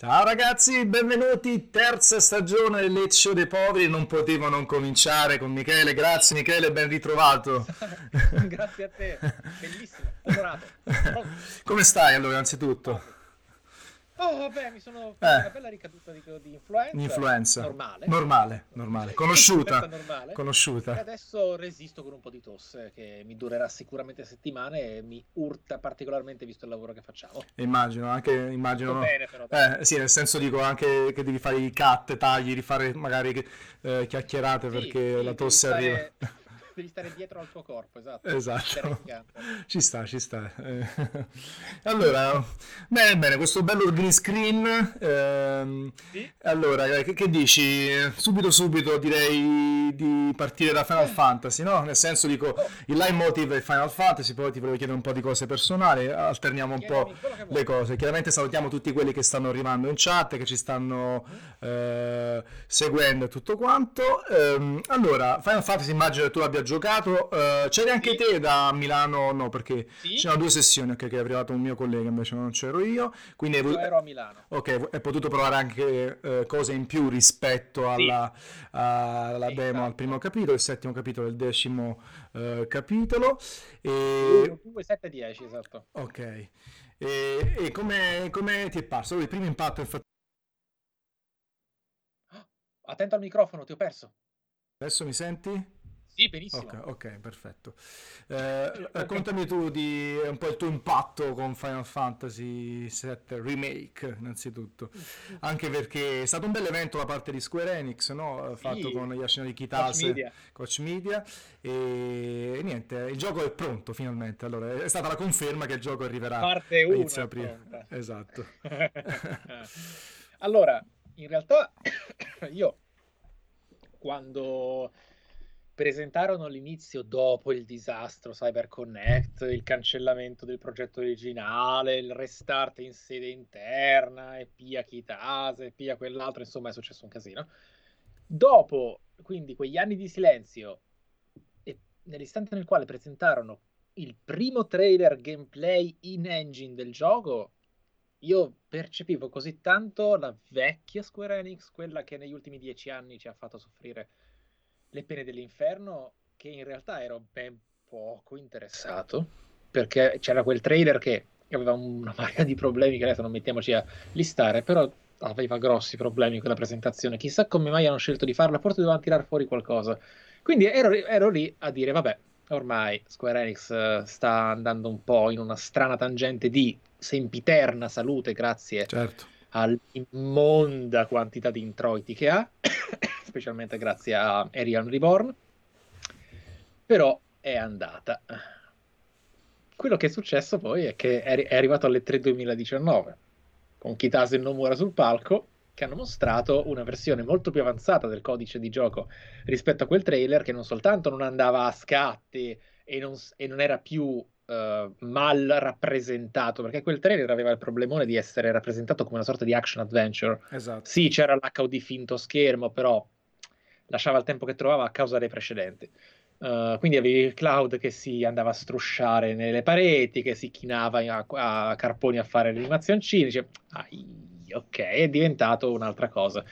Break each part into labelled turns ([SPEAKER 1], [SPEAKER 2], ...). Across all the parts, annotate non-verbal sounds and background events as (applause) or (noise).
[SPEAKER 1] Ciao ragazzi, benvenuti, terza stagione del Late Show dei Poveri, non potevo non cominciare con Michele, grazie Michele, ben ritrovato. (laughs)
[SPEAKER 2] grazie a te, bellissimo, adorato. (laughs)
[SPEAKER 1] Come stai allora innanzitutto?
[SPEAKER 2] Oh, vabbè, mi sono eh. una bella ricaduta di, di influenza.
[SPEAKER 1] Influenza.
[SPEAKER 2] Normale.
[SPEAKER 1] Normale, normale. Conosciuta.
[SPEAKER 2] normale.
[SPEAKER 1] Conosciuta.
[SPEAKER 2] E adesso resisto con un po' di tosse che mi durerà sicuramente settimane e mi urta particolarmente visto il lavoro che facciamo.
[SPEAKER 1] Immagino, anche immagino.
[SPEAKER 2] Sto bene però.
[SPEAKER 1] Eh, sì, nel senso dico anche che devi fare i cut, tagli, rifare magari eh, chiacchierate
[SPEAKER 2] sì,
[SPEAKER 1] perché la tosse arriva
[SPEAKER 2] devi stare dietro al tuo corpo, esatto. (laughs)
[SPEAKER 1] Esatto. Ci sta, ci sta. Eh. (laughs) Allora, bene, bene, questo bello green screen. Ehm,
[SPEAKER 2] sì?
[SPEAKER 1] Allora, eh, che, che, dici? Subito, subito direi di partire da Final Fantasy, no? Nel senso, dico,
[SPEAKER 2] oh.
[SPEAKER 1] il line motive è Final Fantasy, poi ti volevo chiedere un po' di cose personali, alterniamo un po' le cose. Chiaramente salutiamo tutti quelli che stanno arrivando in chat, che ci stanno eh, seguendo e tutto quanto. Ehm, allora, Final Fantasy immagino che tu abbia giocato. Uh, c'eri anche
[SPEAKER 2] sì.
[SPEAKER 1] te da Milano? No, perché
[SPEAKER 2] sì.
[SPEAKER 1] c'erano due sessioni okay, che è arrivato un mio collega, invece non c'ero io. Quindi
[SPEAKER 2] io ero a Milano.
[SPEAKER 1] Ok, hai potuto provare anche uh, cose in più rispetto alla, sì. alla demo, esatto. al primo capitolo, il settimo capitolo, il decimo uh, capitolo.
[SPEAKER 2] E... 2, 7, 10, esatto.
[SPEAKER 1] Ok. E, e come, come, ti è parso? Il primo impatto, infatti.
[SPEAKER 2] Attento al microfono, ti ho perso.
[SPEAKER 1] Adesso mi senti?
[SPEAKER 2] Sì, benissimo.
[SPEAKER 1] Ok, okay perfetto. Eh, raccontami tu di un po' il tuo impatto con Final Fantasy VII Remake, innanzitutto. Anche perché è stato un bel evento da parte di Square Enix, no? fatto
[SPEAKER 2] sì.
[SPEAKER 1] con Yashinori Kitase,
[SPEAKER 2] Coach Media.
[SPEAKER 1] Coach Media. E niente, il gioco è pronto finalmente. Allora, è stata la conferma che il gioco arriverà
[SPEAKER 2] Parte 1. (laughs)
[SPEAKER 1] Esatto. (laughs)
[SPEAKER 2] allora, in realtà (coughs) io quando presentarono all'inizio dopo il disastro CyberConnect, il cancellamento del progetto originale, il restart in sede interna, e Pia Kitase, e Pia quell'altro, insomma è successo un casino. Dopo, quindi, quegli anni di silenzio, e nell'istante nel quale presentarono il primo trailer gameplay in engine del gioco, io percepivo così tanto la vecchia Square Enix, quella che negli ultimi dieci anni ci ha fatto soffrire le pene dell'inferno che in realtà ero ben poco interessato perché c'era quel trailer che aveva una marea di problemi che adesso non mettiamoci a listare però aveva grossi problemi con la presentazione. Chissà come mai hanno scelto di farla forse dovevano tirare fuori qualcosa. Quindi ero, ero lì a dire vabbè ormai Square Enix uh, sta andando un po' in una strana tangente di sempiterna salute grazie
[SPEAKER 1] certo.
[SPEAKER 2] all'immonda quantità di introiti che ha specialmente grazie a Arian Reborn, però è andata. Quello che è successo poi è che è arrivato alle 3 2019, con Kitase e Nomura sul palco, che hanno mostrato una versione molto più avanzata del codice di gioco rispetto a quel trailer, che non soltanto non andava a scatti e non, e non era più Uh, mal rappresentato perché quel trailer aveva il problemone di essere rappresentato come una sorta di action adventure.
[SPEAKER 1] Esatto.
[SPEAKER 2] Sì, c'era l'HUD finto schermo, però lasciava il tempo che trovava a causa dei precedenti. Uh, quindi avevi il cloud che si andava a strusciare nelle pareti, che si chinava a, a carponi a fare le animazioncine. Dice, ah, ok, è diventato un'altra cosa.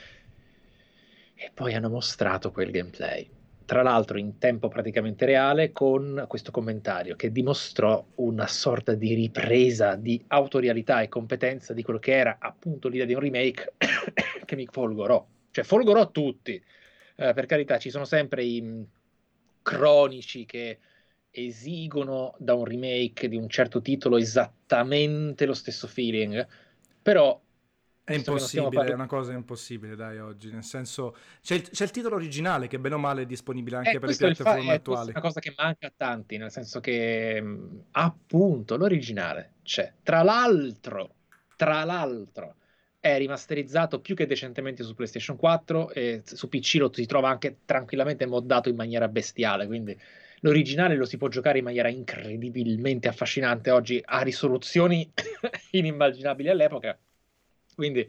[SPEAKER 2] E poi hanno mostrato quel gameplay. Tra l'altro in tempo praticamente reale con questo commentario che dimostrò una sorta di ripresa di autorialità e competenza di quello che era appunto l'idea di un remake (coughs) che mi folgorò. Cioè folgorò tutti eh, per carità, ci sono sempre i mh, mm, cronici che esigono da un remake di un certo titolo esattamente lo stesso feeling, però
[SPEAKER 1] è impossibile, parlando... è una cosa impossibile, dai, oggi. Nel senso, c'è il, c'è il, titolo originale che bene o male è disponibile anche
[SPEAKER 2] eh,
[SPEAKER 1] per le piattaforme
[SPEAKER 2] fa-
[SPEAKER 1] attuali.
[SPEAKER 2] È una cosa che manca a tanti, nel senso che mm, appunto l'originale c'è. Tra l'altro, tra l'altro, è rimasterizzato più che decentemente su PlayStation 4 e su PC lo si trova anche tranquillamente moddato in maniera bestiale, quindi l'originale lo si può giocare in maniera incredibilmente affascinante oggi a risoluzioni (coughs) inimmaginabili all'epoca. Quindi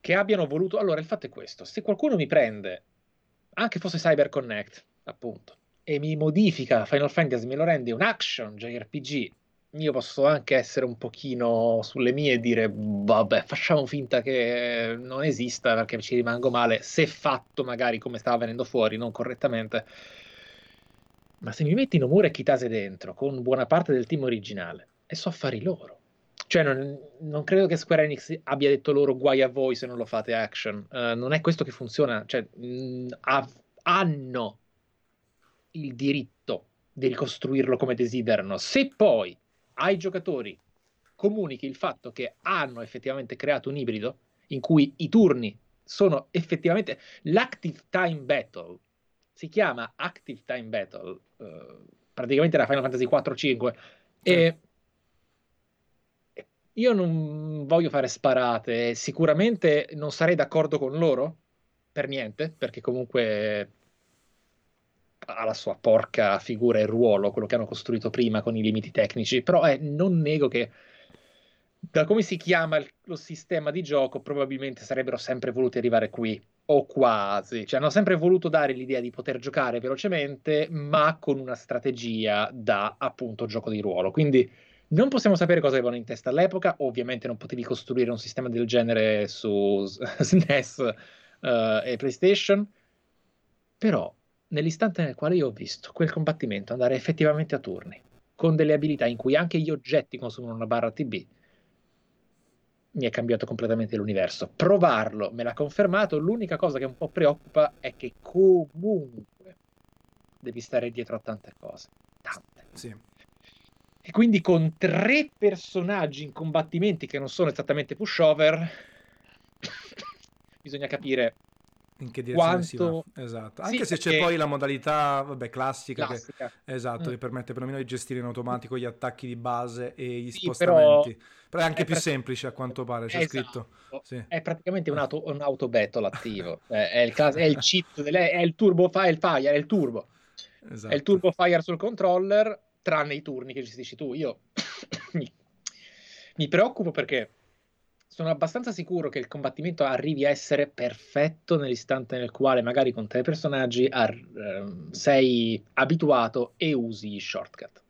[SPEAKER 2] che abbiano voluto allora il fatto è questo, se qualcuno mi prende anche fosse CyberConnect, appunto, e mi modifica Final Fantasy, me lo rende un action JRPG io posso anche essere un pochino sulle mie e dire vabbè facciamo finta che non esista perché ci rimango male se fatto magari come stava venendo fuori non correttamente. Ma se mi metti Nomura e Kitase dentro con buona parte del team originale e so affari loro. Cioè non, non, credo che Square Enix abbia detto loro guai a voi se non lo fate action. Uh, non è questo che funziona cioè mh, ha, hanno il diritto di ricostruirlo come desiderano. Se poi ai giocatori comunichi il fatto che hanno effettivamente creato un ibrido in cui i turni sono effettivamente l'active time battle. Si chiama active time battle uh, praticamente la Final Fantasy 4-5 e io non voglio fare sparate sicuramente non sarei d'accordo con loro per niente perché comunque ha la sua porca figura e ruolo, quello che hanno costruito prima con i limiti tecnici, però eh, non nego che da come si chiama il, lo sistema di gioco probabilmente sarebbero sempre voluti arrivare qui, o quasi, cioè hanno sempre voluto dare l'idea di poter giocare velocemente, ma con una strategia da appunto gioco di ruolo, quindi non possiamo sapere cosa avevano in testa all'epoca, ovviamente non potevi costruire un sistema del genere su (laughs) SNES uh, eh, e PlayStation, però nell'istante nel quale io ho visto quel combattimento andare effettivamente a turni, con delle abilità in cui anche gli oggetti consumano una barra TB, mi è cambiato completamente l'universo. Provarlo me l'ha confermato, l'unica cosa che un po' preoccupa è che comunque devi stare dietro a tante cose. Tante.
[SPEAKER 1] Sì.
[SPEAKER 2] E quindi con tre personaggi in combattimenti che non sono esattamente pushover, (coughs) bisogna capire
[SPEAKER 1] in che direzione
[SPEAKER 2] quanto...
[SPEAKER 1] si va. Esatto. Anche sì, se c'è poi la modalità vabbè, classica,
[SPEAKER 2] classica.
[SPEAKER 1] Che, esatto, mm. che permette perlomeno di gestire in automatico gli attacchi di base e gli
[SPEAKER 2] sì,
[SPEAKER 1] spostamenti.
[SPEAKER 2] Però...
[SPEAKER 1] però, è anche è più pra... semplice a quanto pare, c'è esatto. scritto.
[SPEAKER 2] Sì. È praticamente un, auto, un auto battle attivo. è, il caso, è il cheat, delle, è il turbo fire, il fire, è il turbo. Esatto. È il turbo fire sul controller, tranne i turni che gestisci tu. Io mi, (coughs) mi preoccupo perché sono abbastanza sicuro che il combattimento arrivi a essere perfetto nell'istante nel quale magari con tre personaggi ar- ehm, sei abituato e usi i shortcut.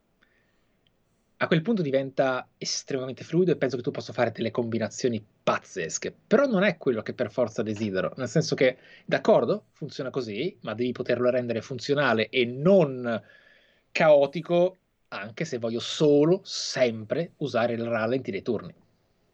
[SPEAKER 2] A quel punto diventa estremamente fluido e penso che tu possa fare delle combinazioni pazzesche, però non è quello che per forza desidero, nel senso che d'accordo, funziona così, ma devi poterlo rendere funzionale e non caotico, anche se voglio solo, sempre usare il rallenti dei turni.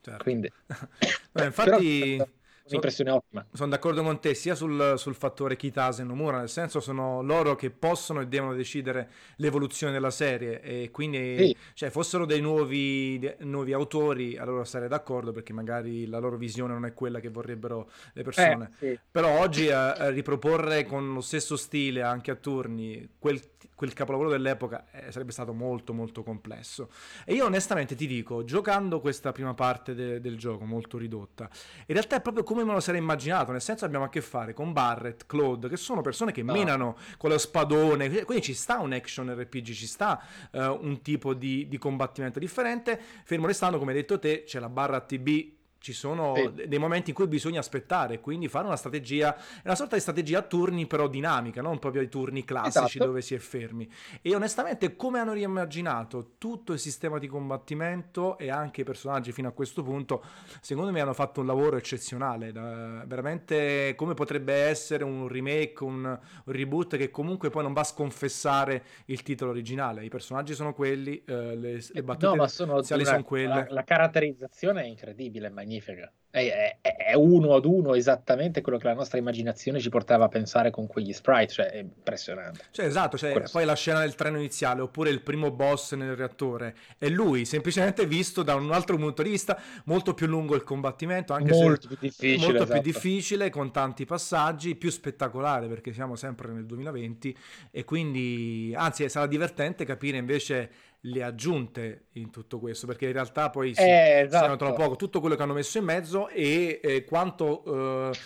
[SPEAKER 1] Certo.
[SPEAKER 2] Quindi... (laughs)
[SPEAKER 1] Beh, infatti...
[SPEAKER 2] Un'impressione ottima.
[SPEAKER 1] Sono d'accordo con te sia sul, sul, fattore Kitase e Nomura, nel senso sono loro che possono e devono decidere l'evoluzione della serie e quindi sì. cioè, fossero dei nuovi, dei nuovi, autori allora sarei d'accordo perché magari la loro visione non è quella che vorrebbero le persone. Eh, sì. Però oggi a, a riproporre con lo stesso stile anche a turni quel quel capolavoro dell'epoca eh, sarebbe stato molto molto complesso. E io onestamente ti dico, giocando questa prima parte de- del gioco molto ridotta, in realtà è proprio come me lo sarei immaginato, nel senso abbiamo a che fare con Barrett, Claude, che sono persone che no. menano con lo spadone, quindi ci sta un action RPG, ci sta uh, un tipo di, di combattimento differente, fermo restando come hai detto te, c'è la barra TB ci sono sì. dei momenti in cui bisogna aspettare, quindi fare una strategia, una sorta di strategia a turni però dinamica, non proprio i turni classici esatto. dove si è fermi. E onestamente come hanno reimmaginato tutto il sistema di combattimento e anche i personaggi fino a questo punto, secondo me hanno fatto un lavoro eccezionale, da, veramente come potrebbe essere un remake, un, un, reboot che comunque poi non va a sconfessare il titolo originale. I personaggi sono quelli, eh, le, le battute no, sono, sono quelle.
[SPEAKER 2] La, la caratterizzazione è incredibile, magnifica magnifica. È, è, è, uno ad uno esattamente quello che la nostra immaginazione ci portava a pensare con quegli sprite, cioè è impressionante.
[SPEAKER 1] Cioè, esatto, cioè, poi la scena del treno iniziale oppure il primo boss nel reattore è lui, semplicemente visto da un altro punto di vista, molto più lungo il combattimento, anche
[SPEAKER 2] molto
[SPEAKER 1] se
[SPEAKER 2] più difficile,
[SPEAKER 1] molto
[SPEAKER 2] esatto.
[SPEAKER 1] più difficile, con tanti passaggi, più spettacolare perché siamo sempre nel 2020 e quindi, anzi, sarà divertente capire invece le aggiunte in tutto questo, perché in realtà poi si,
[SPEAKER 2] eh, esatto. si
[SPEAKER 1] notano poco tutto quello che hanno messo in mezzo e eh, quanto eh,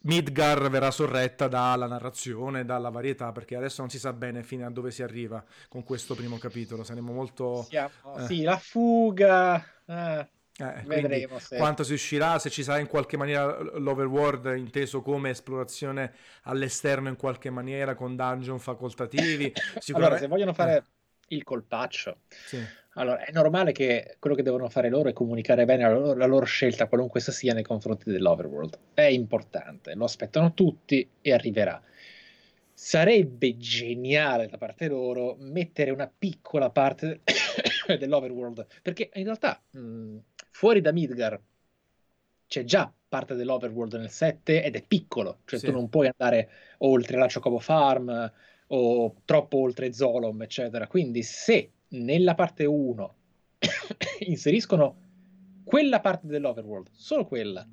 [SPEAKER 1] Midgar verrà sorretta dalla narrazione, dalla varietà, perché adesso non si sa bene fino a dove si arriva con questo primo capitolo. Saremo molto...
[SPEAKER 2] Siamo, eh. Sì, la fuga... Eh.
[SPEAKER 1] Eh, Vedremo se... quanto si uscirà, se ci sarà in qualche maniera l'overworld inteso come esplorazione all'esterno in qualche maniera con dungeon facoltativi.
[SPEAKER 2] Sicuramente... (laughs) Allora, se vogliono fare eh il colpaccio. Sì. Allora, è normale che quello che devono fare loro è comunicare bene la loro, la loro scelta, qualunque essa sia, nei confronti dell'Overworld. È importante, lo aspettano tutti e arriverà. Sarebbe geniale da parte loro mettere una piccola parte (coughs) dell'Overworld, perché in realtà mh, fuori da Midgar c'è già parte dell'Overworld nel 7 ed è piccolo, cioè sì. tu non puoi andare oltre la Chocobo Farm o troppo oltre Zolom, eccetera. Quindi se nella parte 1 (coughs) inseriscono quella parte dell'overworld, solo quella,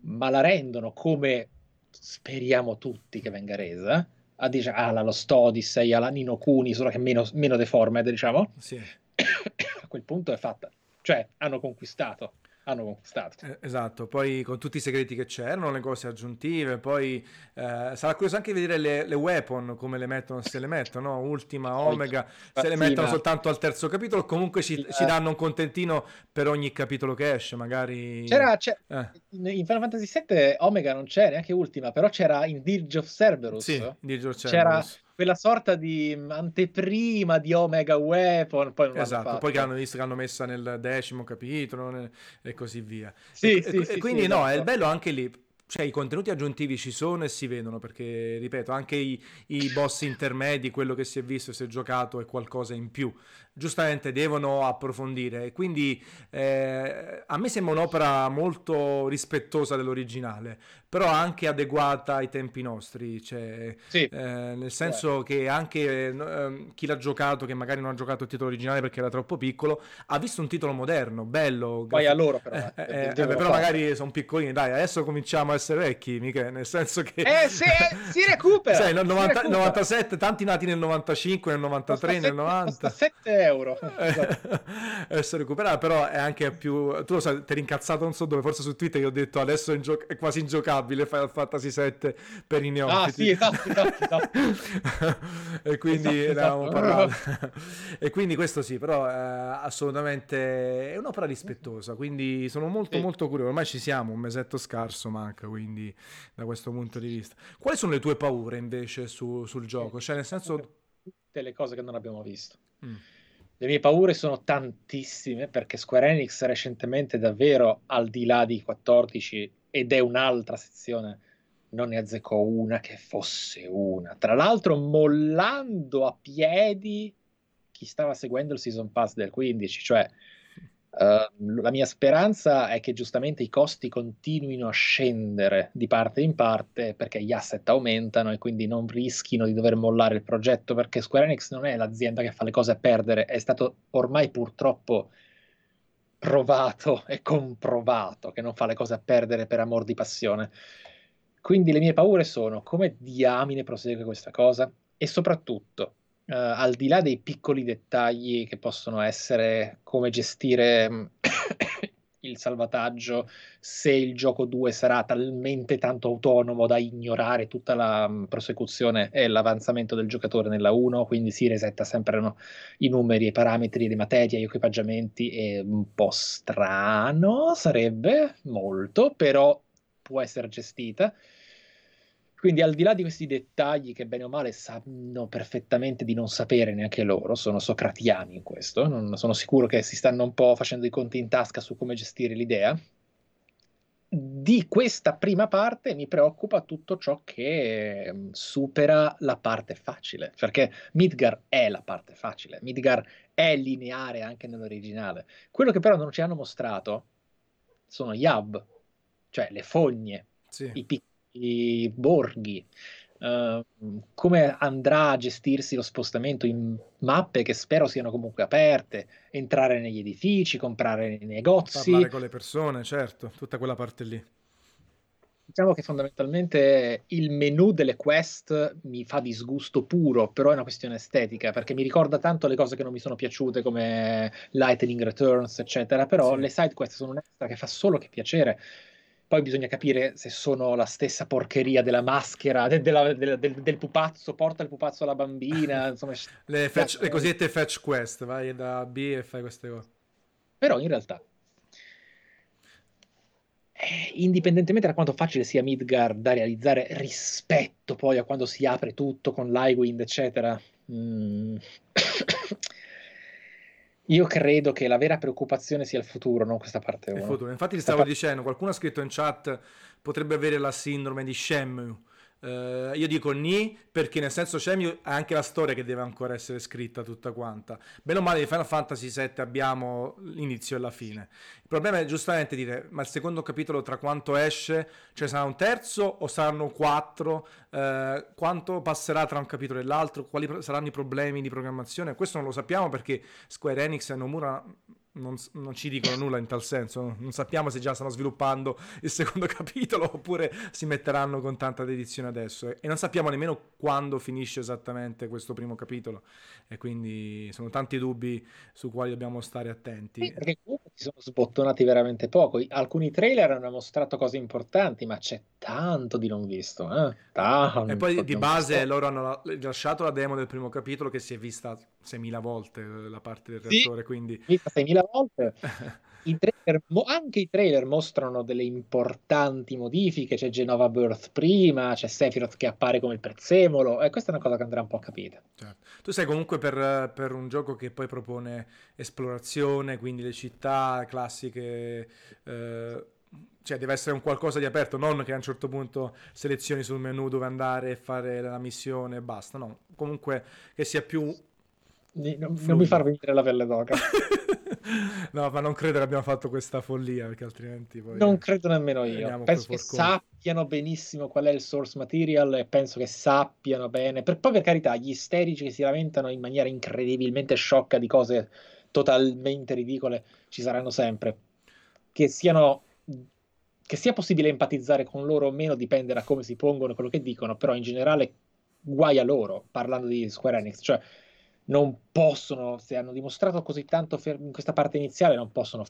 [SPEAKER 2] ma la rendono come speriamo tutti che venga resa, a dice alla Lost Odyssey, alla Nino Kuni, solo che meno, meno deformed, diciamo,
[SPEAKER 1] sì. (coughs)
[SPEAKER 2] a quel punto è fatta. Cioè, hanno conquistato hanno conquistato.
[SPEAKER 1] Eh, esatto, poi con tutti i segreti che c'erano, le cose aggiuntive, poi eh, sarà curioso anche vedere le, le, weapon come le mettono, se le mettono, Ultima, Omega, se le mettono soltanto al terzo capitolo, comunque ci, ci, eh. danno un contentino per ogni capitolo che esce, magari...
[SPEAKER 2] C'era, c'è, eh. in Final Fantasy VII Omega non c'è, neanche Ultima, però c'era in Dirge of Cerberus.
[SPEAKER 1] Sì, Dirge of
[SPEAKER 2] Cerberus. C'era quella sorta di anteprima di Omega Weapon. Poi
[SPEAKER 1] esatto, poi che hanno visto che hanno messa nel decimo capitolo e così via.
[SPEAKER 2] Sì,
[SPEAKER 1] e,
[SPEAKER 2] sì,
[SPEAKER 1] e,
[SPEAKER 2] sì,
[SPEAKER 1] quindi
[SPEAKER 2] sì,
[SPEAKER 1] no,
[SPEAKER 2] esatto.
[SPEAKER 1] è bello anche lì. Cioè, i contenuti aggiuntivi ci sono e si vedono perché, ripeto, anche i, i boss intermedi, quello che si è visto e si è giocato è qualcosa in più giustamente devono approfondire. Quindi eh, a me sembra un'opera molto rispettosa dell'originale, però anche adeguata ai tempi nostri, cioè,
[SPEAKER 2] sì.
[SPEAKER 1] eh, nel senso sì. che anche eh, chi l'ha giocato, che magari non ha giocato il titolo originale perché era troppo piccolo, ha visto un titolo moderno, bello.
[SPEAKER 2] Poi a loro però.
[SPEAKER 1] Eh, eh, eh, però magari sono piccolini, dai, adesso cominciamo a essere vecchi, mica, nel senso che...
[SPEAKER 2] Eh, se, si recupera! (laughs)
[SPEAKER 1] Sai, nel 90,
[SPEAKER 2] recupera.
[SPEAKER 1] 97, tanti nati nel 95, nel 93, nel 90.
[SPEAKER 2] 7 euro. (laughs)
[SPEAKER 1] adesso recuperare, però è anche più... Tu lo sai, ti eri incazzato non so dove, forse su Twitter io ho detto adesso è, ingio... è quasi ingiocabile Final Fantasy 7 per i neofiti.
[SPEAKER 2] Ah sì, esatto, esatto, esatto. (laughs)
[SPEAKER 1] e quindi esatto, esatto. (laughs) e quindi questo sì, però eh, assolutamente è un'opera rispettosa, quindi sono molto sì. molto curioso. Ormai ci siamo, un mesetto scarso manca, quindi da questo punto di vista. Quali sono le tue paure invece su, sul gioco? Cioè nel senso...
[SPEAKER 2] Tutte le cose che non abbiamo visto.
[SPEAKER 1] Mm.
[SPEAKER 2] Le mie paure sono tantissime perché Square Enix recentemente davvero al di là di 14 ed è un'altra sezione non ne azzeccò una che fosse una. Tra l'altro mollando a piedi chi stava seguendo il season pass del 15, cioè uh, la mia speranza è che giustamente i costi continuino a scendere di parte in parte perché gli asset aumentano e quindi non rischino di dover mollare il progetto perché Square Enix non è l'azienda che fa le cose a perdere, è stato ormai purtroppo provato e comprovato che non fa le cose a perdere per amor di passione. Quindi le mie paure sono come diamine prosegue questa cosa e soprattutto Uh, al di là dei piccoli dettagli che possono essere come gestire (coughs) il salvataggio, se il gioco 2 sarà talmente tanto autonomo da ignorare tutta la um, prosecuzione e l'avanzamento del giocatore nella 1, quindi si resetta sempre no, i numeri, i parametri, le materie, gli equipaggiamenti, è un po' strano, sarebbe molto, però può essere gestita. Quindi al di là di questi dettagli che bene o male sanno perfettamente di non sapere neanche loro, sono socratiani in questo, non sono sicuro che si stanno un po' facendo i conti in tasca su come gestire l'idea. Di questa prima parte mi preoccupa tutto ciò che mm, supera la parte facile, perché Midgar è la parte facile, Midgar è lineare anche nell'originale. Quello che però non ci hanno mostrato sono gli hub, cioè le fogne,
[SPEAKER 1] sì.
[SPEAKER 2] i piccoli i borghi, uh, come andrà a gestirsi lo spostamento in mappe che spero siano comunque aperte, entrare negli edifici, comprare nei negozi.
[SPEAKER 1] Parlare con le persone, certo, tutta quella parte lì.
[SPEAKER 2] Diciamo che fondamentalmente il menu delle quest mi fa disgusto puro, però è una questione estetica, perché mi ricorda tanto le cose che non mi sono piaciute come Lightning Returns, eccetera, però sì. le side quest sono un'extra che fa solo che piacere poi bisogna capire se sono la stessa porcheria della maschera, de, della, del, del, pupazzo, porta il pupazzo alla bambina, (laughs) insomma...
[SPEAKER 1] le, fetch, le cosiddette fetch quest, vai da B e fai queste cose.
[SPEAKER 2] Però in realtà, eh, indipendentemente da quanto facile sia Midgard da realizzare rispetto poi a quando si apre tutto con l'Highwind, eccetera... Mm. Io credo che la vera preoccupazione sia il futuro, non questa parte 1.
[SPEAKER 1] Infatti, ti stavo dicendo, qualcuno ha scritto in chat potrebbe avere la sindrome di Shenmue Uh, io dico ni perché nel senso c'è anche la storia che deve ancora essere scritta tutta quanta. Bene o male di Final Fantasy VII abbiamo l'inizio e la fine. Il problema è giustamente dire, ma il secondo capitolo tra quanto esce, cioè sarà un terzo o saranno quattro? Uh, quanto passerà tra un capitolo e l'altro? Quali saranno i problemi di programmazione? Questo non lo sappiamo perché Square Enix e Nomura non, non, ci dicono nulla in tal senso. Non sappiamo se già stanno sviluppando il secondo (laughs) capitolo oppure si metteranno con tanta dedizione adesso. E non sappiamo nemmeno quando finisce esattamente questo primo capitolo. E quindi sono tanti dubbi su quali dobbiamo stare attenti.
[SPEAKER 2] Sì, perché comunque si sono sbottonati veramente poco. Alcuni trailer hanno mostrato cose importanti, ma c'è tanto di non visto. Eh? Tanto
[SPEAKER 1] e poi di base visto. loro hanno lasciato la demo del primo capitolo che si è vista 6.000 volte la parte del reattore.
[SPEAKER 2] Sì,
[SPEAKER 1] quindi...
[SPEAKER 2] vista 6.000 volte. I trailer, anche i trailer mostrano delle importanti modifiche. C'è Genova Birth prima, c'è Sephiroth che appare come il prezzemolo, e questa è una cosa che andrà un po' capita.
[SPEAKER 1] Certo. Tu sei comunque per, per, un gioco che poi propone esplorazione, quindi le città classiche. Eh, cioè deve essere un qualcosa di aperto, non che a un certo punto selezioni sul menu dove andare e fare la missione e basta, no, comunque che sia più
[SPEAKER 2] non, non, mi far venire la pelle d'oca. (laughs)
[SPEAKER 1] no, ma non credo che abbiamo fatto questa follia, perché altrimenti poi...
[SPEAKER 2] Non credo nemmeno io. Penso che sappiano benissimo qual è il source material e penso che sappiano bene. Per, poi, per carità, gli isterici che si lamentano in maniera incredibilmente sciocca di cose totalmente ridicole ci saranno sempre. Che siano che sia possibile empatizzare con loro o meno dipende da come si pongono quello che dicono, però in generale guai a loro, parlando di Square Enix, cioè non possono, se hanno dimostrato così tanto in questa parte iniziale, non possono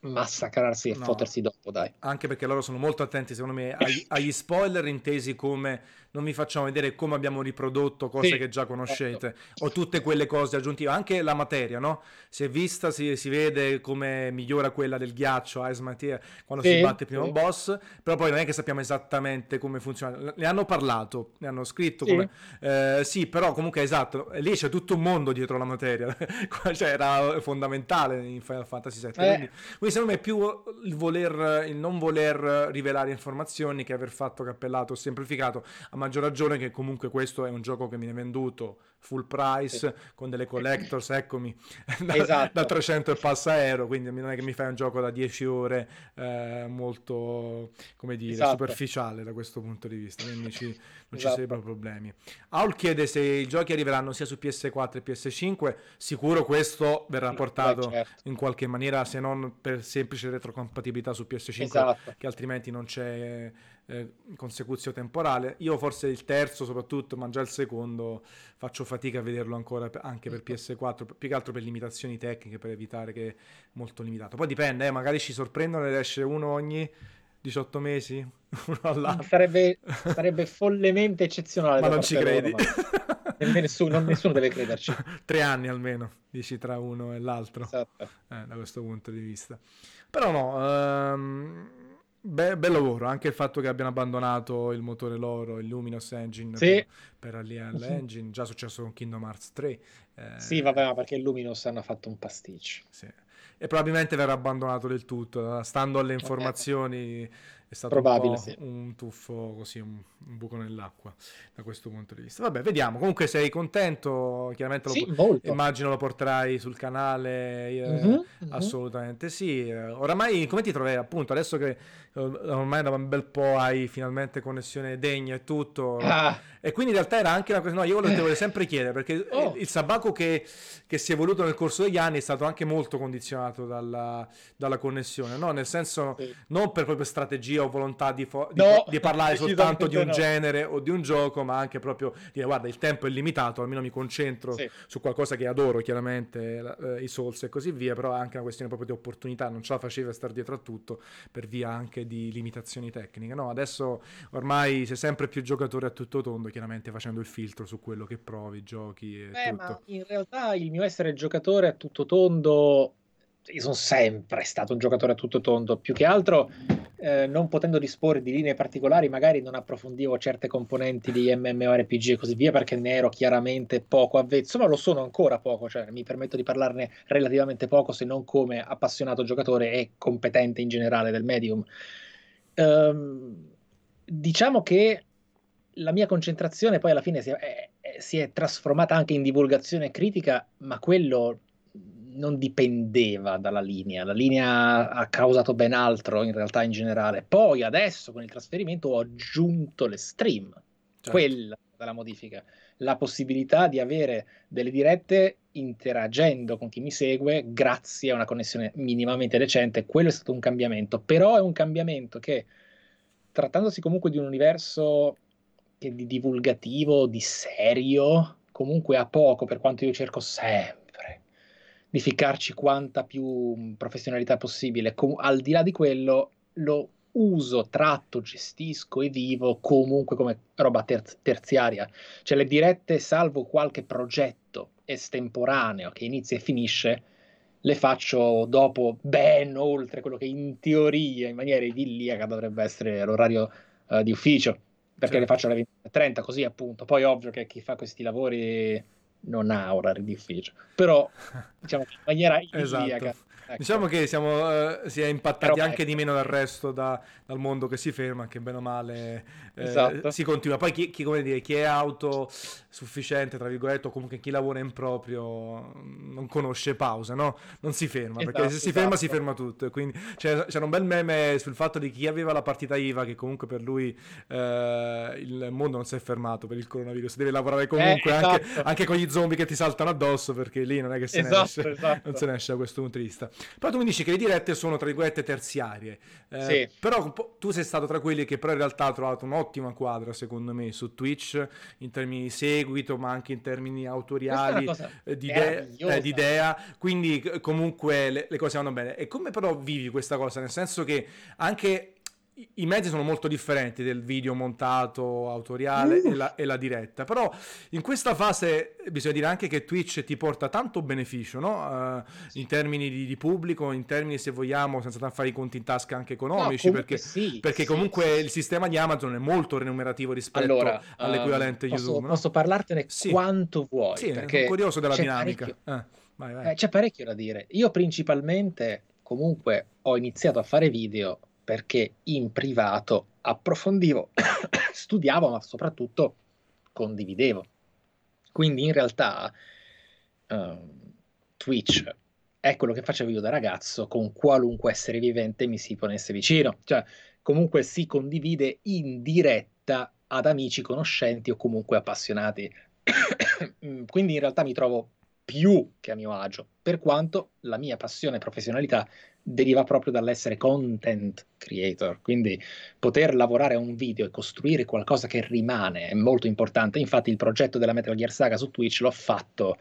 [SPEAKER 2] massacrarsi e no. fottersi dopo, dai.
[SPEAKER 1] Anche perché loro sono molto attenti, secondo me, agli, (laughs) agli spoiler intesi come non vi facciamo vedere come abbiamo riprodotto cose sì, che già conoscete certo. o tutte quelle cose aggiuntive, anche la materia, no? Si è vista, si, si vede come migliora quella del ghiaccio Ice Materia quando sì, si batte il primo sì. boss, però poi non è che sappiamo esattamente come funziona. Ne hanno parlato, ne hanno scritto come... Eh, sì, però comunque esatto, lì c'è tutto un mondo dietro la materia, (laughs) cioè era fondamentale in Final Fantasy VII. Eh. Quindi, me è più il voler, il non voler rivelare informazioni che aver fatto cappellato semplificato a maggior ragione che comunque questo è un gioco che mi viene venduto full price sì. con delle collectors, eccomi, (laughs) da, esatto. da 300 e passa euro, quindi non è che mi fai un gioco da 10 ore eh, molto, come dire, esatto. superficiale da questo punto di vista, quindi ci, esatto. ci sarebbero problemi. Aul chiede se i giochi arriveranno sia su PS4 e PS5, sicuro questo verrà portato Beh, certo. in qualche maniera, se non per semplice retrocompatibilità su PS5, esatto. che altrimenti non c'è eh, consecuzio temporale. Io forse il terzo soprattutto, ma già il secondo faccio fatica a vederlo ancora anche per PS4, più che altro per limitazioni tecniche, per evitare che è molto limitato. Poi dipende, eh, magari ci sorprendono ed esce uno ogni 18 mesi, (laughs) uno all'anno.
[SPEAKER 2] Sarebbe, sarebbe follemente eccezionale.
[SPEAKER 1] ma non ci credi. Loro,
[SPEAKER 2] nessuno, nessuno, deve crederci. (laughs)
[SPEAKER 1] Tre anni almeno, dici, tra uno e l'altro. Esatto. Eh, da questo punto di vista. Però no... Um Be- bel lavoro, anche il fatto che abbiano abbandonato il motore loro, il Luminous Engine sì. per, per Alien. Engine, già successo con Kingdom Hearts 3.
[SPEAKER 2] Eh, sì, vabbè, ma perché il Luminous hanno fatto un pasticcio.
[SPEAKER 1] Sì. E probabilmente verrà abbandonato del tutto, stando alle informazioni è stato Probabile, un, sì. un tuffo così, un, un, buco nell'acqua da questo punto di vista. Vabbè, vediamo. Comunque sei contento, chiaramente lo, sì, immagino lo porterai sul canale, eh, mm-hmm, assolutamente mm-hmm. sì. Oramai come ti trovi appunto adesso che eh, ormai da un bel po' hai finalmente connessione degna e tutto ah. e quindi in realtà era anche una cosa, no, io te volevo (laughs) sempre chiedere perché oh. il, il Sabaco che, che, si è evoluto nel corso degli anni è stato anche molto condizionato dalla, dalla connessione, no? Nel senso, sì. non per proprio strategia o volontà di, fo- di, no, di parlare soltanto di un no. genere o di un gioco, ma anche proprio dire guarda il tempo è limitato, almeno mi concentro sì. su qualcosa che adoro, chiaramente eh, i Souls e così via, però è anche una questione proprio di opportunità, non ce la faceva stare dietro a tutto per via anche di limitazioni tecniche. No, adesso ormai sei sempre più giocatore a tutto tondo, chiaramente facendo il filtro su quello che provi, giochi e
[SPEAKER 2] Beh,
[SPEAKER 1] tutto.
[SPEAKER 2] Ma in realtà il mio essere giocatore a tutto tondo io sono sempre stato un giocatore a tutto tondo, più che altro eh, non potendo disporre di linee particolari, magari non approfondivo certe componenti di MMORPG e così via, perché ne ero chiaramente poco avvezzo, ma lo sono ancora poco, cioè mi permetto di parlarne relativamente poco, se non come appassionato giocatore e competente in generale del medium. Um, diciamo che la mia concentrazione poi alla fine si è, si è trasformata anche in divulgazione critica, ma quello non dipendeva dalla linea, la linea ha causato ben altro in realtà in generale. Poi adesso con il trasferimento ho aggiunto le stream, certo. quella della modifica, la possibilità di avere delle dirette interagendo con chi mi segue grazie a una connessione minimamente decente, quello è stato un cambiamento, però è un cambiamento che trattandosi comunque di un universo che di divulgativo, di serio, comunque ha poco per quanto io cerco sempre di ficcarci quanta più professionalità possibile. Com- al di là di quello, lo uso, tratto, gestisco e vivo comunque come roba ter- terziaria. Cioè le dirette, salvo qualche progetto estemporaneo che inizia e finisce, le faccio dopo ben oltre quello che in teoria, in maniera idilliaca, dovrebbe essere l'orario uh, di ufficio, perché certo. le faccio alle 20.30, così appunto. Poi ovvio che chi fa questi lavori non ha orari di ufficio, però diciamo in maniera. (laughs)
[SPEAKER 1] Esatto. Ecco. Diciamo che siamo, uh, si è impattati Però, anche ecco. di meno dal resto, da, dal mondo che si ferma, che bene o male eh, esatto. si continua. Poi chi, chi, dire, chi, è autosufficiente, tra virgolette, o comunque chi lavora in proprio, non conosce pausa, no? Non si ferma, esatto, perché se si esatto. ferma si ferma tutto. Quindi c'era, c'era, un bel meme sul fatto di chi aveva la partita IVA, che comunque per lui eh, il mondo non si è fermato per il coronavirus, deve lavorare comunque, eh, anche, esatto. anche, con gli zombie che ti saltano addosso, perché lì non è che se ne esatto, esce, non se ne esce da questo punto di vista. Però tu mi dici che le dirette sono tra virgolette terziarie. Eh, sì. Però tu sei stato tra quelli che però in realtà ha trovato un'ottima quadra, secondo me, su Twitch in termini di seguito, ma anche in termini autoriali, eh, di, idea, eh, di, idea, Quindi comunque le, le cose vanno bene. E come però vivi questa cosa? Nel senso che anche i mezzi sono molto differenti del video montato autoriale uh. e, la, e, la, diretta, però in questa fase bisogna dire anche che Twitch ti porta tanto beneficio, no? uh, in termini di, di, pubblico, in termini se vogliamo, senza fare i conti in tasca anche economici, no, perché, sì, perché sì, comunque sì. il sistema di Amazon è molto remunerativo rispetto allora, all'equivalente uh, YouTube.
[SPEAKER 2] Posso, no? posso parlartene quanto vuoi?
[SPEAKER 1] Sì, perché sono curioso della dinamica.
[SPEAKER 2] Eh, vai, vai. Eh, c'è parecchio da dire. Io principalmente comunque ho iniziato a fare video perché in privato approfondivo, (coughs) studiavo, ma soprattutto condividevo. Quindi in realtà uh, Twitch è quello che facevo io da ragazzo con qualunque essere vivente mi si ponesse vicino. Cioè, comunque si condivide in diretta ad amici, conoscenti o comunque appassionati. (coughs) Quindi in realtà mi trovo più che a mio agio, per quanto la mia passione e professionalità deriva proprio dall'essere content creator, quindi poter lavorare a un video e costruire qualcosa che rimane è molto importante. Infatti il progetto della Metal Gear Saga su Twitch l'ho fatto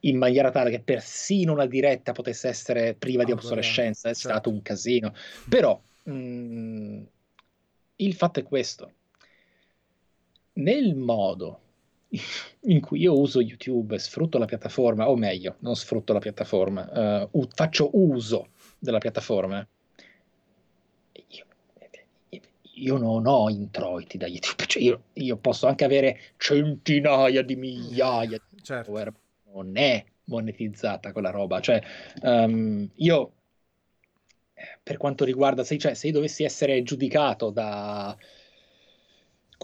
[SPEAKER 2] in maniera tale che persino una diretta potesse essere priva oh, di obsolescenza, è certo. stato un casino. Però mh, mm, il fatto è questo. Nel modo in cui io uso YouTube, sfrutto la piattaforma, o meglio, non sfrutto la piattaforma, uh, faccio uso della piattaforma, io, io non ho introiti da YouTube, cioè io, io, posso anche avere centinaia di migliaia di certo. follower, non è monetizzata quella roba, cioè um, io per quanto riguarda, se, cioè, se io dovessi essere giudicato da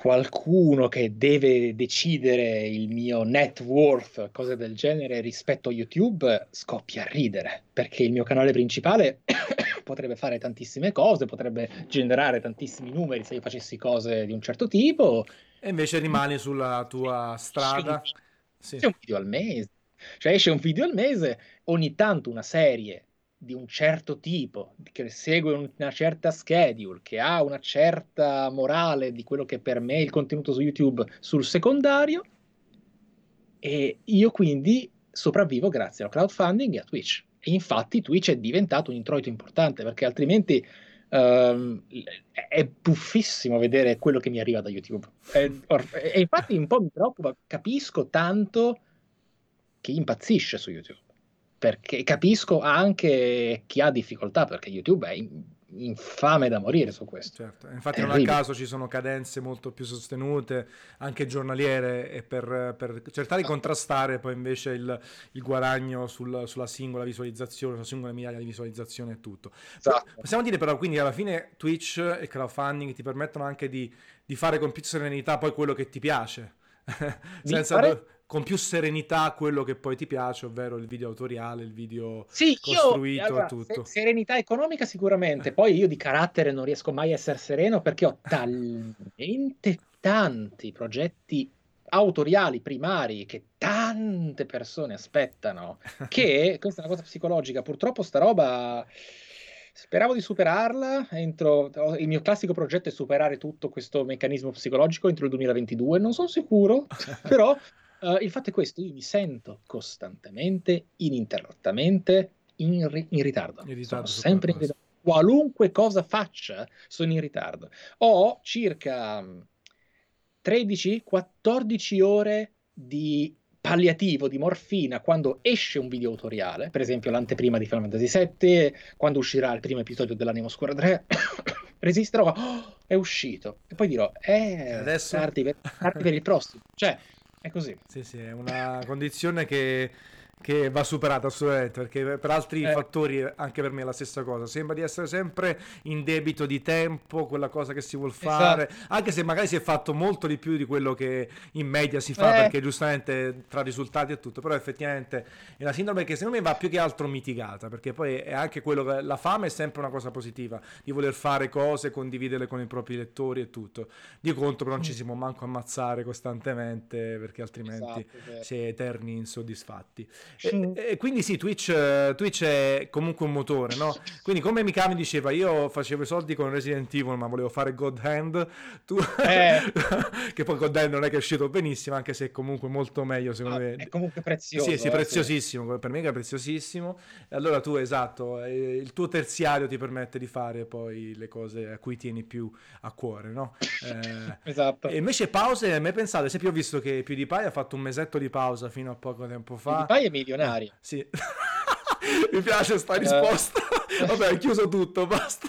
[SPEAKER 2] qualcuno che deve decidere il mio net worth, cose del genere, rispetto a YouTube, scoppia a ridere, perché il mio canale principale (coughs) potrebbe fare tantissime cose, potrebbe generare tantissimi numeri se io facessi cose di un certo tipo.
[SPEAKER 1] E invece rimani sulla tua strada.
[SPEAKER 2] C'è un, video al mese. Cioè esce un video al mese, ogni tanto una serie di un certo tipo, che segue una certa schedule, che ha una certa morale di quello che per me è il contenuto su YouTube sul secondario, e io quindi sopravvivo grazie al crowdfunding e a Twitch. E infatti Twitch è diventato un introito importante, perché altrimenti um, è buffissimo vedere quello che mi arriva da YouTube. E, e infatti un po' mi preoccupa, capisco tanto chi impazzisce su YouTube perché capisco anche chi ha difficoltà, perché YouTube è infame da morire su questo.
[SPEAKER 1] Certo. Infatti non a caso ci sono cadenze molto più sostenute, anche giornaliere, e per, per cercare di contrastare poi invece il, il guadagno sul, sulla singola visualizzazione, sulla singola migliaia di visualizzazioni e tutto. Esatto. Possiamo dire però quindi alla fine Twitch e crowdfunding ti permettono anche di, di fare con più serenità poi quello che ti piace. (laughs) Senza... Fare con più serenità quello che poi ti piace, ovvero il video autoriale, il video sì, costruito, io, allora, tutto.
[SPEAKER 2] Se, serenità economica sicuramente, poi io di carattere non riesco mai a essere sereno perché ho (laughs) talmente tanti progetti autoriali primari che tante persone aspettano che (laughs) questa è una cosa psicologica purtroppo sta roba speravo di superarla entro il mio classico progetto è superare tutto questo meccanismo psicologico entro il 2022 non sono sicuro (laughs) però Uh, il fatto è questo, io mi sento costantemente, ininterrottamente in, ri- in ritardo. In ritardo sempre in ritardo. Qualunque cosa faccia, sono in ritardo. Ho circa 13-14 ore di palliativo di morfina quando esce un video autoriale, per esempio l'anteprima di Final Fantasy VII, quando uscirà il primo episodio dell'Animo Oscura 3, (coughs) resisterò, oh, è uscito. E poi dirò, eh, adesso tardi per, tardi per il prossimo. Cioè, è così.
[SPEAKER 1] Sì, sì, è una condizione che che va superata assolutamente perché per altri eh. fattori anche per me è la stessa cosa sembra di essere sempre in debito di tempo quella cosa che si vuole fare esatto. anche se magari si è fatto molto di più di quello che in media si fa eh. perché giustamente tra risultati e tutto però effettivamente è una sindrome che secondo me va più che altro mitigata perché poi è anche quello che la fame è sempre una cosa positiva di voler fare cose condividerle con i propri lettori e tutto di contro però non ci mm. si può manco ammazzare costantemente perché altrimenti esatto, si è eterni insoddisfatti e, e, quindi sì, Twitch, Twitch, è comunque un motore, no? (laughs) Quindi come Mikami diceva, io facevo i soldi con Resident Evil, ma volevo fare God Hand, tu... eh. (laughs) che poi God Hand non è che è uscito benissimo, anche se è comunque molto meglio, secondo ah, me.
[SPEAKER 2] È comunque prezioso.
[SPEAKER 1] Sì, sì, eh, preziosissimo, sì. per me è preziosissimo. E allora tu, esatto, eh, il tuo terziario ti permette di fare poi le cose a cui tieni più a cuore, no? (laughs)
[SPEAKER 2] Eh, esatto.
[SPEAKER 1] E invece pause, a me pensate, se più ho visto che PewDiePie ha fatto un mesetto di pausa fino a poco tempo fa.
[SPEAKER 2] PewDiePie è milionario.
[SPEAKER 1] Sì. (laughs) Mi piace sta risposta. Uh... (laughs) Vabbè, chiuso tutto, basta.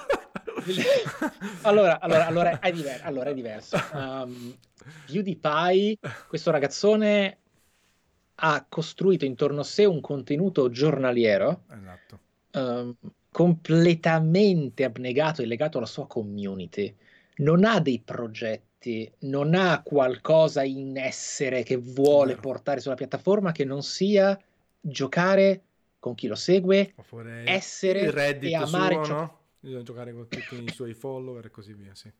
[SPEAKER 1] (laughs)
[SPEAKER 2] allora, allora, allora, è diver- allora, è diverso. Um, PewDiePie, questo ragazzone ha costruito intorno a sé un contenuto giornaliero esatto. um, completamente abnegato e legato alla sua community. Non ha dei progetti, non ha qualcosa in essere che vuole portare sulla piattaforma che non sia giocare con chi lo segue, Oppure essere e amare
[SPEAKER 1] suo, ciò... no? Bisogna giocare con tutti i suoi follower e così via, sì.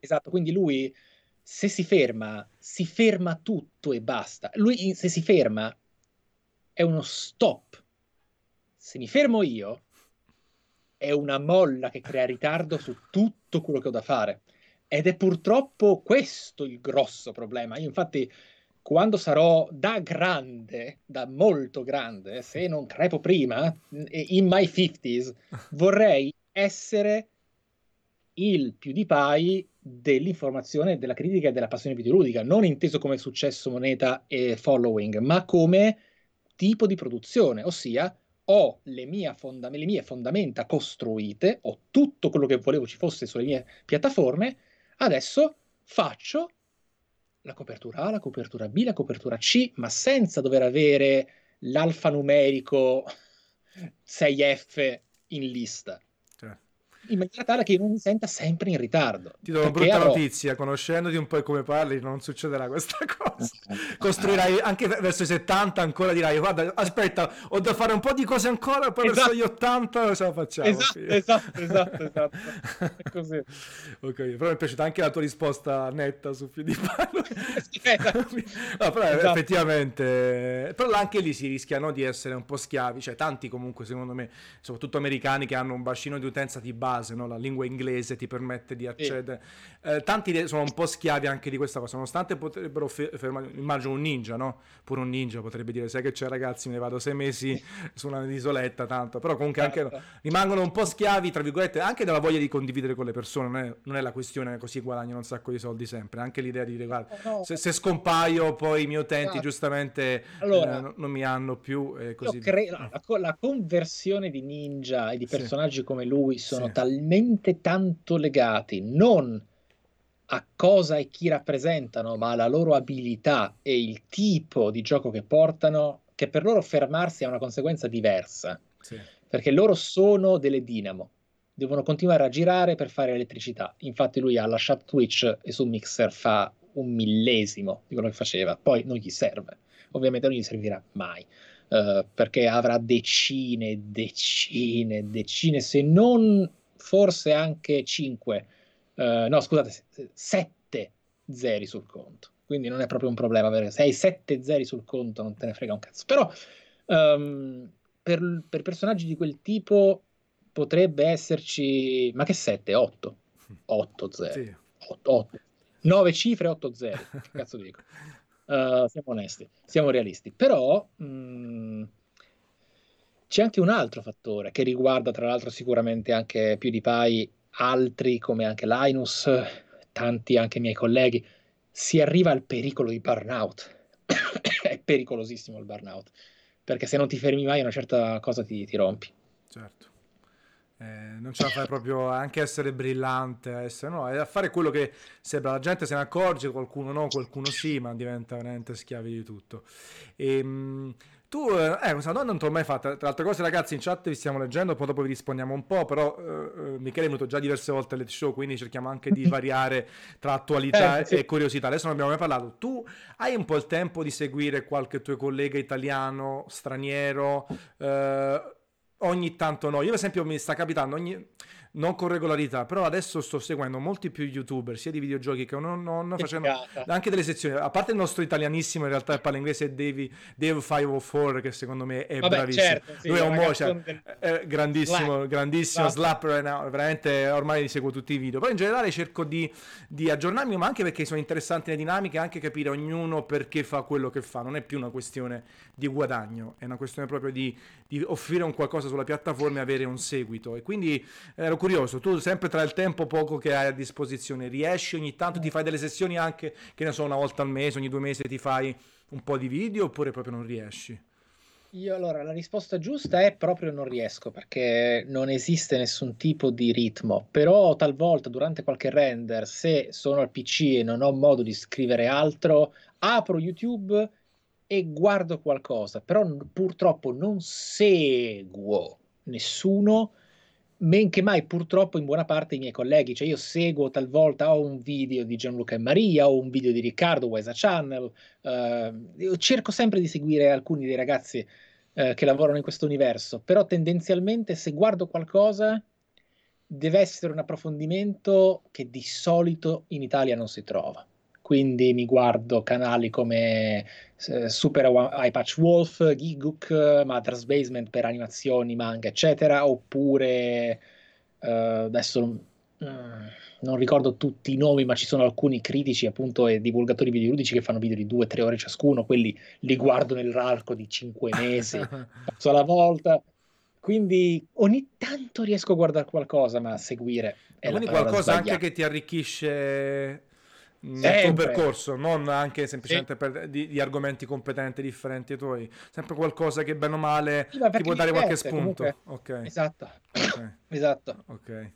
[SPEAKER 2] Esatto, quindi lui se si ferma, si ferma tutto e basta. Lui se si ferma è uno stop. Se mi fermo io è una molla che crea ritardo su tutto quello che ho da fare. Ed è purtroppo questo il grosso problema. Io infatti quando sarò da grande, da molto grande, se non crepo prima, in my 50s, (laughs) vorrei essere il PewDiePie dell'informazione, della critica e della passione videoludica, non inteso come successo, moneta e following, ma come tipo di produzione, ossia ho le mie, fonda- le mie fondamenta costruite, ho tutto quello che volevo ci fosse sulle mie piattaforme, adesso faccio la copertura A, la copertura B, la copertura C, ma senza dover avere l'alfanumerico (laughs) 6F in lista in maniera tale che io non mi senta sempre in ritardo.
[SPEAKER 1] Ti do una brutta avrò... notizia, conoscendoti un po' come parli, non succederà questa (laughs) cosa. Costruirai anche verso i 70 ancora dirai, guarda, aspetta, ho da fare un po' di cose ancora, poi esatto. verso gli 80 ce la facciamo.
[SPEAKER 2] Esatto, esatto, esatto, esatto. È così. (laughs)
[SPEAKER 1] ok, però mi è piaciuta anche la tua risposta netta su di palo. (laughs) esatto. no, però esatto. effettivamente, però anche lì si rischia no, di essere un po' schiavi, cioè tanti comunque secondo me, soprattutto americani che hanno un bacino di utenza di base base, no? la lingua inglese ti permette di accedere. Sì. Eh, tanti sono un po' schiavi anche di questa cosa, nonostante potrebbero fermare, immagino un ninja, no? Pure un ninja potrebbe dire, sai che c'è ragazzi, me ne vado sei mesi su una isoletta, tanto, però comunque anche certo. rimangono un po' schiavi, tra virgolette, anche della voglia di condividere con le persone, non è, non è la questione così guadagnano un sacco di soldi sempre, anche l'idea di dire, guarda, no. se, se, scompaio poi i miei utenti esatto. giustamente allora, eh, non mi hanno più così
[SPEAKER 2] cre- la, la, conversione di ninja e di personaggi sì. come lui sono sì talmente tanto legati non a cosa e chi rappresentano, ma alla loro abilità e il tipo di gioco che portano, che per loro fermarsi ha una conseguenza diversa. Sì. Perché loro sono delle dinamo, devono continuare a girare per fare elettricità. Infatti lui ha lasciato Twitch e su Mixer fa un millesimo di quello che faceva, poi non gli serve. Ovviamente non gli servirà mai. Uh, perché avrà decine, decine, decine, se non forse anche 5 Uh, no, scusate, 7 zeri sul conto. Quindi non è proprio un problema avere se hai 7 zeri sul conto, non te ne frega un cazzo. Però um, per, per, personaggi di quel tipo potrebbe esserci, ma che 7? 8? 8 zeri. Sì. 8, 8. 9 cifre, 8 zeri. Che cazzo dico? Uh, (laughs) siamo onesti, siamo realisti. Però mh, mm, c'è anche un altro fattore che riguarda, tra l'altro, sicuramente anche PewDiePie altri come anche Linus, tanti anche miei colleghi, si arriva al pericolo di burnout. (coughs) è pericolosissimo il burnout, perché se non ti fermi mai una certa cosa ti, ti rompi.
[SPEAKER 1] Certo. Eh, non ce la fai proprio anche essere brillante, essere, no, è a fare quello che sembra, la gente se ne accorge, qualcuno no, qualcuno sì, ma diventa veramente schiavi di tutto. E, ehm, mh, tu, eh, eh, questa domanda non te l'ho mai fatta. Tra altre cose, ragazzi, in chat vi stiamo leggendo, poi dopo vi rispondiamo un po'. Però eh, eh Michele è venuto già diverse volte alle show, quindi cerchiamo anche di (laughs) variare tra attualità eh, sì. e curiosità. Adesso non abbiamo mai parlato. Tu hai un po' il tempo di seguire qualche tuo collega italiano, straniero? Eh, ogni tanto no. Io, per esempio, mi sta capitando ogni non con regolarità, però adesso sto seguendo molti più youtuber, sia di videogiochi che non, non facendo anche delle sezioni, a parte il nostro italianissimo in realtà parla inglese Dave, Dave 504 che secondo me è Vabbè, bravissimo. Certo, sì, Lui è un mo, del... è grandissimo, slap. grandissimo slap. slapper, no, veramente ormai seguo tutti i video, però in generale cerco di, di aggiornarmi, ma anche perché sono interessanti le dinamiche, anche capire ognuno perché fa quello che fa, non è più una questione di guadagno, è una questione proprio di, di offrire un qualcosa sulla piattaforma e avere un seguito e quindi ero curioso, tu sempre tra il tempo poco che hai a disposizione, riesci ogni tanto, ti fai delle sessioni anche, che ne so, una volta al mese, ogni due mesi ti fai un po' di video oppure proprio non riesci?
[SPEAKER 2] Io allora la risposta giusta è proprio non riesco perché non esiste nessun tipo di ritmo, però talvolta durante qualche render se sono al PC e non ho modo di scrivere altro, apro YouTube e guardo qualcosa, però purtroppo non seguo nessuno men che mai purtroppo in buona parte i miei colleghi, cioè io seguo talvolta ho un video di Gianluca e Maria, o un video di Riccardo, Wesa Channel, uh, cerco sempre di seguire alcuni dei ragazzi uh, che lavorano in questo universo, però tendenzialmente se guardo qualcosa deve essere un approfondimento che di solito in Italia non si trova quindi mi guardo canali come eh, Super Eye Patch Wolf, Giguk, Mother's Basement per animazioni, manga, eccetera, oppure eh, adesso mm, non ricordo tutti i nomi, ma ci sono alcuni critici appunto e divulgatori videoludici che fanno video di 2-3 ore ciascuno, quelli li guardo nell'arco di 5 mesi, (laughs) passo alla volta. Quindi ogni tanto riesco a guardare qualcosa, ma a seguire.
[SPEAKER 1] È quindi qualcosa anche che ti arricchisce nel tuo percorso, non anche semplicemente sì. per, di, di, argomenti competenti differenti ai tuoi, sempre qualcosa che bene o male sì, ti può dare qualche spunto.
[SPEAKER 2] Okay. Esatto. Okay. (coughs) esatto.
[SPEAKER 1] Ok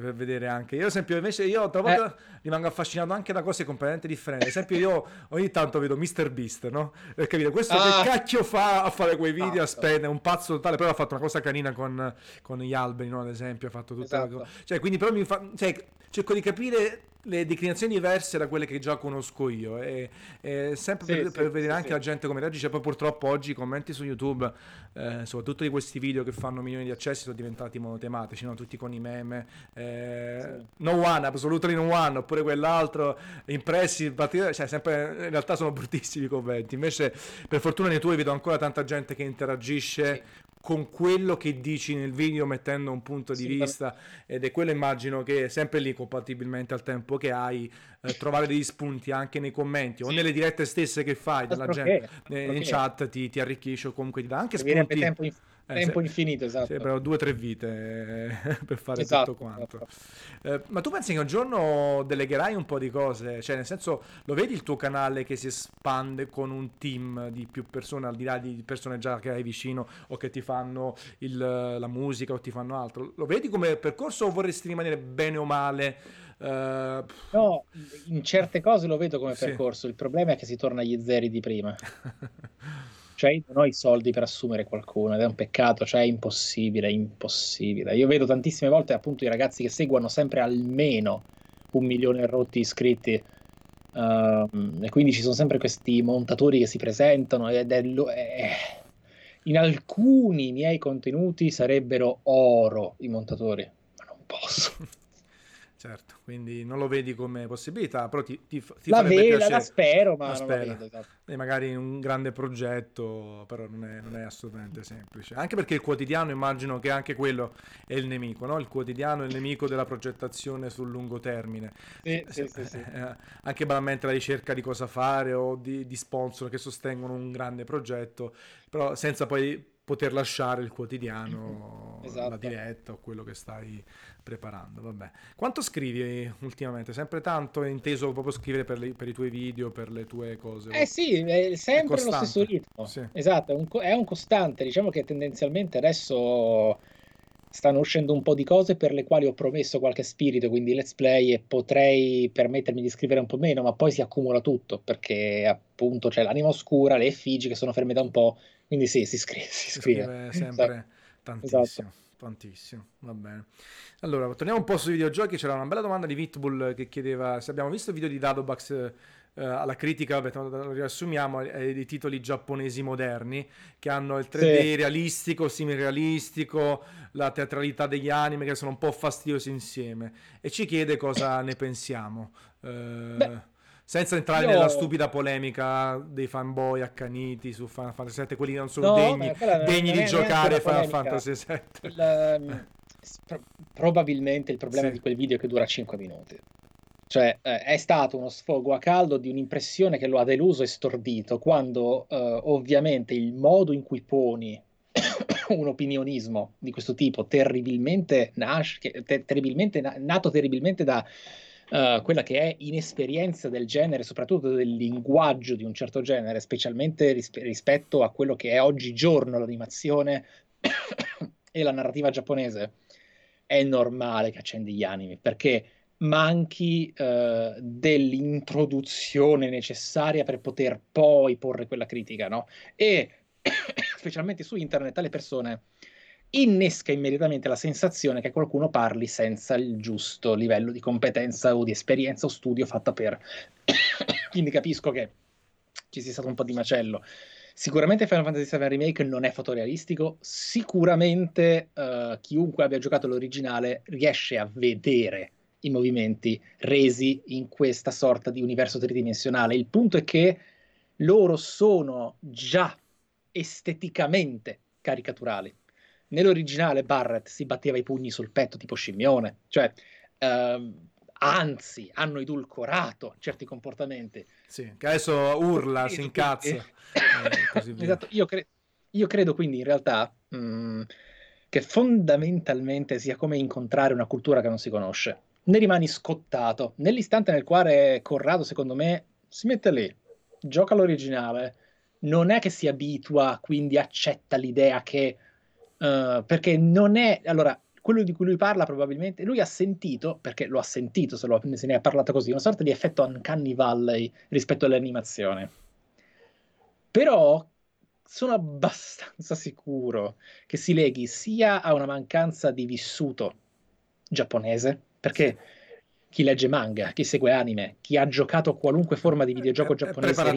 [SPEAKER 1] per vedere anche. Io, ad esempio, invece, io eh. rimango affascinato anche da cose completamente differenti. Ad esempio, io ogni tanto vedo Mr. Beast, no? E capito? Questo ah. che cacchio fa a fare quei video? Ah, spende un pazzo totale. Però ha fatto una cosa carina con, con gli alberi, no? Ad esempio, ha fatto tutta esatto. la... Cioè, quindi, però mi fa. Cioè, cerco di capire le declinazioni diverse da quelle che già conosco io. E, e sempre sì, per, sì, per, vedere sì, anche la gente come reagisce. Poi purtroppo oggi i commenti su youtube eh, soprattutto di questi video che fanno milioni di accessi sono diventati monotematici no? tutti con i meme eh, no one, absolutely no one oppure quell'altro impressi cioè sempre in realtà sono bruttissimi i commenti. Invece per fortuna nei tuoi vedo ancora tanta gente che interagisce con quello che dici nel video mettendo un punto di sì, vista ed è quello immagino che sempre lì compatibilmente al tempo che hai eh, trovare degli spunti anche nei commenti sì. o nelle dirette stesse che fai della gente, eh, in chat ti, ti, arricchisce o comunque ti dà anche spunti
[SPEAKER 2] Tempo se, infinito, esatto.
[SPEAKER 1] Sembrano due o tre vite eh, (laughs) per fare esatto, tutto quanto. Esatto. Eh, ma tu pensi che un giorno delegherai un po' di cose? Cioè, nel senso, lo vedi il tuo canale che si espande con un team di più persone, al di là di persone già che hai vicino o che ti fanno il, la musica o ti fanno altro? Lo vedi come percorso o vorresti rimanere bene o male?
[SPEAKER 2] Uh, no, in certe cose lo vedo come sì. percorso. Il problema è che si torna agli zeri di prima. (laughs) Cioè, non ho i soldi per assumere qualcuno ed è un peccato, cioè è impossibile, impossibile. Io vedo tantissime volte appunto i ragazzi che seguono sempre almeno un milione e rotti iscritti uh, e quindi ci sono sempre questi montatori che si presentano ed è, è, in alcuni miei contenuti sarebbero oro i montatori, ma non posso. (laughs)
[SPEAKER 1] Certo, quindi non lo vedi come possibilità, però ti, ti, ti
[SPEAKER 2] la farebbe piacere. La spero, ma la spero. non la vedo.
[SPEAKER 1] Esatto. E magari un grande progetto, però non è, non è, assolutamente semplice. Anche perché il quotidiano immagino che anche quello è il nemico, no? Il quotidiano è il nemico della progettazione sul lungo termine.
[SPEAKER 2] Sì, sì, sì, sì.
[SPEAKER 1] Eh, anche banalmente la ricerca di cosa fare o di, di sponsor che sostengono un grande progetto, però senza poi poter lasciare il quotidiano, (laughs) esatto. la diretta o quello che stai preparando. Vabbè. Quanto scrivi ultimamente? Sempre tanto? È inteso proprio scrivere per, le, per, i tuoi video, per le tue cose?
[SPEAKER 2] Eh sì, è sempre è lo stesso ritmo. Sì. Esatto, è un, è un costante. Diciamo che tendenzialmente adesso stanno uscendo un po' di cose per le quali ho promesso qualche spirito, quindi let's play e potrei permettermi di scrivere un po' meno, ma poi si accumula tutto perché appunto c'è l'anima oscura, le effigi che sono ferme da un po', quindi sì, si scrive. Si, si scrive.
[SPEAKER 1] scrive sempre (laughs) esatto. tantissimo. Esatto. Tantissimo, va bene. Allora, torniamo un po' sui videogiochi. C'era una bella domanda di Vitbull che chiedeva se abbiamo visto il video di Dadobax eh, alla critica, vabbè, lo riassumiamo, eh, dei titoli giapponesi moderni che hanno il 3D sì. realistico, semi-realistico, la teatralità degli anime che sono un po' fastidiosi insieme e ci chiede cosa ne pensiamo. Eh, senza entrare Io... nella stupida polemica dei fanboy accaniti su Final Fantasy VII, quelli non sono no, degni, beh, degni di giocare Final Fantasy VII.
[SPEAKER 2] Il, um, probabilmente il problema sì. di quel video è che dura 5 minuti. Cioè, eh, è stato uno sfogo a caldo di un'impressione che lo ha deluso e stordito, quando eh, ovviamente il modo in cui poni (coughs) un opinionismo di questo tipo, terribilmente, nas- ter- terribilmente na- nato terribilmente da uh, quella che è inesperienza del genere, soprattutto del linguaggio di un certo genere, specialmente ris- rispetto a quello che è oggigiorno l'animazione (coughs) e la narrativa giapponese, è normale che accendi gli animi, perché manchi uh, dell'introduzione necessaria per poter poi porre quella critica, no? E (coughs) specialmente su internet alle persone innesca immediatamente la sensazione che qualcuno parli senza il giusto livello di competenza o di esperienza o studio fatta per. (coughs) Quindi capisco che ci sia stato un po' di macello. Sicuramente Final Fantasy VII Remake non è fotorealistico, sicuramente uh, chiunque abbia giocato l'originale riesce a vedere i movimenti resi in questa sorta di universo tridimensionale. Il punto è che loro sono già esteticamente caricaturali nell'originale Barrett si batteva i pugni sul petto tipo scimmione, cioè ehm, anzi hanno edulcorato certi comportamenti.
[SPEAKER 1] Sì, che adesso urla, si incazza.
[SPEAKER 2] Eh, esatto, io, cre- io, credo quindi in realtà mh, mm, che fondamentalmente sia come incontrare una cultura che non si conosce. Ne rimani scottato. Nell'istante nel quale Corrado, secondo me, si mette lì, gioca l'originale, non è che si abitua, quindi accetta l'idea che Uh, perché non è allora quello di cui lui parla probabilmente lui ha sentito perché lo ha sentito se, lo, se ne ha parlato così una sorta di effetto Uncanny Valley rispetto all'animazione però sono abbastanza (laughs) sicuro che si leghi sia a una mancanza di vissuto giapponese perché chi legge manga, chi segue anime, chi ha giocato qualunque forma di videogioco giapponese
[SPEAKER 1] è in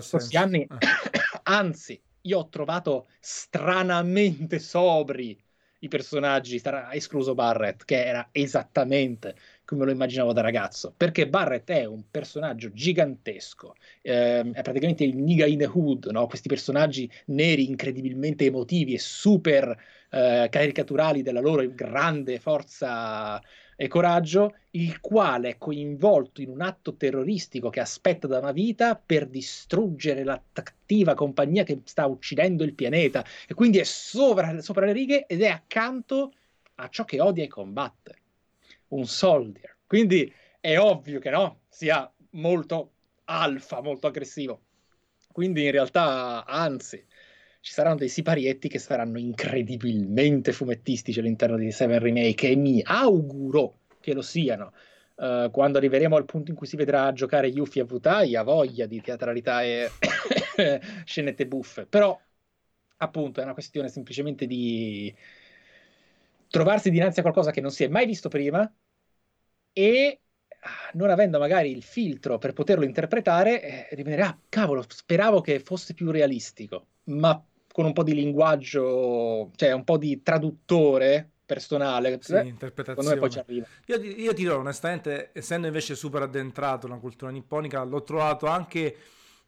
[SPEAKER 1] senso.
[SPEAKER 2] anni, ah. (coughs) anzi io ho trovato stranamente sobri i personaggi, escluso Barrett, che era esattamente come lo immaginavo da ragazzo, perché Barrett è un personaggio gigantesco, ehm, è praticamente il Niga in the Hood, no? questi personaggi neri incredibilmente emotivi e super eh, caricaturali della loro grande forza e coraggio, il quale è coinvolto in un atto terroristico che aspetta da una vita per distruggere la cattiva compagnia che sta uccidendo il pianeta e quindi è sopra, sopra le righe ed è accanto a ciò che odia e combatte. Un soldier. Quindi è ovvio che no, sia molto alfa, molto aggressivo. Quindi in realtà, anzi, ci saranno dei siparietti che saranno incredibilmente fumettistici all'interno di Seven Remake e mi auguro che lo siano. Uh, quando arriveremo al punto in cui si vedrà giocare Yuffie a Vutai, ha voglia di teatralità e (coughs) scenette buffe. Però, appunto, è una questione semplicemente di trovarsi dinanzi a qualcosa che non si è mai visto prima e ah, non avendo magari il filtro per poterlo interpretare, eh, rimanere, ah, cavolo, speravo che fosse più realistico, ma con un po' di linguaggio, cioè un po' di traduttore personale,
[SPEAKER 1] sì, eh, interpretazione. poi ci arriva. Io, io ti dirò onestamente, essendo invece super addentrato nella cultura nipponica, l'ho trovato anche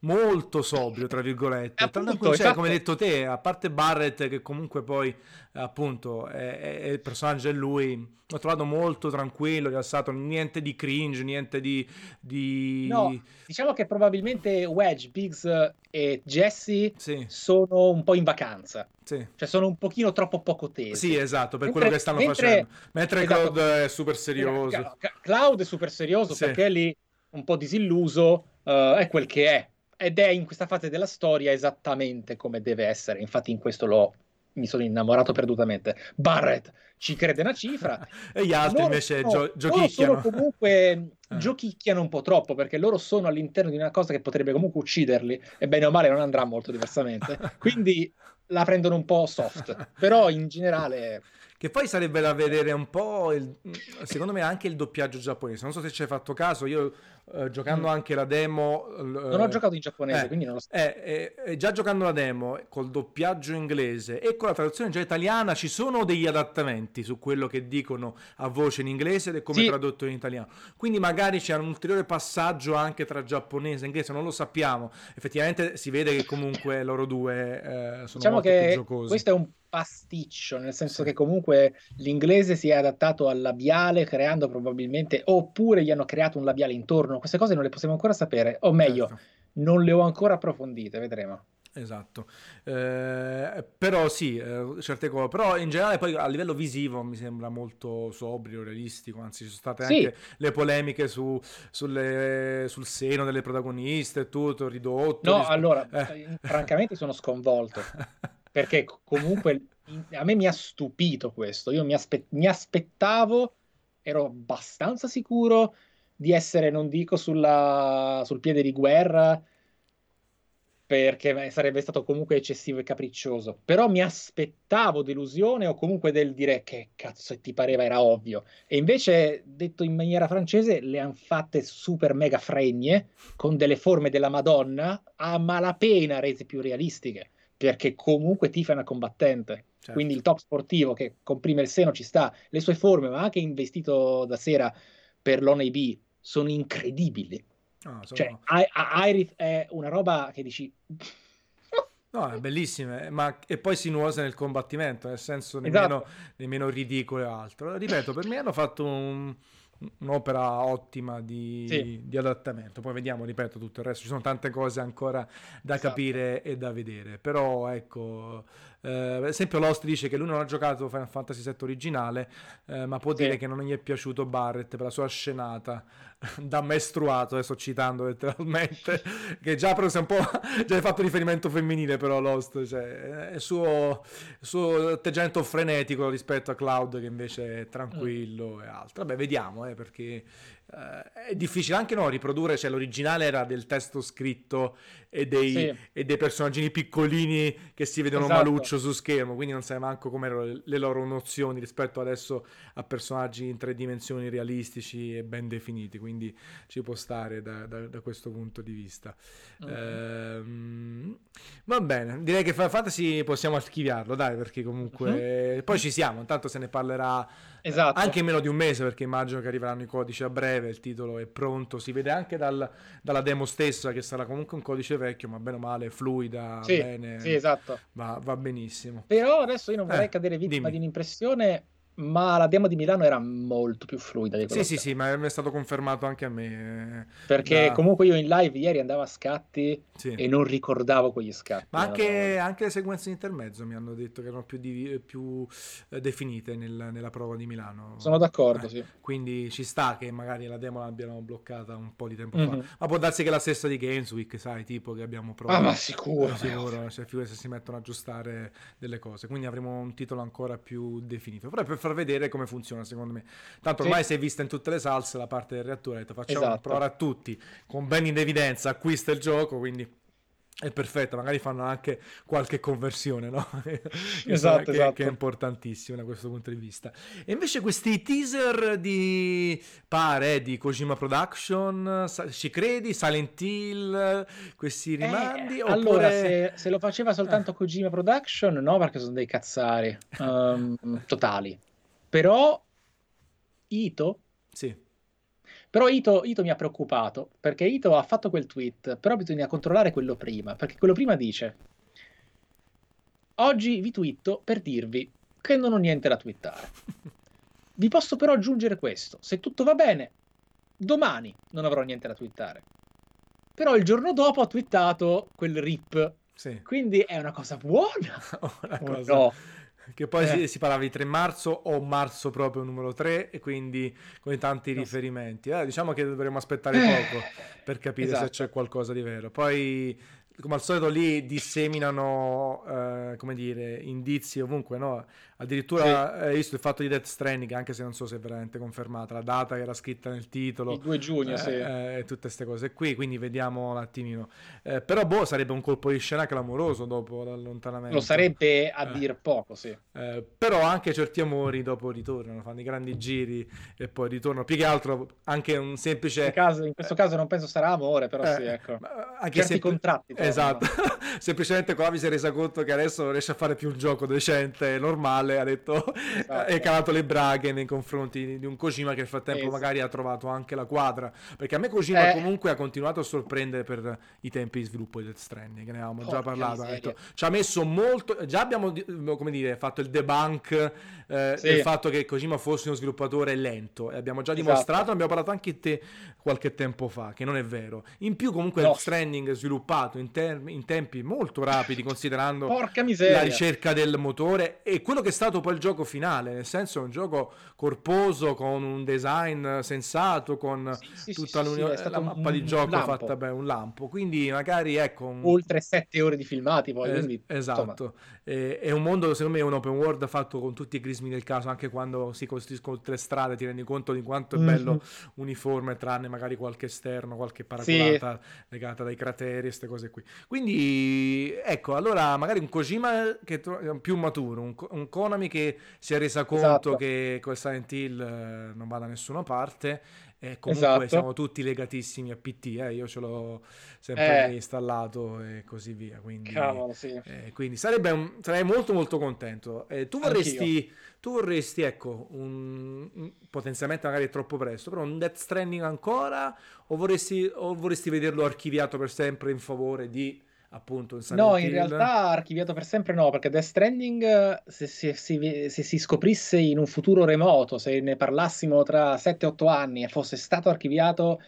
[SPEAKER 1] molto sobrio, tra virgolette. Appunto, cioè, esatto. come hai detto te, a parte Barrett, che comunque poi appunto è, è, il personaggio è lui, l'ho trovato molto tranquillo, rilassato, niente di cringe, niente di, di...
[SPEAKER 2] No, diciamo che probabilmente Wedge, Biggs e Jesse sì. sono un po' in vacanza. Sì. Cioè sono un pochino troppo poco tesi.
[SPEAKER 1] Sì, esatto, per mentre, quello che stanno mentre, facendo. Mentre esatto, Cloud è super serioso.
[SPEAKER 2] Cloud è super serioso sì. perché lì un po' disilluso uh, è quel che è ed è in questa fase della storia esattamente come deve essere. Infatti, in questo l'ho mi sono innamorato perdutamente. Barrett ci crede una cifra. (laughs)
[SPEAKER 1] e gli altri loro, invece no, gio- giochicchiano.
[SPEAKER 2] Loro comunque (laughs) eh. giochicchiano un po' troppo perché loro sono all'interno di una cosa che potrebbe comunque ucciderli e bene o male non andrà molto diversamente. (laughs) Quindi la prendono un po' soft. Però in generale
[SPEAKER 1] che poi sarebbe da vedere un po', il, secondo me, anche il doppiaggio giapponese. Non so se ci hai fatto caso, io eh, giocando mm. anche la demo...
[SPEAKER 2] non ho giocato in giapponese,
[SPEAKER 1] eh,
[SPEAKER 2] quindi non lo so.
[SPEAKER 1] Eh, eh, già giocando la demo col doppiaggio inglese e con la traduzione già italiana ci sono degli adattamenti su quello che dicono a voce in inglese ed è come sì. tradotto in italiano. Quindi magari c'è un ulteriore passaggio anche tra giapponese e inglese, non lo sappiamo. Effettivamente si vede che comunque loro due eh, sono diciamo molto più giocosi.
[SPEAKER 2] Questo è un pasticcio, nel senso che comunque l'inglese si è adattato al labiale creando probabilmente, oppure gli hanno creato un labiale intorno, queste cose non le possiamo ancora sapere, o meglio, certo. non le ho ancora approfondite, vedremo.
[SPEAKER 1] Esatto, eh, però sì, eh, certe cose, però in generale poi a livello visivo mi sembra molto sobrio, realistico, anzi ci sono state sì. anche le polemiche su, sulle, sul seno delle protagoniste tutto ridotto.
[SPEAKER 2] No, ris- allora, eh. francamente sono sconvolto. (laughs) perché comunque a me mi ha stupito questo. Io mi, aspe- mi, aspettavo, ero abbastanza sicuro di essere, non dico sulla, sul piede di guerra, perché sarebbe stato comunque eccessivo e capriccioso. Però mi aspettavo delusione o comunque del dire che cazzo ti pareva era ovvio. E invece, detto in maniera francese, le hanno fatte super mega fregne, con delle forme della Madonna, a malapena rese più realistiche perché comunque Tifa è una combattente. Certo. Quindi il top sportivo che comprime il seno ci sta, le sue forme, ma anche in vestito da sera per l'ONAB sono incredibili. No, sono... Cioè, Iris è una roba che dici...
[SPEAKER 1] No, è bellissima, eh, ma e poi sinuosa nel combattimento, nel senso nemmeno, esatto. nemmeno ridicolo e altro. Ripeto, per me hanno fatto un, un'opera ottima di, sì. di, adattamento. Poi vediamo, ripeto, tutto il resto. Ci sono tante cose ancora da esatto. capire e da vedere. Però, ecco, eh, esempio, Lost dice che lui non ha giocato Final Fantasy VII originale, eh, ma può sì. dire che non gli è piaciuto Barrett per la sua scenata (laughs) da mestruato, adesso citando letteralmente, (laughs) che già però un po', (laughs) già hai fatto riferimento femminile però Lost, cioè è il suo, suo atteggiamento frenetico rispetto a Cloud che invece è tranquillo mm. e altro. Vabbè, vediamo, eh, perché Uh, è difficile anche no riprodurre, cioè l'originale era del testo scritto e dei, sì. e dei personaggini piccolini che si vedono esatto. maluccio su schermo, quindi non sai manco come erano le, loro nozioni rispetto adesso a personaggi in tre dimensioni realistici e ben definiti, quindi ci può stare da, da, da questo punto di vista. Okay. Uh, va bene, direi che Fantasy possiamo archiviarlo, dai, perché comunque uh-huh. poi ci siamo, intanto se ne parlerà esatto. anche in meno di un mese perché immagino che arriveranno i codici a breve, il titolo è pronto, si vede anche dal, dalla demo stessa che sarà comunque un codice vecchio ma bene o male fluida,
[SPEAKER 2] sì,
[SPEAKER 1] bene,
[SPEAKER 2] sì, esatto.
[SPEAKER 1] va, va, benissimo.
[SPEAKER 2] Però adesso io non vorrei eh, cadere vittima dimmi. di un'impressione ma la demo di Milano era molto più fluida di quella
[SPEAKER 1] Sì, sì, sì, ma è stato confermato anche a me. eh,
[SPEAKER 2] Perché
[SPEAKER 1] da-
[SPEAKER 2] comunque io in live ieri andavo a scatti
[SPEAKER 1] sì.
[SPEAKER 2] e non ricordavo quegli scatti.
[SPEAKER 1] Ma anche, anche le sequenze di intermezzo mi hanno detto che erano più, divi- più, eh, definite nel- nella prova di Milano.
[SPEAKER 2] Sono d'accordo,
[SPEAKER 1] Eh,
[SPEAKER 2] sì.
[SPEAKER 1] Quindi ci sta che magari la demo l'abbiano bloccata un po' di tempo fa.
[SPEAKER 2] Mhm.
[SPEAKER 1] Ma può darsi che la stessa di Games Week, sai, tipo che abbiamo provato.
[SPEAKER 2] Ah, ma sicuro.
[SPEAKER 1] Eh, sicuro, cioè, figurati se si mettono ad aggiustare delle cose. Quindi avremo un titolo ancora più definito. Però per far vedere come funziona, secondo me. Tanto
[SPEAKER 2] Sì.
[SPEAKER 1] ormai si è vista in tutte le salse la parte del reattore. Ha detto facciamo
[SPEAKER 2] Esatto.
[SPEAKER 1] provare a tutti con ben in evidenza, acquista il gioco. Quindi è perfetto. Magari fanno anche qualche conversione, no? (laughs)
[SPEAKER 2] Esatto,
[SPEAKER 1] che,
[SPEAKER 2] esatto.
[SPEAKER 1] che è importantissimo da questo punto di vista. E invece questi teaser di pare di Kojima Production, ci credi? Silent Hill, questi rimandi?
[SPEAKER 2] Eh,
[SPEAKER 1] oppure...
[SPEAKER 2] Allora, se, se lo faceva soltanto
[SPEAKER 1] Eh.
[SPEAKER 2] Kojima Production, no, perché sono dei cazzari (laughs) ehm, totali. Però Ito,
[SPEAKER 1] Sì,
[SPEAKER 2] però Ito, Ito mi ha preoccupato perché Ito ha fatto quel tweet, però bisogna controllare quello prima, perché quello prima dice Oggi vi twitto per dirvi che non ho niente da twittare. (laughs) Vi posso però aggiungere questo, se tutto va bene, domani non avrò niente da twittare. Però il giorno dopo ho twittato quel rip,
[SPEAKER 1] sì.
[SPEAKER 2] quindi è una cosa buona. (laughs)
[SPEAKER 1] Una cosa-
[SPEAKER 2] no?
[SPEAKER 1] Che poi si,
[SPEAKER 2] Eh.
[SPEAKER 1] si parlava di 3 marzo o marzo proprio numero 3 e quindi con tanti
[SPEAKER 2] No.
[SPEAKER 1] riferimenti. Eh, diciamo che dovremmo aspettare
[SPEAKER 2] Eh,
[SPEAKER 1] poco per capire se
[SPEAKER 2] esatto.
[SPEAKER 1] c'è qualcosa di vero. Poi, come al solito, lì disseminano, eh, come dire, indizi ovunque, no? Addirittura eh, hai visto il fatto di Death Stranding, anche se non so se è veramente confermata, la data che era scritta nel titolo.
[SPEAKER 2] Il 2 giugno,
[SPEAKER 1] eh,
[SPEAKER 2] sì.
[SPEAKER 1] eh, e tutte queste cose qui, quindi vediamo un attimino. Eh, però, boh, sarebbe un colpo di scena clamoroso dopo l'allontanamento.
[SPEAKER 2] Lo sarebbe a
[SPEAKER 1] Eh.
[SPEAKER 2] dir poco, sì.
[SPEAKER 1] Eh, però anche certi amori dopo ritornano, fanno i grandi giri e poi ritornano. Più che altro anche un semplice...
[SPEAKER 2] In, caso- in questo caso non penso sarà amore, però
[SPEAKER 1] eh,
[SPEAKER 2] sì, ecco.
[SPEAKER 1] anche
[SPEAKER 2] Certi
[SPEAKER 1] sempl-
[SPEAKER 2] contratti tornano.
[SPEAKER 1] Esatto, (laughs) semplicemente qua mi si è resa conto che adesso non riesce a fare più un gioco decente, normale, ha detto,
[SPEAKER 2] Esatto. (laughs)
[SPEAKER 1] è calato le braghe nei confronti di un Kojima che nel frattempo
[SPEAKER 2] Esatto.
[SPEAKER 1] magari ha trovato anche la quadra, perché a me Kojima
[SPEAKER 2] Eh.
[SPEAKER 1] comunque ha continuato a sorprendere per i tempi di sviluppo di Death Stranding, che ne avevamo già
[SPEAKER 2] Porca
[SPEAKER 1] parlato, ha
[SPEAKER 2] miseria.
[SPEAKER 1] detto, ci ha messo molto, già abbiamo di- come dire, fatto il debunk eh,
[SPEAKER 2] Sì.
[SPEAKER 1] del fatto che Kojima fosse uno sviluppatore lento e abbiamo già
[SPEAKER 2] Esatto.
[SPEAKER 1] dimostrato, abbiamo parlato anche te qualche tempo fa, che non è vero. In più comunque
[SPEAKER 2] No.
[SPEAKER 1] Death Stranding sviluppato in, term- in tempi molto rapidi (laughs) considerando la ricerca del motore e quello che stato poi il gioco finale, nel senso è un gioco corposo con un design sensato, con
[SPEAKER 2] Sì,
[SPEAKER 1] tutta
[SPEAKER 2] sì, sì,
[SPEAKER 1] la
[SPEAKER 2] un-
[SPEAKER 1] mappa di gioco
[SPEAKER 2] lampo.
[SPEAKER 1] fatta bene, un lampo. Quindi magari ecco un...
[SPEAKER 2] Oltre sette ore di filmati poi,
[SPEAKER 1] Es-
[SPEAKER 2] quindi,
[SPEAKER 1] esatto,
[SPEAKER 2] insomma,
[SPEAKER 1] Eh, è un mondo secondo me un open world fatto con tutti i crismi del caso, anche quando si costruiscono le strade ti rendi conto di quanto è
[SPEAKER 2] Mhm.
[SPEAKER 1] bello uniforme, tranne magari qualche esterno, qualche paraculata legata dai crateri e queste cose qui. Quindi ecco, allora magari un Kojima che è più maturo, un, un Konami che si è resa conto
[SPEAKER 2] Esatto.
[SPEAKER 1] che con Silent Hill eh, non va da nessuna parte. E comunque
[SPEAKER 2] Esatto.
[SPEAKER 1] siamo tutti legatissimi a PT, eh, io ce l'ho sempre
[SPEAKER 2] Eh.
[SPEAKER 1] installato e così via. Quindi,
[SPEAKER 2] cavolo, sì.
[SPEAKER 1] eh, quindi sarebbe un- sarei molto molto contento. Eh, tu vorresti, tu vorresti, ecco, un, un- potenzialmente magari è troppo presto, però un Death Stranding ancora o vorresti, o vorresti vederlo archiviato per sempre in favore di appunto un Silent
[SPEAKER 2] No, in
[SPEAKER 1] Hill?
[SPEAKER 2] realtà archiviato per sempre no, perché Death Stranding, se, se- se- se si scoprisse in un futuro remoto, se ne parlassimo tra 7-8 anni e fosse stato archiviato,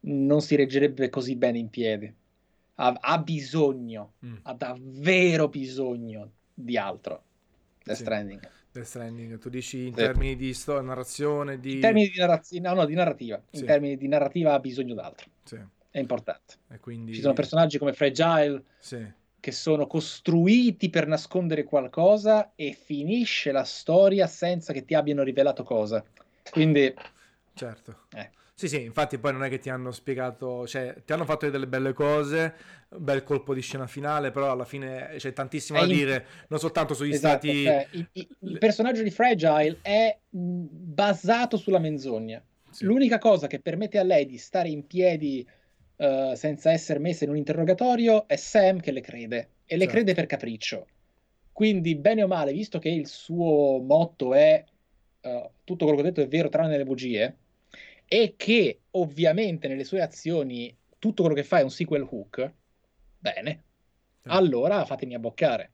[SPEAKER 2] non si reggerebbe così bene in piedi. Ha, ha bisogno,
[SPEAKER 1] Mm,
[SPEAKER 2] ha davvero bisogno di altro. Death
[SPEAKER 1] Sì.
[SPEAKER 2] Stranding.
[SPEAKER 1] Death Stranding, tu dici in
[SPEAKER 2] Sì.
[SPEAKER 1] termini di sto- narrazione, di...
[SPEAKER 2] In termini di narrazione, no, no, di narrativa. In
[SPEAKER 1] Sì.
[SPEAKER 2] termini di narrativa ha bisogno d'altro.
[SPEAKER 1] Sì,
[SPEAKER 2] È importante.
[SPEAKER 1] e quindi...
[SPEAKER 2] Ci sono personaggi come Fragile
[SPEAKER 1] Sì,
[SPEAKER 2] che sono costruiti per nascondere qualcosa e finisce la storia senza che ti abbiano rivelato cosa. Quindi,
[SPEAKER 1] certo.
[SPEAKER 2] Eh.
[SPEAKER 1] Sì, sì, infatti poi non è che ti hanno spiegato, cioè ti hanno fatto delle belle cose, bel colpo di scena finale, però alla fine c'è tantissimo
[SPEAKER 2] È
[SPEAKER 1] da
[SPEAKER 2] in-
[SPEAKER 1] dire, non soltanto sugli
[SPEAKER 2] esatto,
[SPEAKER 1] stati...
[SPEAKER 2] cioè, il, il- personaggio di Fragile è mh, basato sulla menzogna.
[SPEAKER 1] Sì,
[SPEAKER 2] L'unica cosa che permette a lei di stare in piedi eh, senza essere messa in un interrogatorio è Sam che le crede e le
[SPEAKER 1] Certo.
[SPEAKER 2] crede per capriccio. Quindi, bene o male, visto che il suo motto è eh, tutto quello che ho detto è vero tranne le bugie, e che ovviamente nelle sue azioni tutto quello che fa è un sequel hook, bene,
[SPEAKER 1] sì.
[SPEAKER 2] allora fatemi abboccare.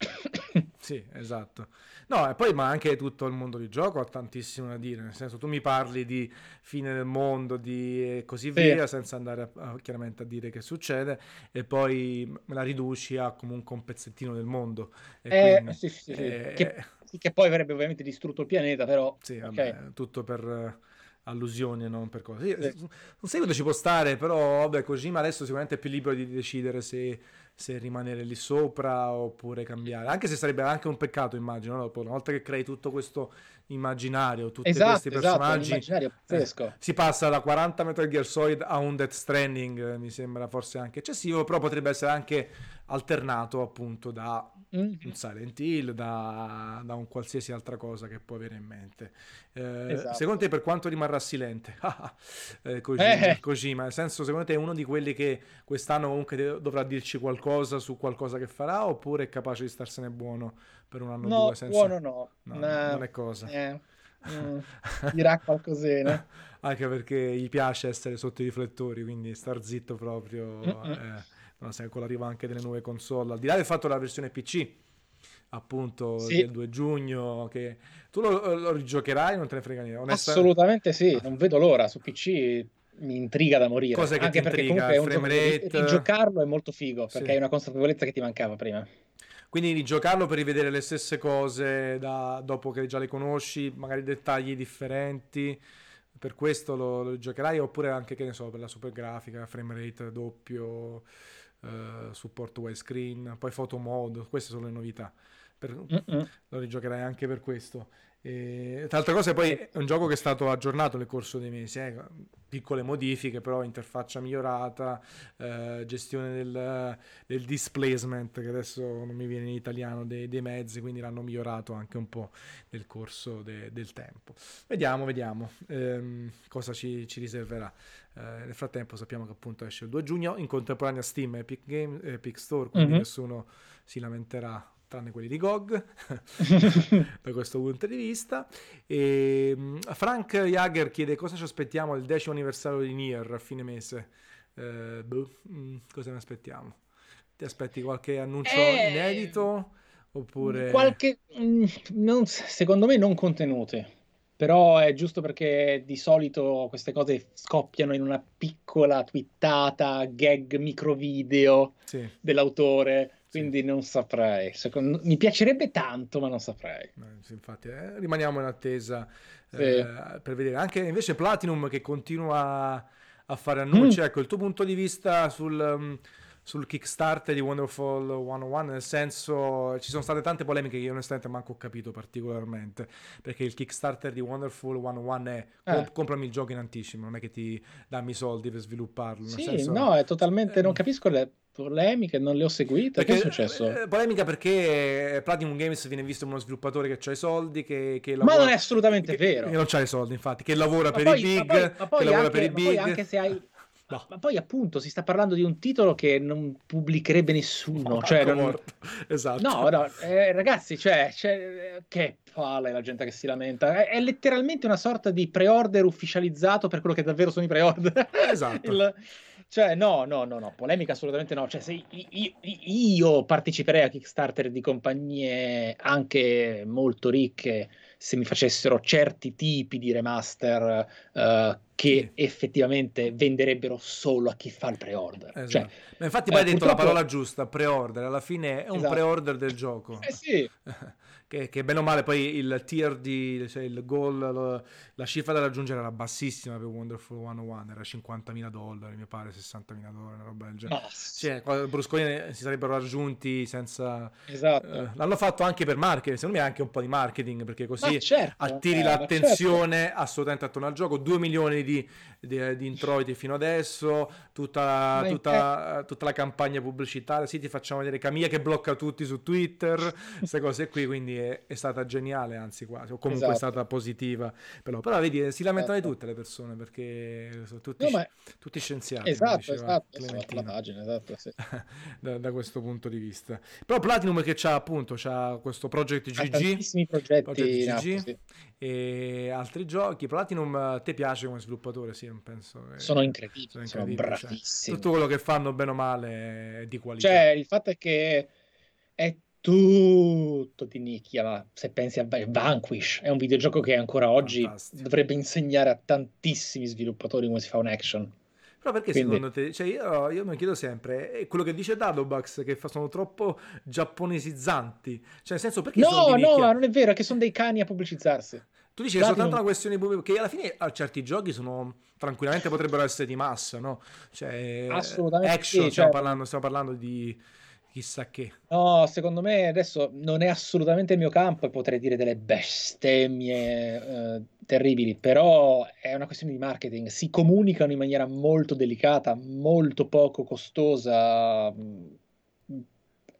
[SPEAKER 1] Sì, (coughs) Sì, esatto. No, e poi ma anche tutto il mondo di gioco ha tantissimo da dire, nel senso tu mi parli di fine del mondo di e così
[SPEAKER 2] Sì.
[SPEAKER 1] via, senza andare a- chiaramente a dire che succede, e poi me la riduci a comunque un pezzettino del mondo.
[SPEAKER 2] Eh,
[SPEAKER 1] quindi,
[SPEAKER 2] sì, sì, sì.
[SPEAKER 1] eh,
[SPEAKER 2] Che, sì, che poi avrebbe ovviamente distrutto il pianeta, però...
[SPEAKER 1] sì,
[SPEAKER 2] ok.
[SPEAKER 1] vabbè, tutto per eh, allusioni e non per cose. Sì,
[SPEAKER 2] Sì.
[SPEAKER 1] Un seguito ci può stare, però vabbè, Kojima adesso sicuramente è più libero di decidere se, se rimanere lì sopra oppure cambiare. Anche se sarebbe anche un peccato, immagino, no? Dopo, una volta che crei tutto questo immaginario, tutti
[SPEAKER 2] Esatto,
[SPEAKER 1] questi
[SPEAKER 2] esatto,
[SPEAKER 1] personaggi,
[SPEAKER 2] immaginario
[SPEAKER 1] eh, si passa da 40 Metal Gear Solid a un Death Stranding, eh, mi sembra forse anche eccessivo, però potrebbe essere anche alternato appunto da
[SPEAKER 2] Mhm.
[SPEAKER 1] un Silent Hill, da, da un qualsiasi altra cosa che puoi avere in mente. Eh,
[SPEAKER 2] Esatto.
[SPEAKER 1] Secondo te per quanto rimarrà silente? (laughs) eh, Kojima,
[SPEAKER 2] Eh.
[SPEAKER 1] Kojima, nel senso secondo te è uno di quelli che quest'anno comunque dovrà dirci qualcosa su qualcosa che farà oppure è capace di starsene buono per un anno o
[SPEAKER 2] No,
[SPEAKER 1] due senza...
[SPEAKER 2] buono no.
[SPEAKER 1] No,
[SPEAKER 2] No,
[SPEAKER 1] non è cosa.
[SPEAKER 2] eh, (laughs) mm, dirà qualcosina.
[SPEAKER 1] Anche perché gli piace essere sotto i riflettori, quindi star zitto proprio. Eh, non sai, con l'arrivo anche delle nuove console. Al di là del fatto della versione PC, appunto,
[SPEAKER 2] Sì.
[SPEAKER 1] del 2 giugno, che tu lo, lo rigiocherai, non te ne frega niente.
[SPEAKER 2] Assolutamente sì, non vedo l'ora. Su PC mi intriga da morire.
[SPEAKER 1] Cosa che
[SPEAKER 2] Anche perché
[SPEAKER 1] intriga?
[SPEAKER 2] comunque è un gioco
[SPEAKER 1] Frame rate?
[SPEAKER 2] rigiocarlo è molto figo, perché
[SPEAKER 1] Sì.
[SPEAKER 2] hai una consapevolezza che ti mancava prima.
[SPEAKER 1] Quindi rigiocarlo per rivedere le stesse cose da- dopo che già le conosci, magari dettagli differenti. Per questo lo, lo giocherai oppure anche, che ne so, per la super grafica, frame rate doppio, eh, supporto widescreen, poi photo mode, queste sono le novità. Per- lo rigiocherai anche per questo. E, tra altre cose, poi è un gioco che è stato aggiornato nel corso dei mesi, eh, piccole modifiche, però interfaccia migliorata, eh, gestione del, del displacement, che adesso non mi viene in italiano, dei, dei mezzi, quindi l'hanno migliorato anche un po' nel corso de- del tempo. Vediamo, vediamo ehm, cosa ci, ci riserverà. Eh, nel frattempo sappiamo che appunto esce il 2 giugno, in contemporanea Steam e Epic, Game, Epic Store, quindi
[SPEAKER 2] Mhm.
[SPEAKER 1] nessuno si lamenterà tranne quelli di GOG (laughs) per questo punto di vista. E, mh, Frank Jager chiede cosa ci aspettiamo del decimo anniversario di Nier a fine mese. Eh, boh, mh, cosa ne aspettiamo? Ti aspetti qualche annuncio
[SPEAKER 2] Eh,
[SPEAKER 1] inedito? Oppure...
[SPEAKER 2] Qualche, mm, non- secondo me non contenuti, però è giusto perché di solito queste cose scoppiano in una piccola twittata, gag, microvideo
[SPEAKER 1] Sì,
[SPEAKER 2] dell'autore,
[SPEAKER 1] Sì.
[SPEAKER 2] quindi non saprei. Secondo- mi piacerebbe tanto, ma non saprei.
[SPEAKER 1] sì, infatti eh, rimaniamo in attesa
[SPEAKER 2] Sì.
[SPEAKER 1] eh, per vedere. Anche invece Platinum che continua a fare annunci.
[SPEAKER 2] Mm.
[SPEAKER 1] Ecco, il tuo punto di vista sul... um, sul Kickstarter di Wonderful 101, nel senso ci sono state tante polemiche che io onestamente manco ho capito particolarmente, perché il Kickstarter di Wonderful 101 è
[SPEAKER 2] Eh.
[SPEAKER 1] "Com- comprami il gioco in anticipo, non è che ti dammi i soldi per svilupparlo. nel
[SPEAKER 2] Sì,
[SPEAKER 1] senso-
[SPEAKER 2] no, è totalmente... Non
[SPEAKER 1] Eh,
[SPEAKER 2] capisco le polemiche, non le ho seguite. Che è successo?
[SPEAKER 1] eh, polemica perché Platinum Games viene visto come uno sviluppatore che ha i soldi, che, che
[SPEAKER 2] Ma
[SPEAKER 1] lavora-
[SPEAKER 2] non è assolutamente
[SPEAKER 1] che-
[SPEAKER 2] vero.
[SPEAKER 1] che non c'ha i soldi, infatti, che lavora
[SPEAKER 2] Ma
[SPEAKER 1] per
[SPEAKER 2] poi,
[SPEAKER 1] i
[SPEAKER 2] ma
[SPEAKER 1] big,
[SPEAKER 2] poi- ma poi
[SPEAKER 1] che lavora
[SPEAKER 2] anche,
[SPEAKER 1] per i
[SPEAKER 2] ma poi
[SPEAKER 1] big.
[SPEAKER 2] anche se hai...
[SPEAKER 1] No.
[SPEAKER 2] Ma poi appunto si sta parlando di un titolo che non pubblicherebbe nessuno.
[SPEAKER 1] Marco
[SPEAKER 2] cioè, non-.
[SPEAKER 1] Esatto.
[SPEAKER 2] No, no, eh, ragazzi, cioè, cioè, eh, che palle la gente che si lamenta. È, è letteralmente una sorta di pre-order ufficializzato per quello che davvero sono i pre-order.
[SPEAKER 1] Esatto. (laughs)
[SPEAKER 2] Il- cioè, no, no, no, no, polemica assolutamente no. Cioè, se i- i- i- io parteciperei a Kickstarter di compagnie anche molto ricche se mi facessero certi tipi di remaster eh, che effettivamente venderebbero solo a chi fa il pre-order.
[SPEAKER 1] Esatto.
[SPEAKER 2] Cioè,
[SPEAKER 1] Ma infatti
[SPEAKER 2] eh,
[SPEAKER 1] poi hai detto la
[SPEAKER 2] purtroppo-
[SPEAKER 1] parola giusta, pre-order, alla fine è un
[SPEAKER 2] Esatto.
[SPEAKER 1] pre-order del gioco.
[SPEAKER 2] eh sì, (laughs)
[SPEAKER 1] che, che bene o male poi il tier di, cioè il goal, lo- la cifra da raggiungere era bassissima per Wonderful 101, era 50.000 dollari, mi pare 60.000 dollari, una roba del genere. Cioè, qua- bruscolini si sarebbero raggiunti senza...
[SPEAKER 2] esatto.
[SPEAKER 1] eh, l'hanno fatto anche per marketing, secondo me anche un po' di marketing, perché così
[SPEAKER 2] certo,
[SPEAKER 1] attiri
[SPEAKER 2] eh,
[SPEAKER 1] l'attenzione assolutamente attorno al gioco. 2 milioni di, di, di introiti fino adesso, tutta, tutta, tutta la campagna pubblicitaria. Sì, ti facciamo vedere Camilla che blocca tutti su Twitter, queste cose qui. Quindi è, è stata geniale, anzi, quasi, o comunque è
[SPEAKER 2] Esatto.
[SPEAKER 1] stata positiva. Però, però vedi, si lamentano
[SPEAKER 2] Esatto.
[SPEAKER 1] tutte le persone perché sono tutti,
[SPEAKER 2] No, ma-
[SPEAKER 1] tutti scienziati.
[SPEAKER 2] Esatto, esatto, sono sulla
[SPEAKER 1] Clementina
[SPEAKER 2] pagina, esatto, sì. (laughs)
[SPEAKER 1] da, da questo punto di vista. Però Platinum che c'ha appunto c'ha questo Project GG,
[SPEAKER 2] tantissimi progetti
[SPEAKER 1] Project
[SPEAKER 2] in atto,
[SPEAKER 1] GG
[SPEAKER 2] sì.
[SPEAKER 1] e altri giochi. Platinum a te piace come sviluppatore? Sì, penso. che-
[SPEAKER 2] Sono incredibili,
[SPEAKER 1] sono
[SPEAKER 2] sono,
[SPEAKER 1] incredibili, cioè,
[SPEAKER 2] bravissimi.
[SPEAKER 1] tutto quello che fanno bene o male è di qualità.
[SPEAKER 2] Cioè, il fatto è che è tutto di nicchia, ma se pensi a Vanquish, è un videogioco che ancora oggi Fantastico. dovrebbe insegnare a tantissimi sviluppatori come si fa un action.
[SPEAKER 1] Però perché Quindi... secondo te, cioè io, io mi chiedo sempre, è quello che dice Dadobax che fa, sono troppo giapponesizzanti, cioè nel senso perché
[SPEAKER 2] no,
[SPEAKER 1] sono
[SPEAKER 2] No, no, non è vero, è che sono dei cani a pubblicizzarsi.
[SPEAKER 1] Tu dici che è soltanto una questione di che alla fine a certi giochi sono tranquillamente potrebbero essere di massa, no? Cioè,
[SPEAKER 2] Assolutamente
[SPEAKER 1] action,
[SPEAKER 2] sì,
[SPEAKER 1] stiamo,
[SPEAKER 2] cioè...
[SPEAKER 1] parlando, stiamo parlando di chissà che.
[SPEAKER 2] No, secondo me adesso non è assolutamente il mio campo e potrei dire delle bestemmie eh, terribili, però è una questione di marketing. Si comunicano in maniera molto delicata, molto poco costosa.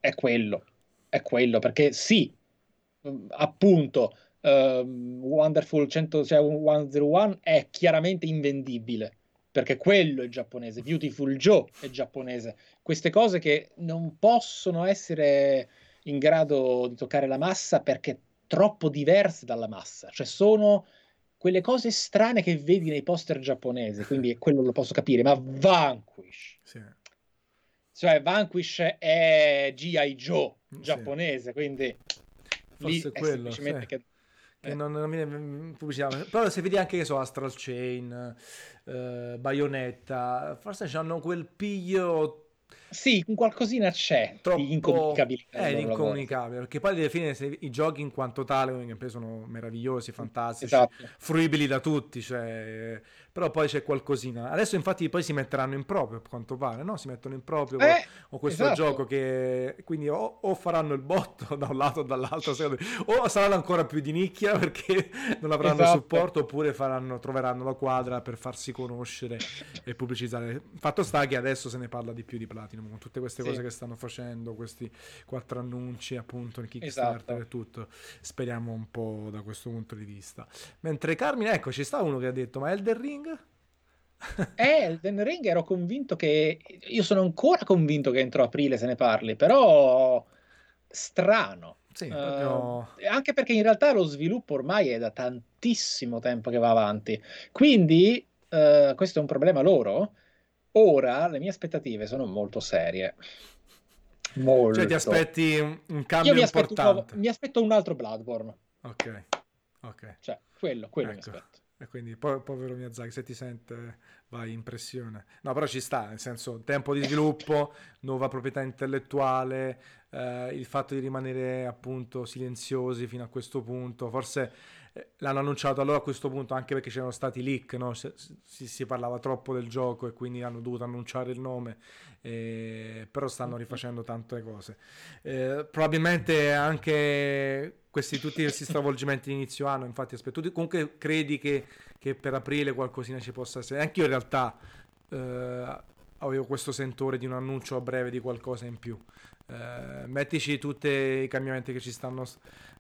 [SPEAKER 2] È quello, è quello, perché sì, appunto, uh, Wonderful 100, cioè 101 è chiaramente invendibile perché quello è giapponese, Beautiful Joe è giapponese. Queste cose che non possono essere in grado di toccare la massa perché troppo diverse dalla massa, cioè sono quelle cose strane che vedi nei poster giapponesi, quindi (laughs) quello lo posso capire, ma Vanquish. Sì. Cioè Vanquish è G.I. Joe giapponese, sì. quindi
[SPEAKER 1] Forse lì quello, semplicemente sì. che che eh. non, non viene pubblicità. Però se vedi anche che so, Astral Chain, eh, Bayonetta, forse hanno quel piglio
[SPEAKER 2] sì, qualcosina c'è
[SPEAKER 1] Troppo... di incomunicabilità. È incomunicabile, perché poi alla fine se, i giochi in quanto tale sono meravigliosi, fantastici, esatto. fruibili da tutti, cioè, però poi c'è qualcosina. Adesso infatti poi si metteranno in proprio, a quanto pare, no? Si mettono in proprio eh, o questo esatto. gioco che quindi o, o, faranno il botto (laughs) da un lato o dall'altro, o saranno ancora più di nicchia (laughs) perché non avranno esatto. supporto, oppure faranno, troveranno la quadra per farsi conoscere e pubblicizzare. Fatto sta che adesso se ne parla di più di Platinum con tutte queste cose sì. che stanno facendo, questi quattro annunci appunto in Kickstarter esatto. e tutto. Speriamo un po' da questo punto di vista. Mentre Carmine, ecco, ci sta uno che ha detto, ma Elden Ring? (laughs)
[SPEAKER 2] eh, Elden Ring ero convinto che... Io sono ancora convinto che entro aprile se ne parli, però strano.
[SPEAKER 1] Sì, proprio... uh,
[SPEAKER 2] anche perché in realtà lo sviluppo ormai è da tantissimo tempo che va avanti. Quindi uh, questo è un problema loro Ora le mie aspettative sono molto serie. Molto.
[SPEAKER 1] Cioè ti aspetti un, un cambio mi importante?
[SPEAKER 2] Nuovo, mi aspetto un altro Bloodborne.
[SPEAKER 1] Ok, ok.
[SPEAKER 2] Cioè, quello, quello ecco. mi aspetto.
[SPEAKER 1] E quindi, po- povero Miyazaki, se ti sente, vai in pressione. No, però ci sta, nel senso, tempo di sviluppo, (laughs) nuova proprietà intellettuale, eh, il fatto di rimanere appunto silenziosi fino a questo punto, forse l'hanno annunciato allora a questo punto anche perché c'erano stati leak, no? si, si, si, parlava troppo del gioco e quindi hanno dovuto annunciare il nome, eh, però stanno rifacendo tante cose. Eh, probabilmente anche questi tutti questi stravolgimenti di inizio anno, infatti aspetto, comunque credi che, che, per aprile qualcosina ci possa essere, anche io in realtà eh, avevo questo sentore di un annuncio a breve di qualcosa in più. Eh, mettici tutti i cambiamenti che ci stanno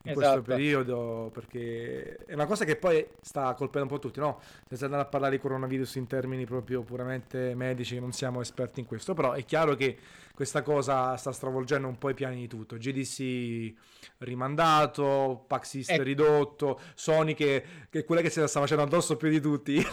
[SPEAKER 1] in esatto. questo periodo perché è una cosa che poi sta colpendo un po' tutti no? senza andare a parlare di coronavirus in termini proprio puramente medici non siamo esperti in questo però è chiaro che questa cosa sta stravolgendo un po' i piani di tutto. GDC rimandato Pax East ecco. ridotto Sony che, che, è quella che se la sta facendo addosso più di tutti. (laughs)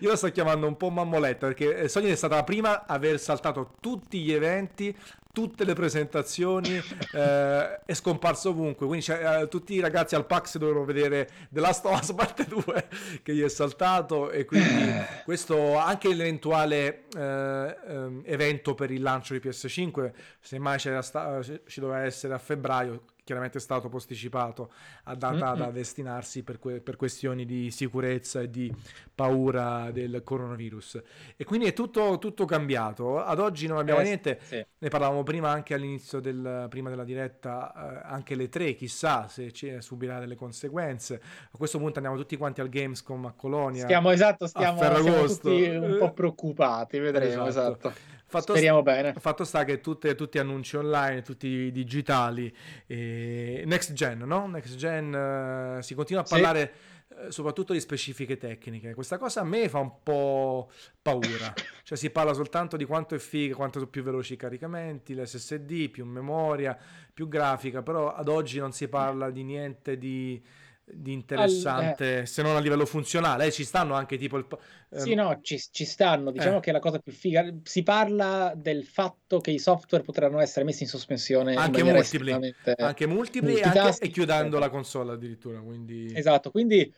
[SPEAKER 1] Io la sto chiamando un po' mammoletta perché Sony è stata la prima a aver saltato tutti gli eventi tutte le presentazioni (laughs) eh, è scomparso ovunque. Quindi eh, tutti i ragazzi al PAX dovevano vedere The Last of Us (laughs) parte 2 che gli è saltato e quindi questo anche l'eventuale eh, ehm, evento per il lancio di PS5 se mai sta- ci doveva essere a febbraio chiaramente è stato posticipato a data da destinarsi per, que- per, questioni di sicurezza e di paura del coronavirus. E quindi è tutto, tutto cambiato. Ad oggi non abbiamo eh, niente, sì. ne parlavamo prima anche all'inizio del, prima della diretta, eh, anche le tre, chissà se ci subirà delle conseguenze. A questo punto andiamo tutti quanti al Gamescom a Colonia.
[SPEAKER 2] Stiamo, esatto, stiamo, stiamo tutti un po' preoccupati, vedremo, esatto. esatto. Fatto Speriamo st- bene.
[SPEAKER 1] Fatto sta che tutte, tutti annunci online, tutti digitali, e next gen, no? Next gen uh, si continua a parlare sì. uh, soprattutto di specifiche tecniche. Questa cosa a me fa un po' paura. (coughs) cioè si parla soltanto di quanto è figa, quanto sono più veloci i caricamenti, l'SSD, più memoria, più grafica, però ad oggi non si parla di niente di di interessante, All, eh. se non a livello funzionale. Eh, ci stanno anche tipo il...
[SPEAKER 2] Ehm... Sì, no, ci, ci stanno. Diciamo eh. che la cosa più figa... Si parla del fatto che i software potranno essere messi in sospensione.
[SPEAKER 1] Anche
[SPEAKER 2] in
[SPEAKER 1] multipli. Anche multipli e, anche, e chiudendo la console addirittura. Quindi...
[SPEAKER 2] Esatto, quindi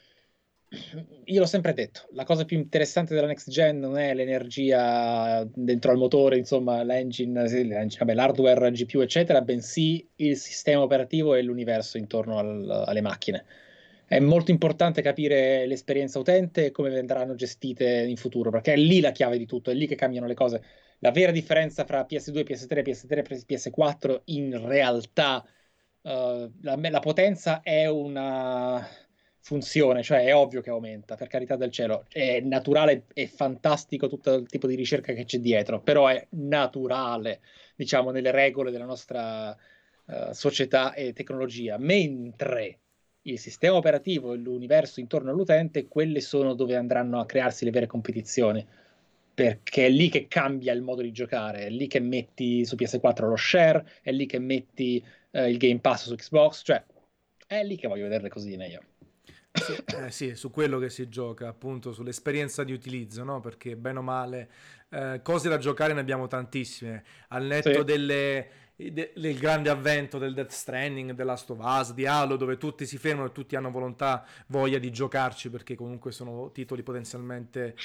[SPEAKER 2] io l'ho sempre detto, la cosa più interessante della next gen non è l'energia dentro al motore, insomma, l'engine, l'engine vabbè, l'hardware, GPU, eccetera, bensì il sistema operativo e l'universo intorno al, alle macchine. È molto importante capire l'esperienza utente e come verranno gestite in futuro, perché è lì la chiave di tutto, è lì che cambiano le cose. La vera differenza fra PS2, PS3, PS3 e PS4 in realtà uh, la, la potenza è una funzione, cioè è ovvio che aumenta, per carità del cielo, è naturale e fantastico tutto il tipo di ricerca che c'è dietro, però è naturale, diciamo, nelle regole della nostra uh, società e tecnologia, mentre il sistema operativo e l'universo intorno all'utente, quelle sono dove andranno a crearsi le vere competizioni, perché è lì che cambia il modo di giocare, è lì che metti su PS4 lo share, è lì che metti uh, il Game Pass su Xbox, cioè è lì che voglio vedere le cosine io.
[SPEAKER 1] Sì, eh, sì, su quello che si gioca, appunto, sull'esperienza di utilizzo, no? Perché bene o male, eh, cose da giocare ne abbiamo tantissime. Al netto sì. delle il grande avvento del Death Stranding, of Us, di Halo, dove tutti si fermano e tutti hanno volontà, voglia di giocarci perché comunque sono titoli potenzialmente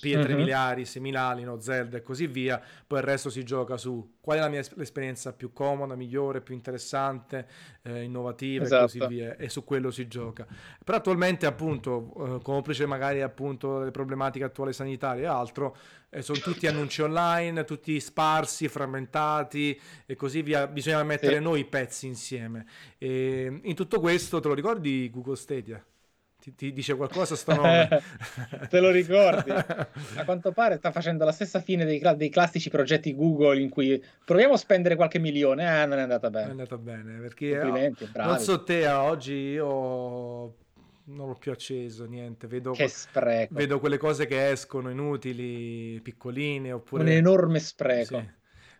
[SPEAKER 1] pietre mm-hmm. miliari, seminali, no? Zelda e così via. Poi il resto si gioca su qual è la mia esperienza più comoda, migliore, più interessante, eh, innovativa esatto. e così esatto. via. E su quello si gioca. Però attualmente, appunto, eh, complice magari appunto le problematiche attuali sanitarie e altro, eh, sono tutti annunci online, tutti sparsi, frammentati e così via. Bisogna mettere sì. noi i pezzi insieme. E in tutto questo, te lo ricordi Google Stadia? Ti, ti dice qualcosa sto nome? (laughs)
[SPEAKER 2] te lo ricordi? (laughs) A quanto pare sta facendo la stessa fine dei, dei, classici progetti Google in cui proviamo a spendere qualche milione. Ah, non è andata bene.
[SPEAKER 1] È andata bene perché oh, non so te, oggi io non l'ho più acceso, niente. Vedo,
[SPEAKER 2] che spreco.
[SPEAKER 1] Vedo quelle cose che escono inutili, piccoline, oppure...
[SPEAKER 2] Un enorme spreco.
[SPEAKER 1] Sì.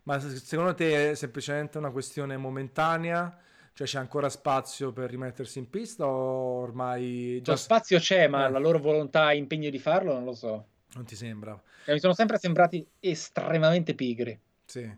[SPEAKER 1] Ma secondo te è semplicemente una questione momentanea? Cioè c'è ancora spazio per rimettersi in pista o ormai...
[SPEAKER 2] Già... Lo spazio c'è, ma eh. la loro volontà e impegno di farlo non lo so.
[SPEAKER 1] Non ti sembra?
[SPEAKER 2] Cioè, mi sono sempre sembrati estremamente pigri.
[SPEAKER 1] Sì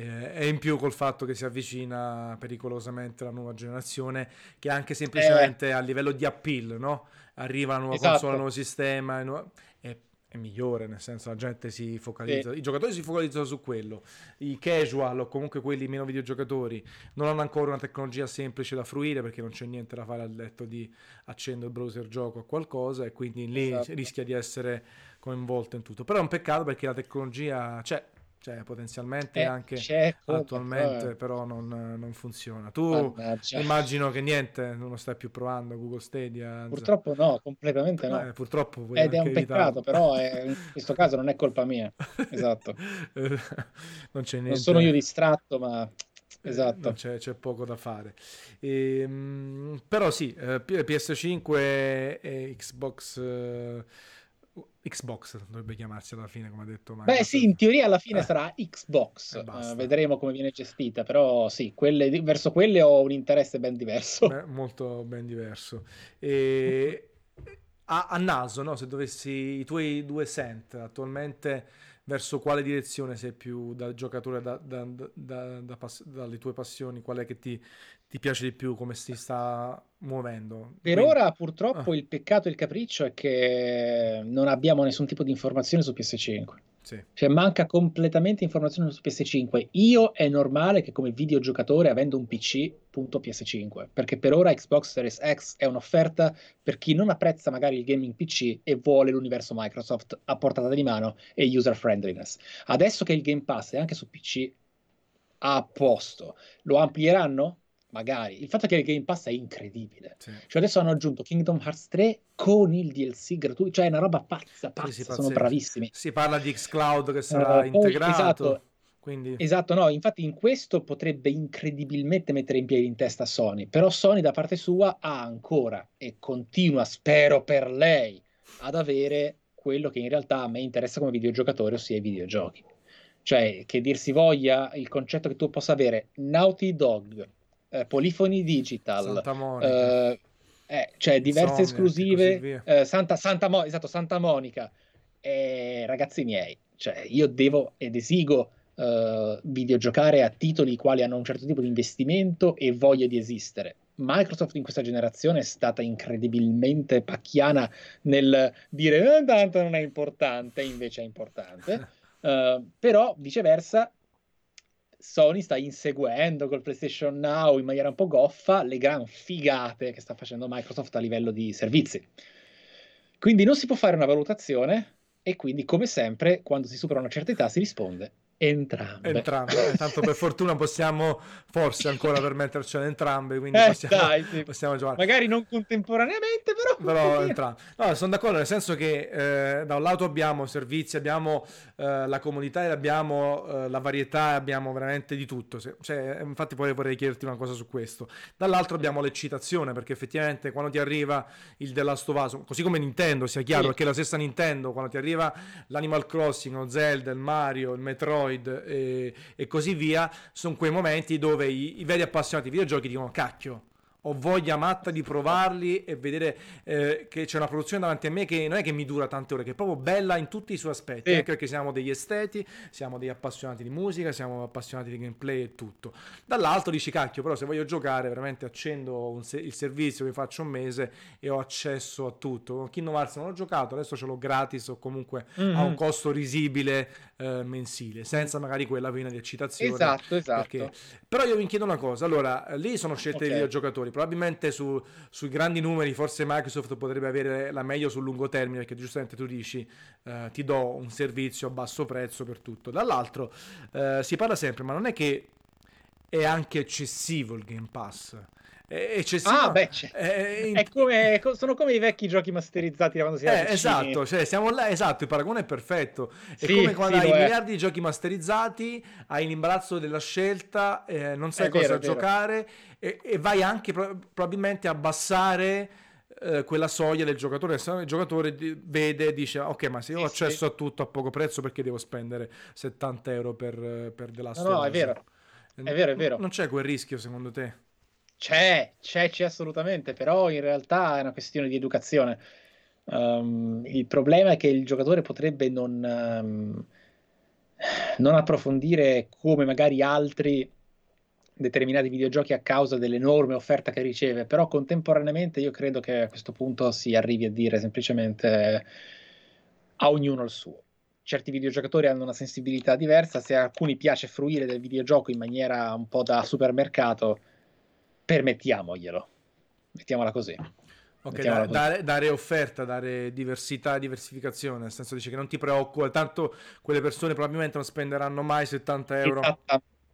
[SPEAKER 1] e in più col fatto che si avvicina pericolosamente la nuova generazione che anche semplicemente eh. a livello di appeal no? arriva la nuova esatto. console, il nuovo sistema nu- è, è, migliore nel senso la gente si focalizza sì. i giocatori si focalizzano su quello i casual o comunque quelli meno videogiocatori non hanno ancora una tecnologia semplice da fruire perché non c'è niente da fare al letto di accendere il browser gioco a qualcosa e quindi lì esatto. rischia di essere coinvolto in tutto però è un peccato perché la tecnologia c'è cioè potenzialmente eh, anche attualmente però non, non, funziona. Tu Mannaggia. immagino che niente non lo stai più provando Google Stadia
[SPEAKER 2] purtroppo no completamente no.
[SPEAKER 1] Eh, purtroppo
[SPEAKER 2] ed è un peccato però è, in (laughs) questo caso non è colpa mia. Esatto. (laughs)
[SPEAKER 1] Non c'è niente
[SPEAKER 2] non sono io distratto ma eh, esatto.
[SPEAKER 1] c'è, c'è, poco da fare. E, ehm, però sì eh, PS5 e Xbox eh, Xbox dovrebbe chiamarsi alla fine, come ha detto
[SPEAKER 2] Mario. Beh, sì, in teoria alla fine eh. sarà Xbox. Uh, vedremo come viene gestita, però sì, quelle, verso quelle ho un interesse ben diverso.
[SPEAKER 1] Beh, molto ben diverso. E (laughs) a, a, naso, no? se dovessi i tuoi due cent attualmente verso quale direzione sei più da giocatore da, da, da, dalle tue passioni qual è che ti, ti piace di più come si sta muovendo?
[SPEAKER 2] Per Quindi... ora purtroppo ah. il peccato e il capriccio è che non abbiamo nessun tipo di informazione su PS5. Sì. Cioè manca completamente informazione su PS5. Io è normale che come videogiocatore, avendo un PC, punto PS5, perché per ora Xbox Series X è un'offerta per chi non apprezza magari il gaming PC e vuole l'universo Microsoft a portata di mano e user friendliness. Adesso che il Game Pass è anche su PC, a posto. Lo amplieranno? Magari. Il fatto è che il Game Pass è incredibile. Sì. Cioè adesso hanno aggiunto Kingdom Hearts 3 con il DLC gratuito, cioè è una roba pazza, pazza, sì, sì, sono bravissimi.
[SPEAKER 1] Si parla di xCloud che sarà uh, integrato. Esatto. Quindi...
[SPEAKER 2] Esatto, no, infatti in questo potrebbe incredibilmente mettere in piedi in testa Sony, però Sony da parte sua ha ancora e continua, spero per lei, ad avere quello che in realtà a me interessa come videogiocatore, ossia i videogiochi. Cioè, che dir si voglia, il concetto che tu possa avere Naughty Dog, eh, Polifoni Digital,
[SPEAKER 1] Santa Monica. Eh,
[SPEAKER 2] Eh, cioè, diverse Insomnia, esclusive. Eh, Santa, Santa, Mo- esatto, Santa Monica. Eh, ragazzi miei, cioè, io devo ed esigo videogiocare a titoli i quali hanno un certo tipo di investimento e voglia di esistere. Microsoft in questa generazione è stata incredibilmente pacchiana nel dire eh, tanto non è importante, invece è importante. Uh, (laughs) però viceversa Sony sta inseguendo col PlayStation Now in maniera un po' goffa le gran figate che sta facendo Microsoft a livello di servizi. Quindi non si può fare una valutazione e quindi come sempre quando si supera una certa età si risponde Entrambe.
[SPEAKER 1] Entrambe. (laughs) Tanto per fortuna possiamo forse ancora permettercene entrambe, quindi eh, possiamo, dai, sì. possiamo, giocare.
[SPEAKER 2] Magari non contemporaneamente, però.
[SPEAKER 1] Però (laughs) entrambe. No, sono d'accordo, nel senso che eh, da un lato abbiamo servizi, abbiamo eh, la comunità e abbiamo eh, la varietà, abbiamo veramente di tutto. Cioè, infatti poi vorrei chiederti una cosa su questo. Dall'altro abbiamo l'eccitazione, perché effettivamente quando ti arriva il The Last of Us, così come Nintendo, sia chiaro, sì. perché la stessa Nintendo, quando ti arriva l'Animal Crossing, o Zelda, il Mario, il Metroid, Metroid e, e così via, sono quei momenti dove i, i veri appassionati di videogiochi dicono cacchio, ho voglia matta di provarli e vedere eh, che c'è una produzione davanti a me che non è che mi dura tante ore, che è proprio bella in tutti i suoi aspetti, sì. anche perché siamo degli esteti, siamo degli appassionati di musica, siamo appassionati di gameplay e tutto. Dall'altro dici cacchio, però se voglio giocare veramente accendo se- il servizio che faccio un mese e ho accesso a tutto. Con Kingdom Hearts non ho giocato, adesso ce l'ho gratis o comunque mm-hmm. a un costo risibile eh, mensile, senza magari quella vena di eccitazione.
[SPEAKER 2] Esatto, esatto. Perché...
[SPEAKER 1] Però io vi chiedo una cosa, allora lì sono scelte okay. dei videogiocatori probabilmente su, sui grandi numeri forse Microsoft potrebbe avere la meglio sul lungo termine perché giustamente tu dici eh, ti do un servizio a basso prezzo per tutto dall'altro eh, si parla sempre ma non è che è anche eccessivo il Game Pass è eccessivo.
[SPEAKER 2] Ah, beh, è, in... come, sono come i vecchi giochi masterizzati quando si
[SPEAKER 1] eh, Esatto, cioè siamo là, esatto, il paragone è perfetto. È sì, come quando sì, hai miliardi di giochi masterizzati, hai l'imbarazzo della scelta, eh, non sai è cosa vero, giocare e, e, vai anche pro- probabilmente a abbassare eh, quella soglia del giocatore. Se il giocatore vede e dice: Ok, ma se io ho accesso a tutto a poco prezzo, perché devo spendere 70 euro per, per The Last
[SPEAKER 2] no, no, è vero. È vero, è vero.
[SPEAKER 1] Non c'è quel rischio secondo te?
[SPEAKER 2] C'è, c'è, c'è assolutamente, però in realtà è una questione di educazione. Um, il problema è che il giocatore potrebbe non, um, non approfondire come magari altri determinati videogiochi a causa dell'enorme offerta che riceve, però contemporaneamente io credo che a questo punto si arrivi a dire semplicemente a ognuno il suo. Certi videogiocatori hanno una sensibilità diversa, se a alcuni piace fruire del videogioco in maniera un po' da supermercato, permettiamoglielo. Mettiamola così.
[SPEAKER 1] Ok, da, dare, dare, offerta, dare diversità, diversificazione, nel senso dice che non ti preoccupa, tanto quelle persone probabilmente non spenderanno mai 70 euro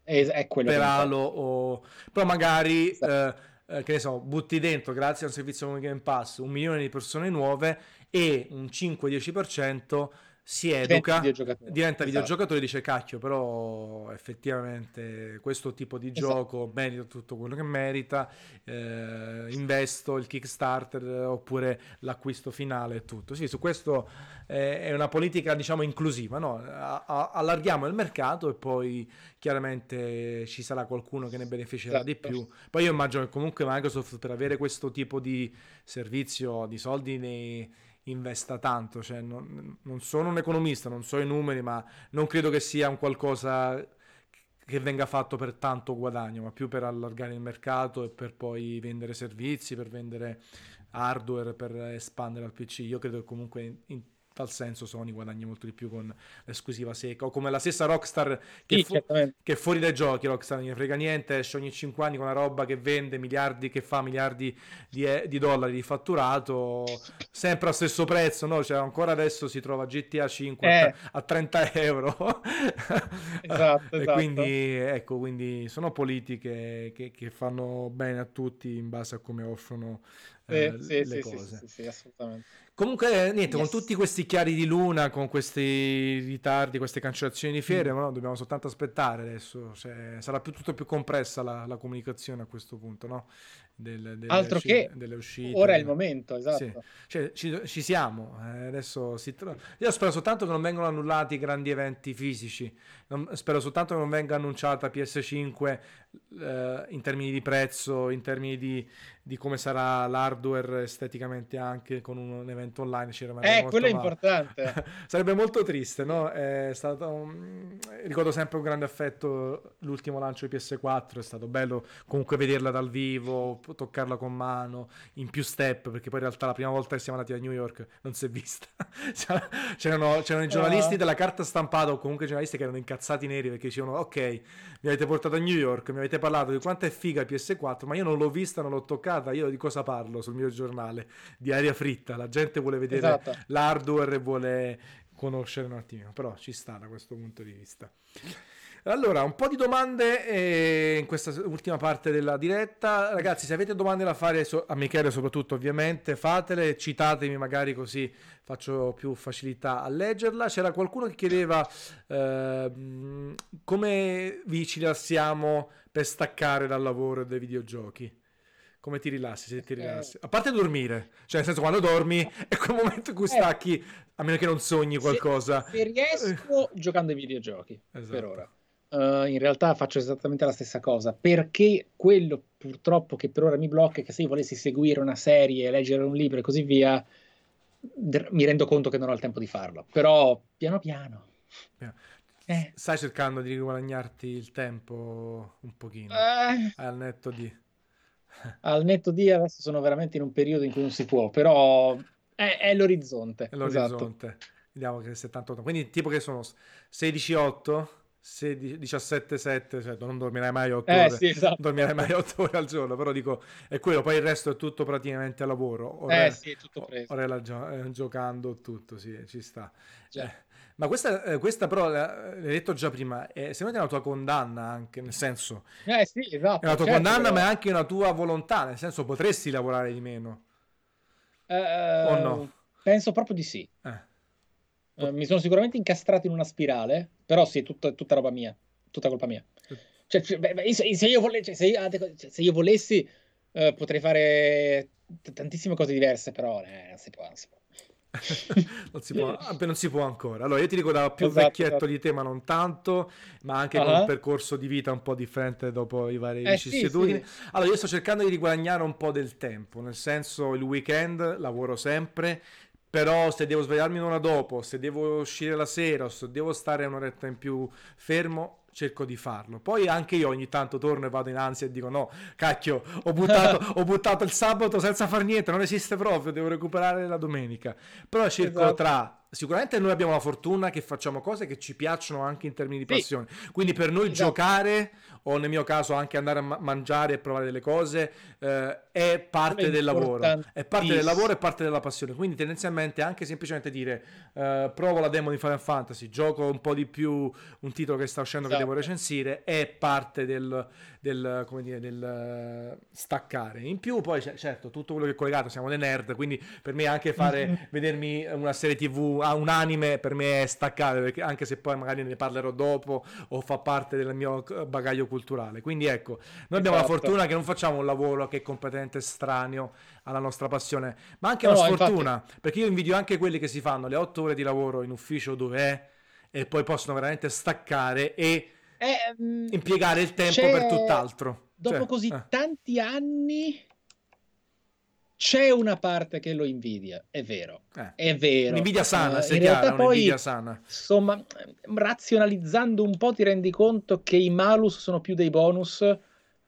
[SPEAKER 2] è, è per
[SPEAKER 1] Halo, o... però magari, esatto. eh, eh, che ne so, butti dentro, grazie a un servizio come Game Pass, un milione di persone nuove e un 5-10% si educa, videogiocatore. diventa esatto. videogiocatore e dice cacchio, però effettivamente questo tipo di esatto. gioco merita tutto quello che merita, eh, investo il Kickstarter oppure l'acquisto finale e tutto. Sì, su questo eh, è una politica diciamo inclusiva, no? a- a- allarghiamo il mercato e poi chiaramente ci sarà qualcuno che ne beneficerà esatto. di più. Poi io immagino che comunque Microsoft per avere questo tipo di servizio, di soldi nei investa tanto. Cioè, non, non, sono un economista, non so i numeri, ma non credo che sia un qualcosa che venga fatto per tanto guadagno, ma più per allargare il mercato e per poi vendere servizi, per vendere hardware, per espandere al PC. Io credo che comunque in, tal senso Sony guadagna molto di più con l'esclusiva secca o come la stessa Rockstar che, sì, fu- che fuori dai giochi Rockstar non gli frega niente esce ogni 5 anni con una roba che vende miliardi che fa miliardi di, e- di dollari di fatturato sempre allo stesso prezzo no? cioè ancora adesso si trova GTA 5 eh. a 30 euro (laughs)
[SPEAKER 2] esatto, (laughs) esatto.
[SPEAKER 1] quindi ecco quindi sono politiche che, che fanno bene a tutti in base a come offrono eh, sì, le
[SPEAKER 2] sì,
[SPEAKER 1] cose
[SPEAKER 2] sì, sì, assolutamente
[SPEAKER 1] Comunque, niente, yes. con tutti questi chiari di luna, con questi ritardi, queste cancellazioni di fiere, mm. no, dobbiamo soltanto aspettare adesso. Cioè, sarà più, tutto più compressa la, la, comunicazione a questo punto, no?
[SPEAKER 2] Del, delle, Altro uscite, che delle uscite. Ora è il momento, esatto. Sì.
[SPEAKER 1] Cioè, ci, ci, siamo. Eh, adesso si tro... Io spero soltanto che non vengano annullati grandi eventi fisici. Non, spero soltanto che non venga annunciata PS5 eh, in termini di prezzo, in termini di, di, come sarà l'hardware esteticamente anche con un, un evento online. Ci
[SPEAKER 2] eh, quello è importante. (laughs)
[SPEAKER 1] Sarebbe molto triste, no? È stato un... Ricordo sempre un grande affetto l'ultimo lancio di PS4, è stato bello comunque vederla dal vivo, toccarla con mano, in più step, perché poi in realtà la prima volta che siamo andati a New York non si è vista. (laughs) c'erano, c'erano i giornalisti uh. della carta stampata o comunque i giornalisti che erano incazzati neri perché dicevano ok, mi avete portato a New York, mi avete parlato di quanto è figa il PS4, ma io non l'ho vista, non l'ho toccata, io di cosa parlo sul mio giornale? Di aria fritta, la gente vuole vedere esatto. l'hardware e vuole conoscere un attimino, però ci sta da questo punto di vista. Allora, un po' di domande eh, in questa ultima parte della diretta. Ragazzi, se avete domande da fare so- a Michele soprattutto, ovviamente, fatele, citatemi magari così faccio più facilità a leggerla. C'era qualcuno che chiedeva eh, come vi ci rilassiamo per staccare dal lavoro e dai videogiochi. Come ti rilassi? Se ti eh. rilassi? A parte dormire, cioè nel senso quando dormi (laughs) è quel momento in cui eh. stacchi, a meno che non sogni qualcosa.
[SPEAKER 2] Se, se riesco (laughs) giocando ai videogiochi, esatto. per ora. Uh, in realtà faccio esattamente la stessa cosa perché quello purtroppo che per ora mi blocca è che se io volessi seguire una serie, leggere un libro e così via, mi rendo conto che non ho il tempo di farlo. Però piano piano.
[SPEAKER 1] Eh. Stai cercando di guadagnarti il tempo un pochino eh. al netto di. (laughs)
[SPEAKER 2] al netto di adesso sono veramente in un periodo in cui non si può, però è, è l'orizzonte.
[SPEAKER 1] È l'orizzonte. Esatto. Vediamo che 78. Quindi tipo che sono 16-8 17-7, cioè non dormirai mai 8 eh, ore, sì, esatto. dormirai mai 8 ore al giorno, però dico, è quello, poi il resto è tutto praticamente a lavoro,
[SPEAKER 2] ore, eh sì, è tutto preso.
[SPEAKER 1] Ore gio- eh, giocando, tutto, sì, ci sta. Eh, ma questa, eh, questa però, l'hai detto già prima, è, secondo te è una tua condanna anche, nel senso...
[SPEAKER 2] Eh sì, esatto.
[SPEAKER 1] È una tua certo, condanna, però... ma è anche una tua volontà, nel senso potresti lavorare di meno.
[SPEAKER 2] Eh, o no? Penso proprio di sì. Eh. Uh, mi sono sicuramente incastrato in una spirale, però sì, è tutta, tutta roba mia, tutta colpa mia. Cioè, cioè, beh, se, io vole, cioè, se, io, cioè, se, io volessi, uh, potrei fare t- tantissime cose diverse, però eh, non si può. Non si può. (laughs)
[SPEAKER 1] non, si può, non si può ancora. Allora, io ti dico da più esatto, vecchietto esatto. di te, ma non tanto, ma anche uh-huh. con un percorso di vita un po' differente dopo i vari eh, vicissitudini. Sì, sì. Allora, io sto cercando di riguadagnare un po' del tempo, nel senso il weekend lavoro sempre, però se devo svegliarmi un'ora dopo, se devo uscire la sera, o se devo stare un'oretta in più fermo, cerco di farlo. Poi anche io ogni tanto torno e vado in ansia e dico no, cacchio, ho buttato, (laughs) ho buttato il sabato senza far niente, non esiste proprio, devo recuperare la domenica. Però cerco esatto. tra sicuramente noi abbiamo la fortuna che facciamo cose che ci piacciono anche in termini di sì. passione. Quindi per noi esatto. giocare o nel mio caso anche andare a ma- mangiare e provare delle cose eh, è parte del lavoro. È parte del lavoro e parte della passione. Quindi tendenzialmente anche semplicemente dire eh, provo la demo di Final Fantasy, gioco un po' di più un titolo che sta uscendo esatto. che devo recensire, è parte del, del, come dire, del staccare. In più poi certo tutto quello che è collegato, siamo dei nerd, quindi per me anche fare, vedermi una serie tv a un anime per me è staccare, perché anche se poi magari ne parlerò dopo o fa parte del mio bagaglio culturale. Quindi ecco, noi abbiamo esatto. la fortuna che non facciamo un lavoro che è completamente estraneo alla nostra passione, ma anche no, una sfortuna, infatti... perché io invidio anche quelli che si fanno le otto ore di lavoro in ufficio dove è e poi possono veramente staccare e eh, impiegare il tempo per tutt'altro.
[SPEAKER 2] Dopo cioè, così eh. tanti anni c'è una parte che lo invidia, è vero, eh. è vero.
[SPEAKER 1] Un'invidia sana, uh, se in realtà poi, sana.
[SPEAKER 2] Insomma, razionalizzando un po' ti rendi conto che i malus sono più dei bonus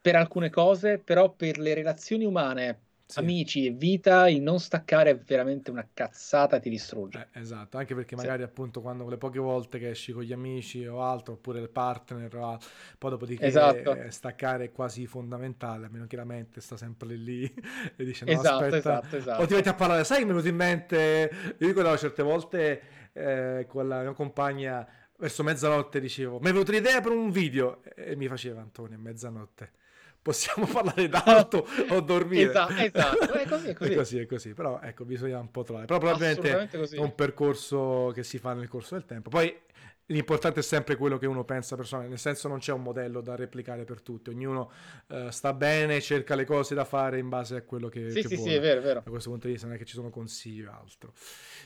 [SPEAKER 2] per alcune cose, però per le relazioni umane sì. amici e vita, il non staccare è veramente una cazzata, ti distrugge.
[SPEAKER 1] Eh, esatto, anche perché magari sì. appunto quando le poche volte che esci con gli amici o altro, oppure il partner o altro, poi dopodiché esatto. staccare è quasi fondamentale, a meno che la mente sta sempre lì (laughs) e dice no esatto, aspetta, esatto, esatto. o ti metti a parlare, sai che mi è venuto in mente, io ricordavo certe volte eh, con la mia compagna verso mezzanotte dicevo, mi è venuta l'idea per un video e mi faceva Antonio, mezzanotte possiamo (laughs) parlare d'alto o dormire.
[SPEAKER 2] Esatto, esatto. È così, è (laughs) così.
[SPEAKER 1] è così, è così. Però ecco, bisogna un po' trovare. Però probabilmente è un percorso che si fa nel corso del tempo. Poi l'importante è sempre quello che uno pensa personalmente, nel senso non c'è un modello da replicare per tutti, ognuno uh, sta bene, cerca le cose da fare in base a quello che,
[SPEAKER 2] sì,
[SPEAKER 1] che
[SPEAKER 2] sì,
[SPEAKER 1] vuole.
[SPEAKER 2] Sì, è vero, è vero.
[SPEAKER 1] Da questo punto di vista non è che ci sono consigli o altro.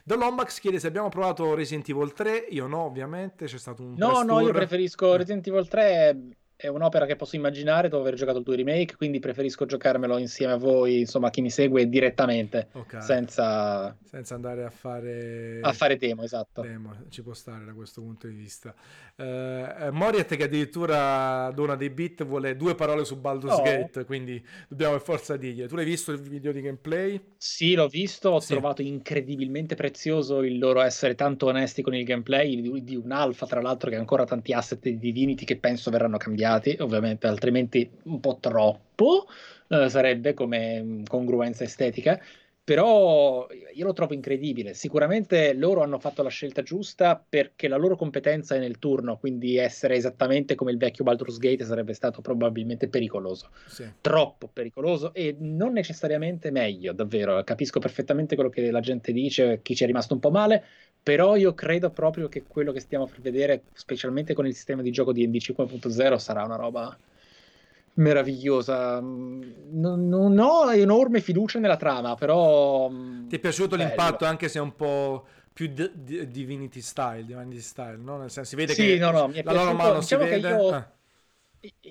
[SPEAKER 1] The Lombax chiede se abbiamo provato Resident Evil 3, io no ovviamente, c'è stato un...
[SPEAKER 2] No, no, io preferisco Resident Evil 3 è un'opera che posso immaginare dopo aver giocato il tuo remake, quindi preferisco giocarmelo insieme a voi, insomma, a chi mi segue direttamente, okay. senza...
[SPEAKER 1] senza andare a fare...
[SPEAKER 2] A fare demo, esatto.
[SPEAKER 1] Demo, ci può stare da questo punto di vista. Uh, Moriet che addirittura dona dei bit vuole due parole su Baldur's oh. Gate, quindi dobbiamo per forza dirgli. Tu l'hai visto il video di gameplay?
[SPEAKER 2] Sì, l'ho visto, ho sì. trovato incredibilmente prezioso il loro essere tanto onesti con il gameplay di, di un alfa, tra l'altro, che ha ancora tanti asset di Divinity che penso verranno cambiati sbagliati, ovviamente, altrimenti un po' troppo eh, sarebbe come mm, congruenza estetica. Però io lo trovo incredibile. Sicuramente loro hanno fatto la scelta giusta perché la loro competenza è nel turno, quindi essere esattamente come il vecchio Baldur's Gate sarebbe stato probabilmente pericoloso. Sì. Troppo pericoloso e non necessariamente meglio, davvero. Capisco perfettamente quello che la gente dice, chi ci è rimasto un po' male, però io credo proprio che quello che stiamo per vedere, specialmente con il sistema di gioco di ND 5.0, sarà una roba meravigliosa. Non, non, ho enorme fiducia nella trama, però...
[SPEAKER 1] Mm, Ti è piaciuto bello. l'impatto anche se è un po' più di, di, Divinity Style, Divinity Style, no? Nel senso, si vede
[SPEAKER 2] sì,
[SPEAKER 1] che
[SPEAKER 2] no, no,
[SPEAKER 1] la loro mano diciamo si vede.
[SPEAKER 2] Io... Ah.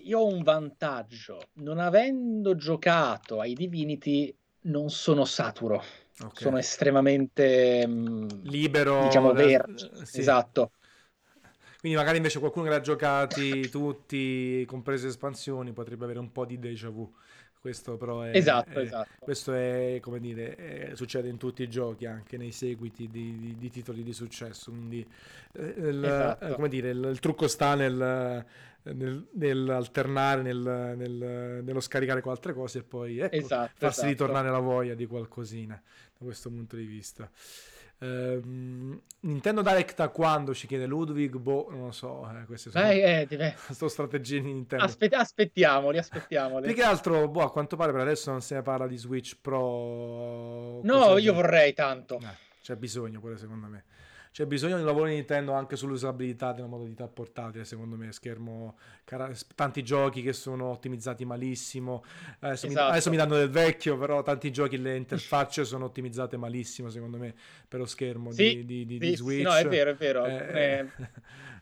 [SPEAKER 2] Io ho un vantaggio, non avendo giocato ai Divinity non sono saturo. Okay. Sono estremamente mm,
[SPEAKER 1] libero,
[SPEAKER 2] diciamo vero. Sì. Esatto.
[SPEAKER 1] Quindi magari invece qualcuno che l'ha giocati tutti, comprese espansioni, potrebbe avere un po' di déjà vu. Questo però è,
[SPEAKER 2] esatto,
[SPEAKER 1] è,
[SPEAKER 2] esatto.
[SPEAKER 1] Questo è, come dire, è, succede in tutti i giochi, anche nei seguiti di, di, di titoli di successo. Quindi eh, il, esatto. come dire, il, il trucco sta nel, nel, nell'alternare, nel, nel, nello scaricare con altre cose e poi ecco,
[SPEAKER 2] esatto,
[SPEAKER 1] farsi
[SPEAKER 2] esatto.
[SPEAKER 1] ritornare la voglia di qualcosina da questo punto di vista. Uh, Nintendo Direct a quando ci chiede Ludwig? Boh, non lo so. Eh, queste sono
[SPEAKER 2] eh, eh,
[SPEAKER 1] sto (laughs) strategie di Nintendo.
[SPEAKER 2] Aspe- aspettiamoli, aspettiamoli.
[SPEAKER 1] Più che altro, boh, a quanto pare per adesso non se ne parla di Switch Pro.
[SPEAKER 2] No, io vorrei tanto.
[SPEAKER 1] Eh, c'è bisogno pure secondo me c'è bisogno di un lavoro di Nintendo anche sull'usabilità della modalità portatile secondo me schermo tanti giochi che sono ottimizzati malissimo adesso, esatto. mi, adesso mi danno del vecchio però tanti giochi le interfacce sono ottimizzate malissimo secondo me per lo schermo
[SPEAKER 2] sì,
[SPEAKER 1] di, di,
[SPEAKER 2] sì,
[SPEAKER 1] di, Switch
[SPEAKER 2] sì, no è vero è vero eh,
[SPEAKER 1] eh. (laughs)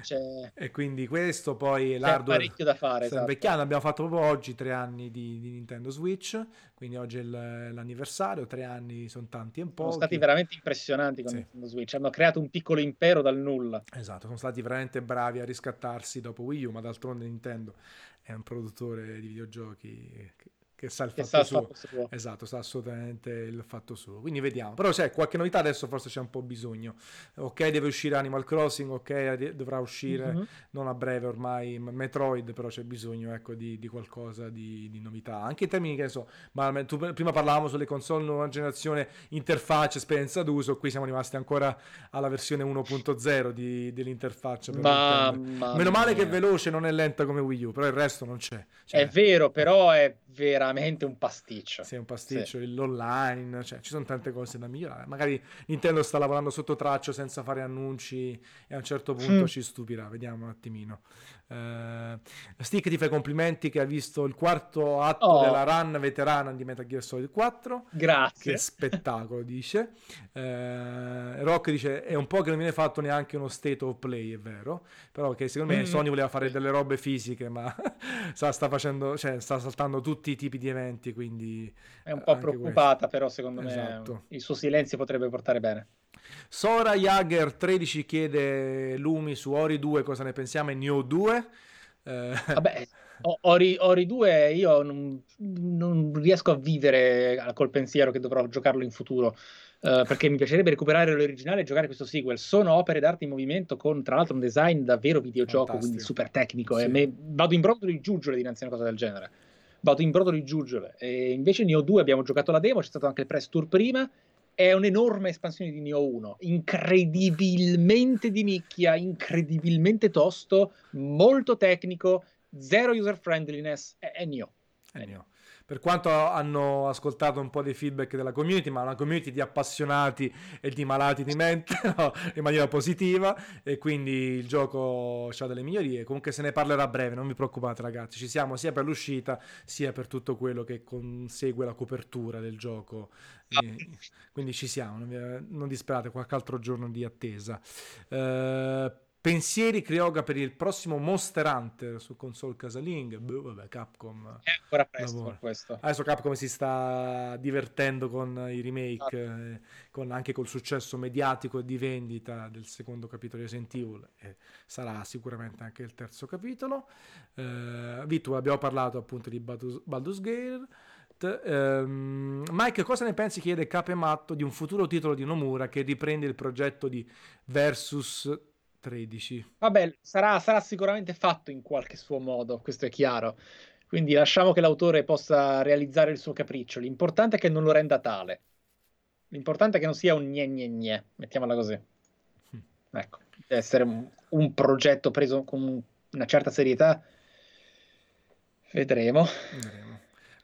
[SPEAKER 1] C'è... (laughs) e quindi questo poi l'hardware
[SPEAKER 2] parecchio da fare
[SPEAKER 1] sta esatto. abbiamo fatto proprio oggi tre anni di, di Nintendo Switch quindi oggi è l'anniversario tre anni sono tanti e un po'
[SPEAKER 2] sono stati veramente impressionanti con sì. Nintendo Switch hanno creato un piccolo impero dal nulla
[SPEAKER 1] esatto sono stati veramente bravi a riscattarsi dopo Wii U ma d'altronde Nintendo è un produttore di videogiochi che sa il fatto, sa suo. fatto suo. Esatto, sa assolutamente il fatto suo. Quindi vediamo. Però c'è qualche novità adesso forse c'è un po' bisogno. Ok, deve uscire Animal Crossing, ok, dovrà uscire mm-hmm. non a breve ormai Metroid, però c'è bisogno ecco, di, di qualcosa di, di, novità. Anche in termini che so, ma tu, prima parlavamo sulle console nuova generazione, interfaccia, esperienza d'uso, qui siamo rimasti ancora alla versione 1.0 di, dell'interfaccia.
[SPEAKER 2] Ma,
[SPEAKER 1] Meno male che è veloce, non è lenta come Wii U, però il resto non c'è.
[SPEAKER 2] Cioè, è vero, però è veramente un pasticcio.
[SPEAKER 1] Sì, un pasticcio, sì. l'online, cioè ci sono tante cose da migliorare. Magari Nintendo sta lavorando sotto traccio senza fare annunci e a un certo punto mm. ci stupirà, vediamo un attimino. Uh, Stick ti fa i complimenti che ha visto il quarto atto oh. della run veterana di Metal Gear Solid 4.
[SPEAKER 2] Grazie.
[SPEAKER 1] Che spettacolo, dice. Uh, Rock dice è un po' che non viene fatto neanche uno state of play, è vero, però che secondo me mm. Sony voleva fare delle robe fisiche, ma (laughs) sta, sta, facendo, cioè, sta saltando tutti i tipi di eventi, quindi...
[SPEAKER 2] È un po' preoccupata, questo. però secondo esatto. me il suo silenzio potrebbe portare bene.
[SPEAKER 1] Sora Jager 13 chiede Lumi su Ori 2 cosa ne pensiamo e Neo 2.
[SPEAKER 2] Eh... Vabbè, Ori, Ori 2 io non, non, riesco a vivere col pensiero che dovrò giocarlo in futuro. Uh, perché mi piacerebbe recuperare l'originale e giocare questo sequel. Sono opere d'arte in movimento con, tra l'altro, un design davvero videogioco, Fantastico. quindi super tecnico. Sì. E me, vado in brodo di giuggiole dinanzi a una cosa del genere. Vado in brodo di giuggiole. E invece Neo 2 abbiamo giocato la demo, c'è stato anche il press tour prima è un'enorme espansione di Neo 1, incredibilmente di nicchia, incredibilmente tosto, molto tecnico, zero user friendliness, è, è Neo.
[SPEAKER 1] È Neo. Per quanto hanno ascoltato un po' dei feedback della community, ma una community di appassionati e di malati di mente (laughs) no, in maniera positiva e quindi il gioco ha delle migliorie. Comunque se ne parlerà a breve, non vi preoccupate ragazzi, ci siamo sia per l'uscita sia per tutto quello che consegue la copertura del gioco. E, quindi ci siamo, non, non disperate, qualche altro giorno di attesa. Uh, Pensieri Crioga per il prossimo Monster Hunter su console casaling. Boh, vabbè, Capcom.
[SPEAKER 2] È ancora presto per questo.
[SPEAKER 1] Adesso Capcom si sta divertendo con i remake, eh, con, anche col successo mediatico e di vendita del secondo capitolo di Resident Evil. E sarà sicuramente anche il terzo capitolo. Eh, Vitu, abbiamo parlato appunto di Baldur's, Baldur's Gate. Um, Mike, cosa ne pensi? Chiede Cape Matto di un futuro titolo di Nomura che riprende il progetto di Versus 13.
[SPEAKER 2] Vabbè, sarà, sarà sicuramente fatto in qualche suo modo, questo è chiaro. Quindi lasciamo che l'autore possa realizzare il suo capriccio. L'importante è che non lo renda tale. L'importante è che non sia un gne gne gne, mettiamola così. Mm. Ecco, deve essere un, un, progetto preso con una certa serietà. Vedremo.
[SPEAKER 1] Vedremo.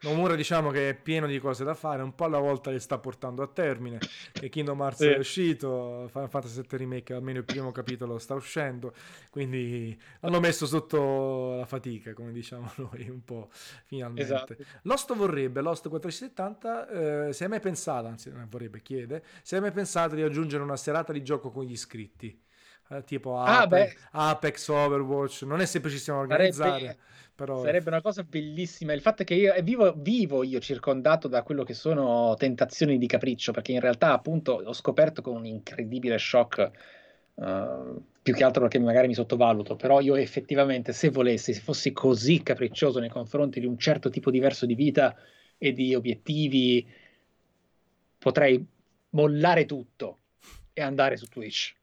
[SPEAKER 1] Nomura diciamo che è pieno di cose da fare, un po' alla volta le sta portando a termine e Kingdom Hearts sì. è uscito, Final Fantasy VII Remake almeno il primo capitolo sta uscendo, quindi l'hanno messo sotto la fatica, come diciamo (laughs) noi, un po' finalmente. Esatto. Lost vorrebbe, Lost 1470, eh, se hai mai pensato, anzi non vorrebbe, chiede, se hai mai pensato di aggiungere una serata di gioco con gli iscritti? Eh, tipo Apex, ah, Apex, Overwatch, non è semplicissimo organizzare. Sarebbe però...
[SPEAKER 2] Sarebbe una cosa bellissima. Il fatto è che io vivo, vivo io circondato da quello che sono tentazioni di capriccio, perché in realtà appunto ho scoperto con un incredibile shock, uh, più che altro perché magari mi sottovaluto, però io effettivamente se volessi, se fossi così capriccioso nei confronti di un certo tipo diverso di vita e di obiettivi, potrei mollare tutto e andare su Twitch.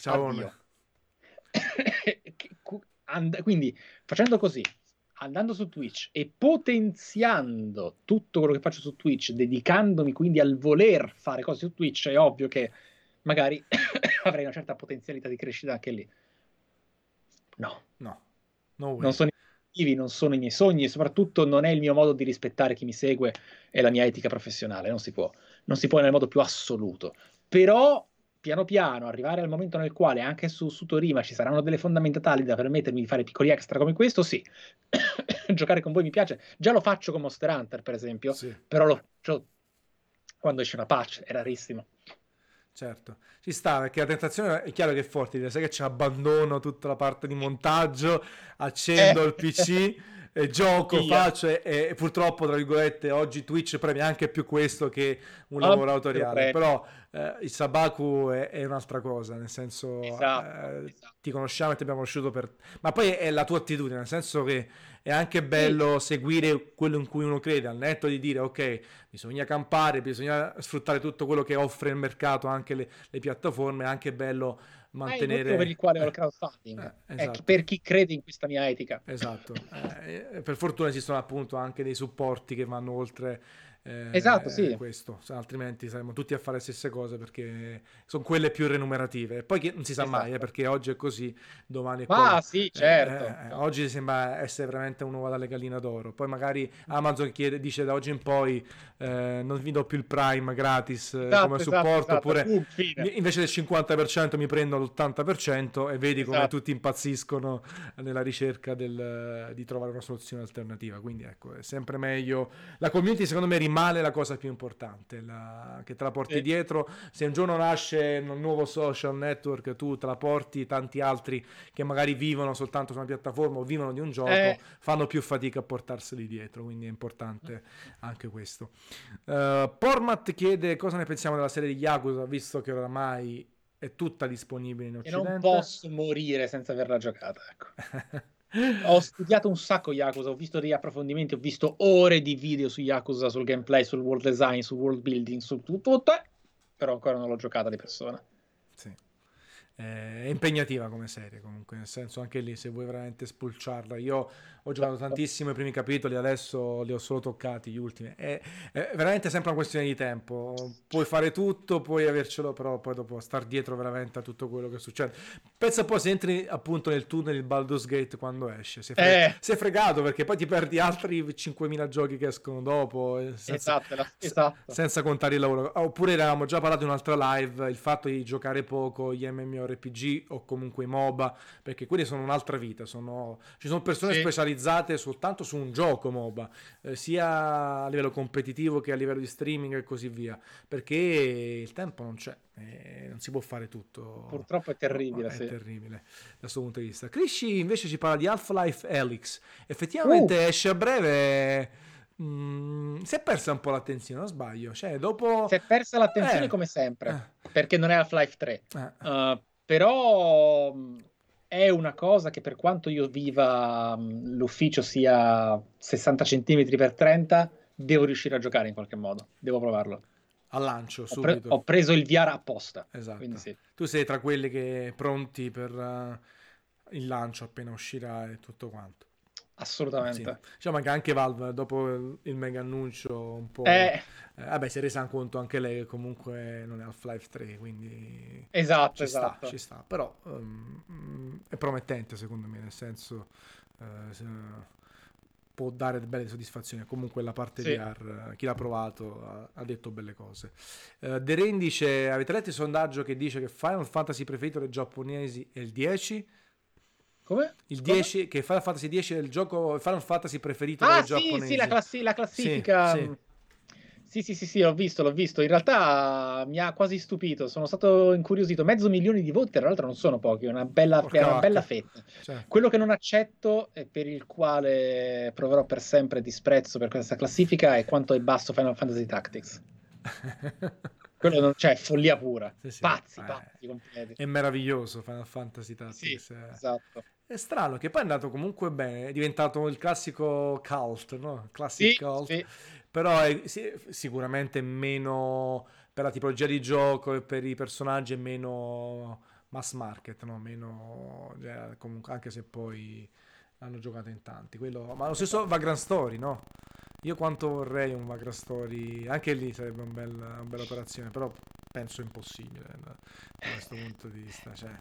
[SPEAKER 1] Ciao. (coughs)
[SPEAKER 2] Quindi facendo così, andando su Twitch e potenziando tutto quello che faccio su Twitch, dedicandomi quindi al voler fare cose su Twitch, è ovvio che magari (coughs) avrei una certa potenzialità di crescita anche lì. No,
[SPEAKER 1] no, no
[SPEAKER 2] non sono i miei non sono i miei sogni e soprattutto non è il mio modo di rispettare chi mi segue e la mia etica professionale, non si può, non si può nel modo più assoluto. Però piano piano arrivare al momento nel quale anche su, su Torima ci saranno delle fondamenta tali da permettermi di fare piccoli extra come questo, sì. (coughs) Giocare con voi mi piace. Già lo faccio con Monster Hunter, per esempio, sì. però lo faccio quando esce una patch, è rarissimo.
[SPEAKER 1] Certo, ci sta perché la tentazione è chiaro che è forte, sai che ci abbandono tutta la parte di montaggio, accendo eh. il PC (laughs) eh, gioco, Via. faccio e, e, purtroppo tra virgolette oggi Twitch premia anche più questo che un oh, lavoro autoriale, però eh, il Sabaku è, è, un'altra cosa, nel senso esatto, eh, esatto. ti conosciamo e ti abbiamo conosciuto per... ma poi è la tua attitudine, nel senso che è anche bello sì. seguire quello in cui uno crede, al netto di dire ok, bisogna campare, bisogna sfruttare tutto quello che offre il mercato, anche le, le piattaforme, è anche bello mantenere...
[SPEAKER 2] per il quale ho il crowdfunding, eh, esatto. per chi crede in questa mia etica.
[SPEAKER 1] Esatto, eh, per fortuna esistono appunto anche dei supporti che vanno oltre
[SPEAKER 2] eh, esatto, sì.
[SPEAKER 1] Questo, altrimenti saremmo tutti a fare le stesse cose perché sono quelle più remunerative. Poi che non si sa esatto. mai, eh, perché oggi è così, domani è così.
[SPEAKER 2] Ah, sì, certo.
[SPEAKER 1] Eh, eh, oggi sembra essere veramente un uovo dalle galline d'oro. Poi magari Amazon chiede, dice da oggi in poi eh, non vi do più il Prime gratis eh, esatto, come esatto, supporto, esatto. oppure uh, invece del 50% mi prendo l'80% e vedi come esatto. tutti impazziscono nella ricerca del, di trovare una soluzione alternativa. Quindi ecco, è sempre meglio. La community secondo me rimane male la cosa più importante, la, che te la porti eh. dietro. Se un giorno nasce un nuovo social network, tu te la porti, tanti altri che magari vivono soltanto su una piattaforma o vivono di un gioco, eh. fanno più fatica a portarseli dietro, quindi è importante anche questo. Uh, Pormat chiede cosa ne pensiamo della serie di Yakuza, visto che oramai è tutta disponibile in Occidente.
[SPEAKER 2] E non posso morire senza averla giocata, ecco. (laughs) ho studiato un sacco Yakuza, ho visto degli approfondimenti, ho visto ore di video su Yakuza, sul gameplay, sul world design, sul world building, su tutto, però ancora non l'ho giocata di persona.
[SPEAKER 1] Sì. È impegnativa come serie comunque, nel senso anche lì se vuoi veramente spulciarla. Io ho giocato tantissimo i primi capitoli, adesso li ho solo toccati, gli ultimi. È, è, veramente sempre una questione di tempo. Puoi fare tutto, puoi avercelo, però poi dopo star dietro veramente a tutto quello che succede. Pensa poi se entri appunto nel tunnel di Baldur's Gate quando esce. Sei, fre- eh. sei fregato perché poi ti perdi altri 5.000 giochi che escono dopo. Eh, senza, esatto, esatto. senza contare il lavoro. Oppure eravamo già parlato in un'altra live, il fatto di giocare poco gli MMORPG o comunque i MOBA, perché quelli sono un'altra vita. Sono... Ci sono persone sì. specializzate soltanto su un gioco MOBA, eh, sia a livello competitivo che a livello di streaming e così via, perché il tempo non c'è. Eh, non si può fare tutto.
[SPEAKER 2] Purtroppo è terribile.
[SPEAKER 1] È
[SPEAKER 2] sì.
[SPEAKER 1] terribile da questo punto di vista. Crisci invece ci parla di Half-Life Helix. Effettivamente uh. esce a breve. Mm, si è persa un po' l'attenzione, non sbaglio. Cioè, dopo...
[SPEAKER 2] Si è persa l'attenzione eh. come sempre, eh. perché non è Half-Life 3. Eh. Uh, però mm, è una cosa che per quanto io viva mm, l'ufficio sia 60 cm per 30, devo riuscire a giocare in qualche modo. Devo provarlo.
[SPEAKER 1] Al lancio,
[SPEAKER 2] ho, pre- ho preso il VR apposta.
[SPEAKER 1] Esatto. Sì. Tu sei tra quelli che pronti per uh, il lancio appena uscirà e tutto quanto.
[SPEAKER 2] Assolutamente.
[SPEAKER 1] Sì. Diciamo che anche Valve, dopo il mega annuncio, un po'. Eh. Eh, vabbè, si è resa conto anche lei che comunque non è Half-Life 3, quindi.
[SPEAKER 2] Esatto,
[SPEAKER 1] ci
[SPEAKER 2] esatto.
[SPEAKER 1] Sta, ci sta. Però um, è promettente, secondo me, nel senso. Uh, può dare belle soddisfazioni. Comunque la parte sì. VR, chi l'ha provato ha, ha detto belle cose. Uh, The Rain dice: Avete letto il sondaggio che dice che Final Fantasy preferito dai giapponesi è il 10?
[SPEAKER 2] Come?
[SPEAKER 1] Il 10, Come? che Final Fantasy 10 è il gioco Final Fantasy preferito ah,
[SPEAKER 2] sì,
[SPEAKER 1] giapponesi.
[SPEAKER 2] Sì, la, classi- la classifica. Sì, sì. Sì, sì, sì, sì, l'ho visto, l'ho visto. In realtà mi ha quasi stupito, sono stato incuriosito. Mezzo milione di voti, tra l'altro non sono pochi, è una bella, una bella fetta. Cioè. Quello che non accetto e per il quale proverò per sempre disprezzo per questa classifica è quanto è basso Final Fantasy Tactics. (laughs) Quello non c'è, cioè, follia pura. Sì, sì. Pazzi, eh, pazzi completi.
[SPEAKER 1] È meraviglioso Final Fantasy Tactics.
[SPEAKER 2] Sì, eh. esatto.
[SPEAKER 1] È strano che poi è andato comunque bene, è diventato il classico cult, no? Classic
[SPEAKER 2] sì,
[SPEAKER 1] cult.
[SPEAKER 2] Sì
[SPEAKER 1] però è sì, sicuramente meno per la tipologia di gioco e per i personaggi è meno mass market, no? meno, cioè, comunque, anche se poi l'hanno giocato in tanti. Quello, ma lo stesso Vagrant Story, no? Io quanto vorrei un Vagrant Story, anche lì sarebbe un bel, una bella operazione, però penso impossibile da, da questo punto di vista. Cioè,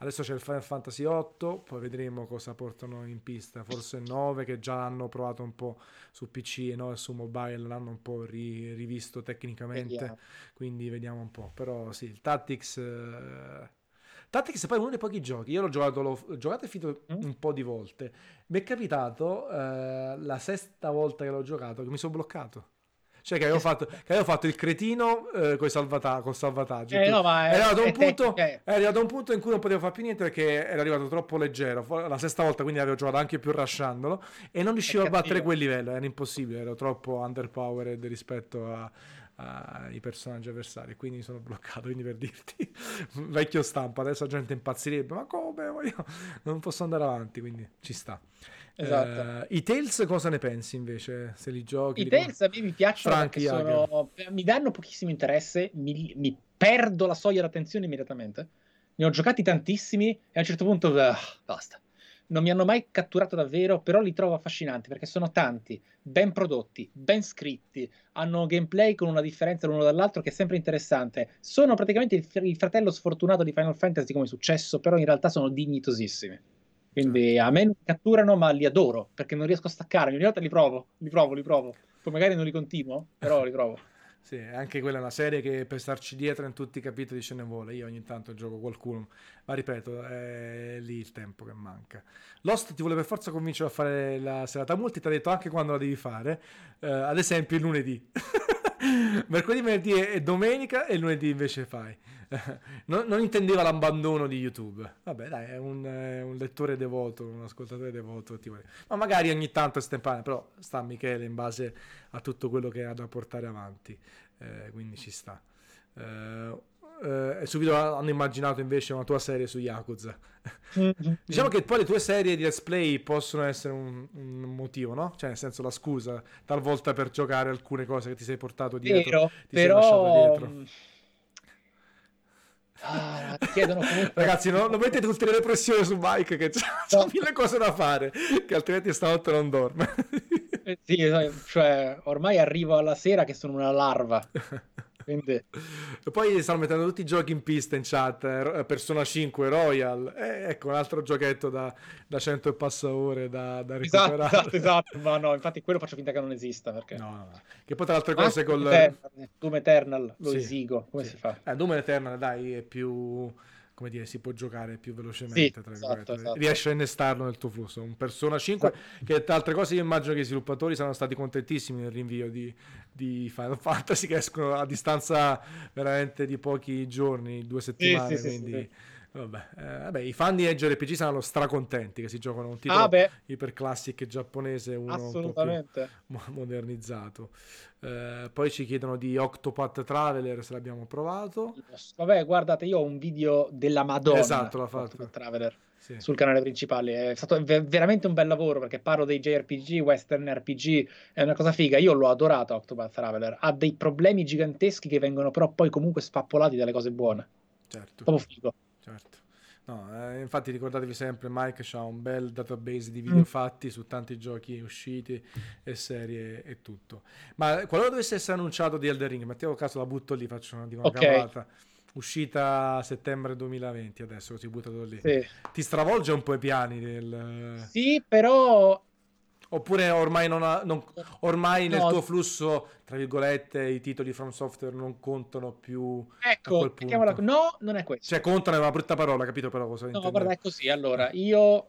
[SPEAKER 1] Adesso c'è il Final Fantasy 8, poi vedremo cosa portano in pista. Forse 9 che già hanno provato un po' su PC e no, su mobile, l'hanno un po' ri- rivisto tecnicamente. Vediamo. Quindi vediamo un po'. Però sì, il Tactics... Eh... Tactics è poi uno dei pochi giochi. Io l'ho giocato, l'ho giocato e finito mm? un po' di volte. Mi è capitato eh, la sesta volta che l'ho giocato che mi sono bloccato. Cioè che avevo fatto, che avevo fatto il cretino eh, con salvata- col salvataggio.
[SPEAKER 2] Eh, no, ma è, è, arrivato
[SPEAKER 1] punto, è arrivato un punto in cui non potevo fare più niente perché era arrivato troppo leggero. La sesta volta quindi avevo giocato anche più rasciandolo e non riuscivo a battere quel livello. Era impossibile, ero troppo underpowered rispetto a, ai personaggi avversari quindi sono bloccato quindi per dirti (laughs) vecchio stampo adesso la gente impazzirebbe ma come io non posso andare avanti quindi ci sta
[SPEAKER 2] Esatto. Uh,
[SPEAKER 1] I Tales cosa ne pensi invece se li giochi?
[SPEAKER 2] I Tales a me mi piacciono Frank sono... mi danno pochissimo interesse, mi, mi, perdo la soglia d'attenzione immediatamente. Ne ho giocati tantissimi e a un certo punto uh, basta. Non mi hanno mai catturato davvero, però li trovo affascinanti perché sono tanti, ben prodotti, ben scritti, hanno gameplay con una differenza l'uno dall'altro che è sempre interessante. Sono praticamente il, il fratello sfortunato di Final Fantasy come è successo, però in realtà sono dignitosissimi. Quindi a me non catturano, ma li adoro perché non riesco a staccarmi. Ogni volta li provo, li provo, li provo. Poi magari non li continuo, però li provo.
[SPEAKER 1] Sì, anche quella è una serie che per starci dietro in tutti i capitoli ce ne vuole. Io ogni tanto gioco qualcuno, ma ripeto, è lì il tempo che manca. Lost ti vuole per forza convincere a fare la serata multi, ti ha detto anche quando la devi fare, uh, ad esempio il lunedì. (laughs) Mercoledì, venerdì e domenica e lunedì invece fai. (laughs) non, non, intendeva l'abbandono di YouTube. Vabbè, dai, è un, è un lettore devoto, un ascoltatore devoto. Ma magari ogni tanto è estemporaneo, però sta Michele in base a tutto quello che ha da portare avanti. Eh, quindi ci sta. Eh, eh, subito hanno immaginato invece una tua serie su Yakuza. (laughs) diciamo che poi le tue serie di let's play possono essere un, un, motivo, no? Cioè, nel senso, la scusa talvolta per giocare alcune cose che ti sei portato dietro.
[SPEAKER 2] Vero, però... Ah, chiedono comunque... (laughs)
[SPEAKER 1] Ragazzi, non, non mettete tutte le pressioni su Mike che c'ha, no. mille cose da fare, che altrimenti stanotte non dorme.
[SPEAKER 2] Eh, sì, cioè, ormai arrivo alla sera che sono una larva. (laughs) Quindi...
[SPEAKER 1] E poi stanno mettendo tutti i giochi in pista in chat, eh, Persona 5, Royal, eh, ecco un altro giochetto da, da 100 e passa ore da, da
[SPEAKER 2] esatto, recuperare. Esatto, (laughs) esatto, ma no, infatti quello faccio finta che non esista perché...
[SPEAKER 1] No, no, Che poi tra altre cose ah, col...
[SPEAKER 2] Eternal, Doom Eternal, lo sì, esigo, come sì. si fa?
[SPEAKER 1] Eh, Doom Eternal dai è più come dire, si può giocare più velocemente. Sì, esatto, esatto. Riesci a innestarlo nel tuo flusso. Un Persona 5, esatto. che tra altre cose io immagino che i sviluppatori saranno stati contentissimi nel rinvio di, di Final (laughs) Fantasy, che escono a distanza veramente di pochi giorni, due settimane. Sì, quindi... Sì, Vabbè, eh, vabbè, i fan di Edge RPG saranno stracontenti che si giocano un titolo ah, iperclassic giapponese, uno un po' modernizzato. Eh, poi ci chiedono di Octopath Traveler se l'abbiamo provato.
[SPEAKER 2] Vabbè, guardate, io ho un video della Madonna.
[SPEAKER 1] Esatto, l'ha fatto.
[SPEAKER 2] Traveler. Sì. sul canale principale. È stato veramente un bel lavoro perché parlo dei JRPG, Western RPG, è una cosa figa. Io l'ho adorato Octopath Traveler. Ha dei problemi giganteschi che vengono però poi comunque spappolati dalle cose buone.
[SPEAKER 1] Certo.
[SPEAKER 2] Proprio figo
[SPEAKER 1] certo. No, eh, infatti ricordatevi sempre, Mike ha un bel database di video mm. fatti su tanti giochi usciti e serie e tutto. Ma qualora dovesse essere annunciato di Elder Ring, mettiamo caso la butto lì, faccio una, una okay. cavolata. Uscita a settembre 2020 adesso, così buttato lì. Sì. Ti stravolge un po' i piani del...
[SPEAKER 2] Sì, però
[SPEAKER 1] Oppure ormai, non ha, non, ormai nel tuo flusso, tra virgolette, i titoli From Software non contano più
[SPEAKER 2] ecco, la... no, non è questo.
[SPEAKER 1] Cioè, contano è una brutta parola, capito però cosa
[SPEAKER 2] No, intendere. guarda, è così. Allora, io...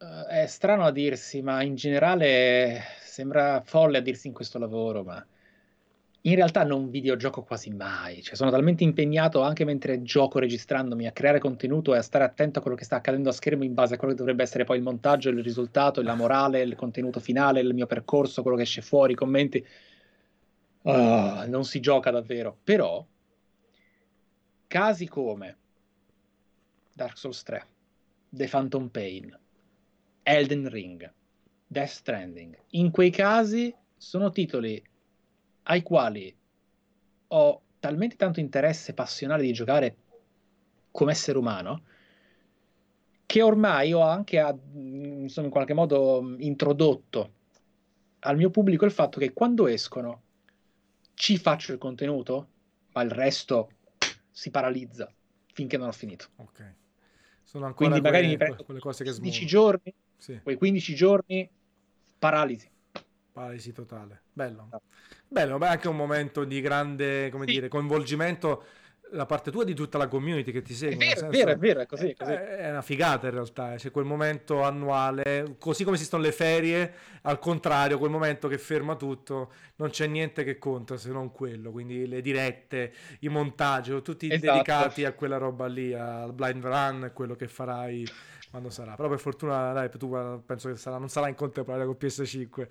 [SPEAKER 2] Uh, è strano a dirsi, ma in generale sembra folle a dirsi in questo lavoro, ma in realtà non videogioco quasi mai, cioè sono talmente impegnato anche mentre gioco registrandomi a creare contenuto e a stare attento a quello che sta accadendo a schermo in base a quello che dovrebbe essere poi il montaggio, il risultato, la morale, il contenuto finale, il mio percorso, quello che esce fuori, i commenti. Uh, non si gioca davvero, però casi come Dark Souls 3, The Phantom Pain, Elden Ring, Death Stranding, in quei casi sono titoli ai quali ho talmente tanto interesse passionale di giocare come essere umano che ormai ho anche insomma, in qualche modo introdotto al mio pubblico il fatto che quando escono ci faccio il contenuto, ma il resto si paralizza finché non ho finito.
[SPEAKER 1] Ok. Sono ancora
[SPEAKER 2] Quindi magari quelle, mi prendo quelle cose che 15 giorni, sì. quei 15 giorni paralisi.
[SPEAKER 1] Paralisi totale. Bello. No. Bello, beh, anche un momento di grande, come sì. dire, coinvolgimento la parte tua di tutta la community che ti segue.
[SPEAKER 2] È vero, senso, vero, è vero, è così, è così.
[SPEAKER 1] È una figata in realtà, eh. c'è quel momento annuale, così come esistono le ferie, al contrario, quel momento che ferma tutto, non c'è niente che conta se non quello, quindi le dirette, i montaggi, tutti esatto. dedicati a quella roba lì, al blind run, quello che farai quando sarà. Però per fortuna, dai, tu penso che sarà, non sarà in contemporanea con PS5.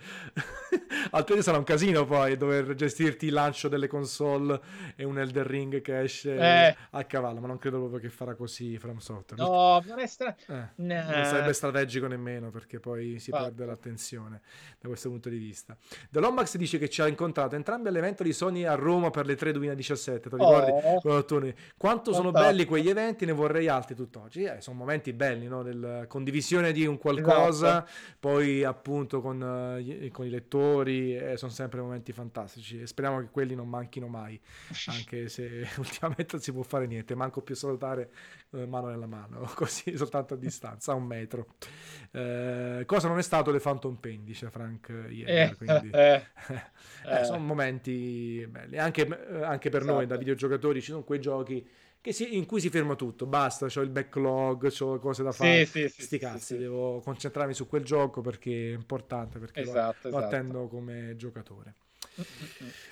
[SPEAKER 1] (laughs) Altrimenti sarà un casino poi dover gestirti il lancio delle console e un Elder Ring che esce eh. a cavallo. Ma non credo proprio che farà così From Software.
[SPEAKER 2] No, non stra...
[SPEAKER 1] eh, no. Non sarebbe strategico nemmeno perché poi si ah. perde l'attenzione da questo punto di vista. The Lombax dice che ci ha incontrato entrambi all'evento di Sony a Roma per le 3 2017. Ti ricordi? Oh. Quanto sono belli quegli eventi, ne vorrei altri tutt'oggi. Eh, sono momenti belli, no? Del condivisione di un qualcosa, esatto. poi appunto con, uh, con i lettori, eh, sono sempre momenti fantastici e speriamo che quelli non manchino mai, (laughs) anche se (laughs) ultimamente non si può fare niente, manco più salutare uh, mano nella mano, (laughs) così soltanto a distanza, a un metro. Uh, cosa non è stato le Phantom Pain, dice Frank ieri, eh, quindi... Eh, eh, sono momenti belli, anche, anche per esatto. noi da videogiocatori ci sono quei giochi si, in cui si ferma tutto, basta, ho il backlog, ho cose da fare, sì, sì, sti cazzi, devo concentrarmi su quel gioco perché è importante, perché esatto, lo, lo esatto. attendo come giocatore.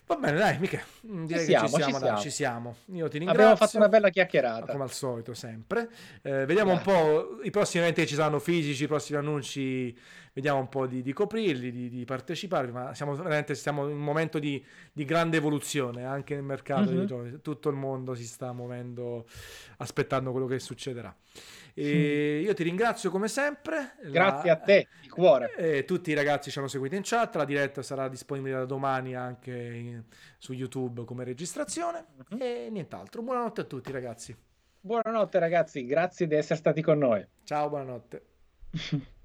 [SPEAKER 1] Va bene, dai, mica. Direi ci siamo, che ci siamo, ci, dai, siamo. ci siamo. Io ti ringrazio.
[SPEAKER 2] Abbiamo fatto una bella chiacchierata.
[SPEAKER 1] Come al solito, sempre. Eh, vediamo yeah. un po' i prossimi eventi che ci saranno fisici, i prossimi annunci. Vediamo un po' di, di coprirli, di, di, partecipare. Ma siamo veramente siamo in un momento di, di grande evoluzione anche nel mercato. Mm-hmm. Tutto il mondo si sta muovendo, aspettando quello che succederà. E (laughs) io ti ringrazio come sempre.
[SPEAKER 2] Grazie la... a te, di cuore.
[SPEAKER 1] E tutti i ragazzi ci hanno seguito in chat. La diretta sarà disponibile da domani anche in... su YouTube come registrazione. Uh-huh. E nient'altro. Buonanotte a tutti, ragazzi.
[SPEAKER 2] Buonanotte, ragazzi. Grazie di essere stati con noi.
[SPEAKER 1] Ciao, buonanotte. (laughs)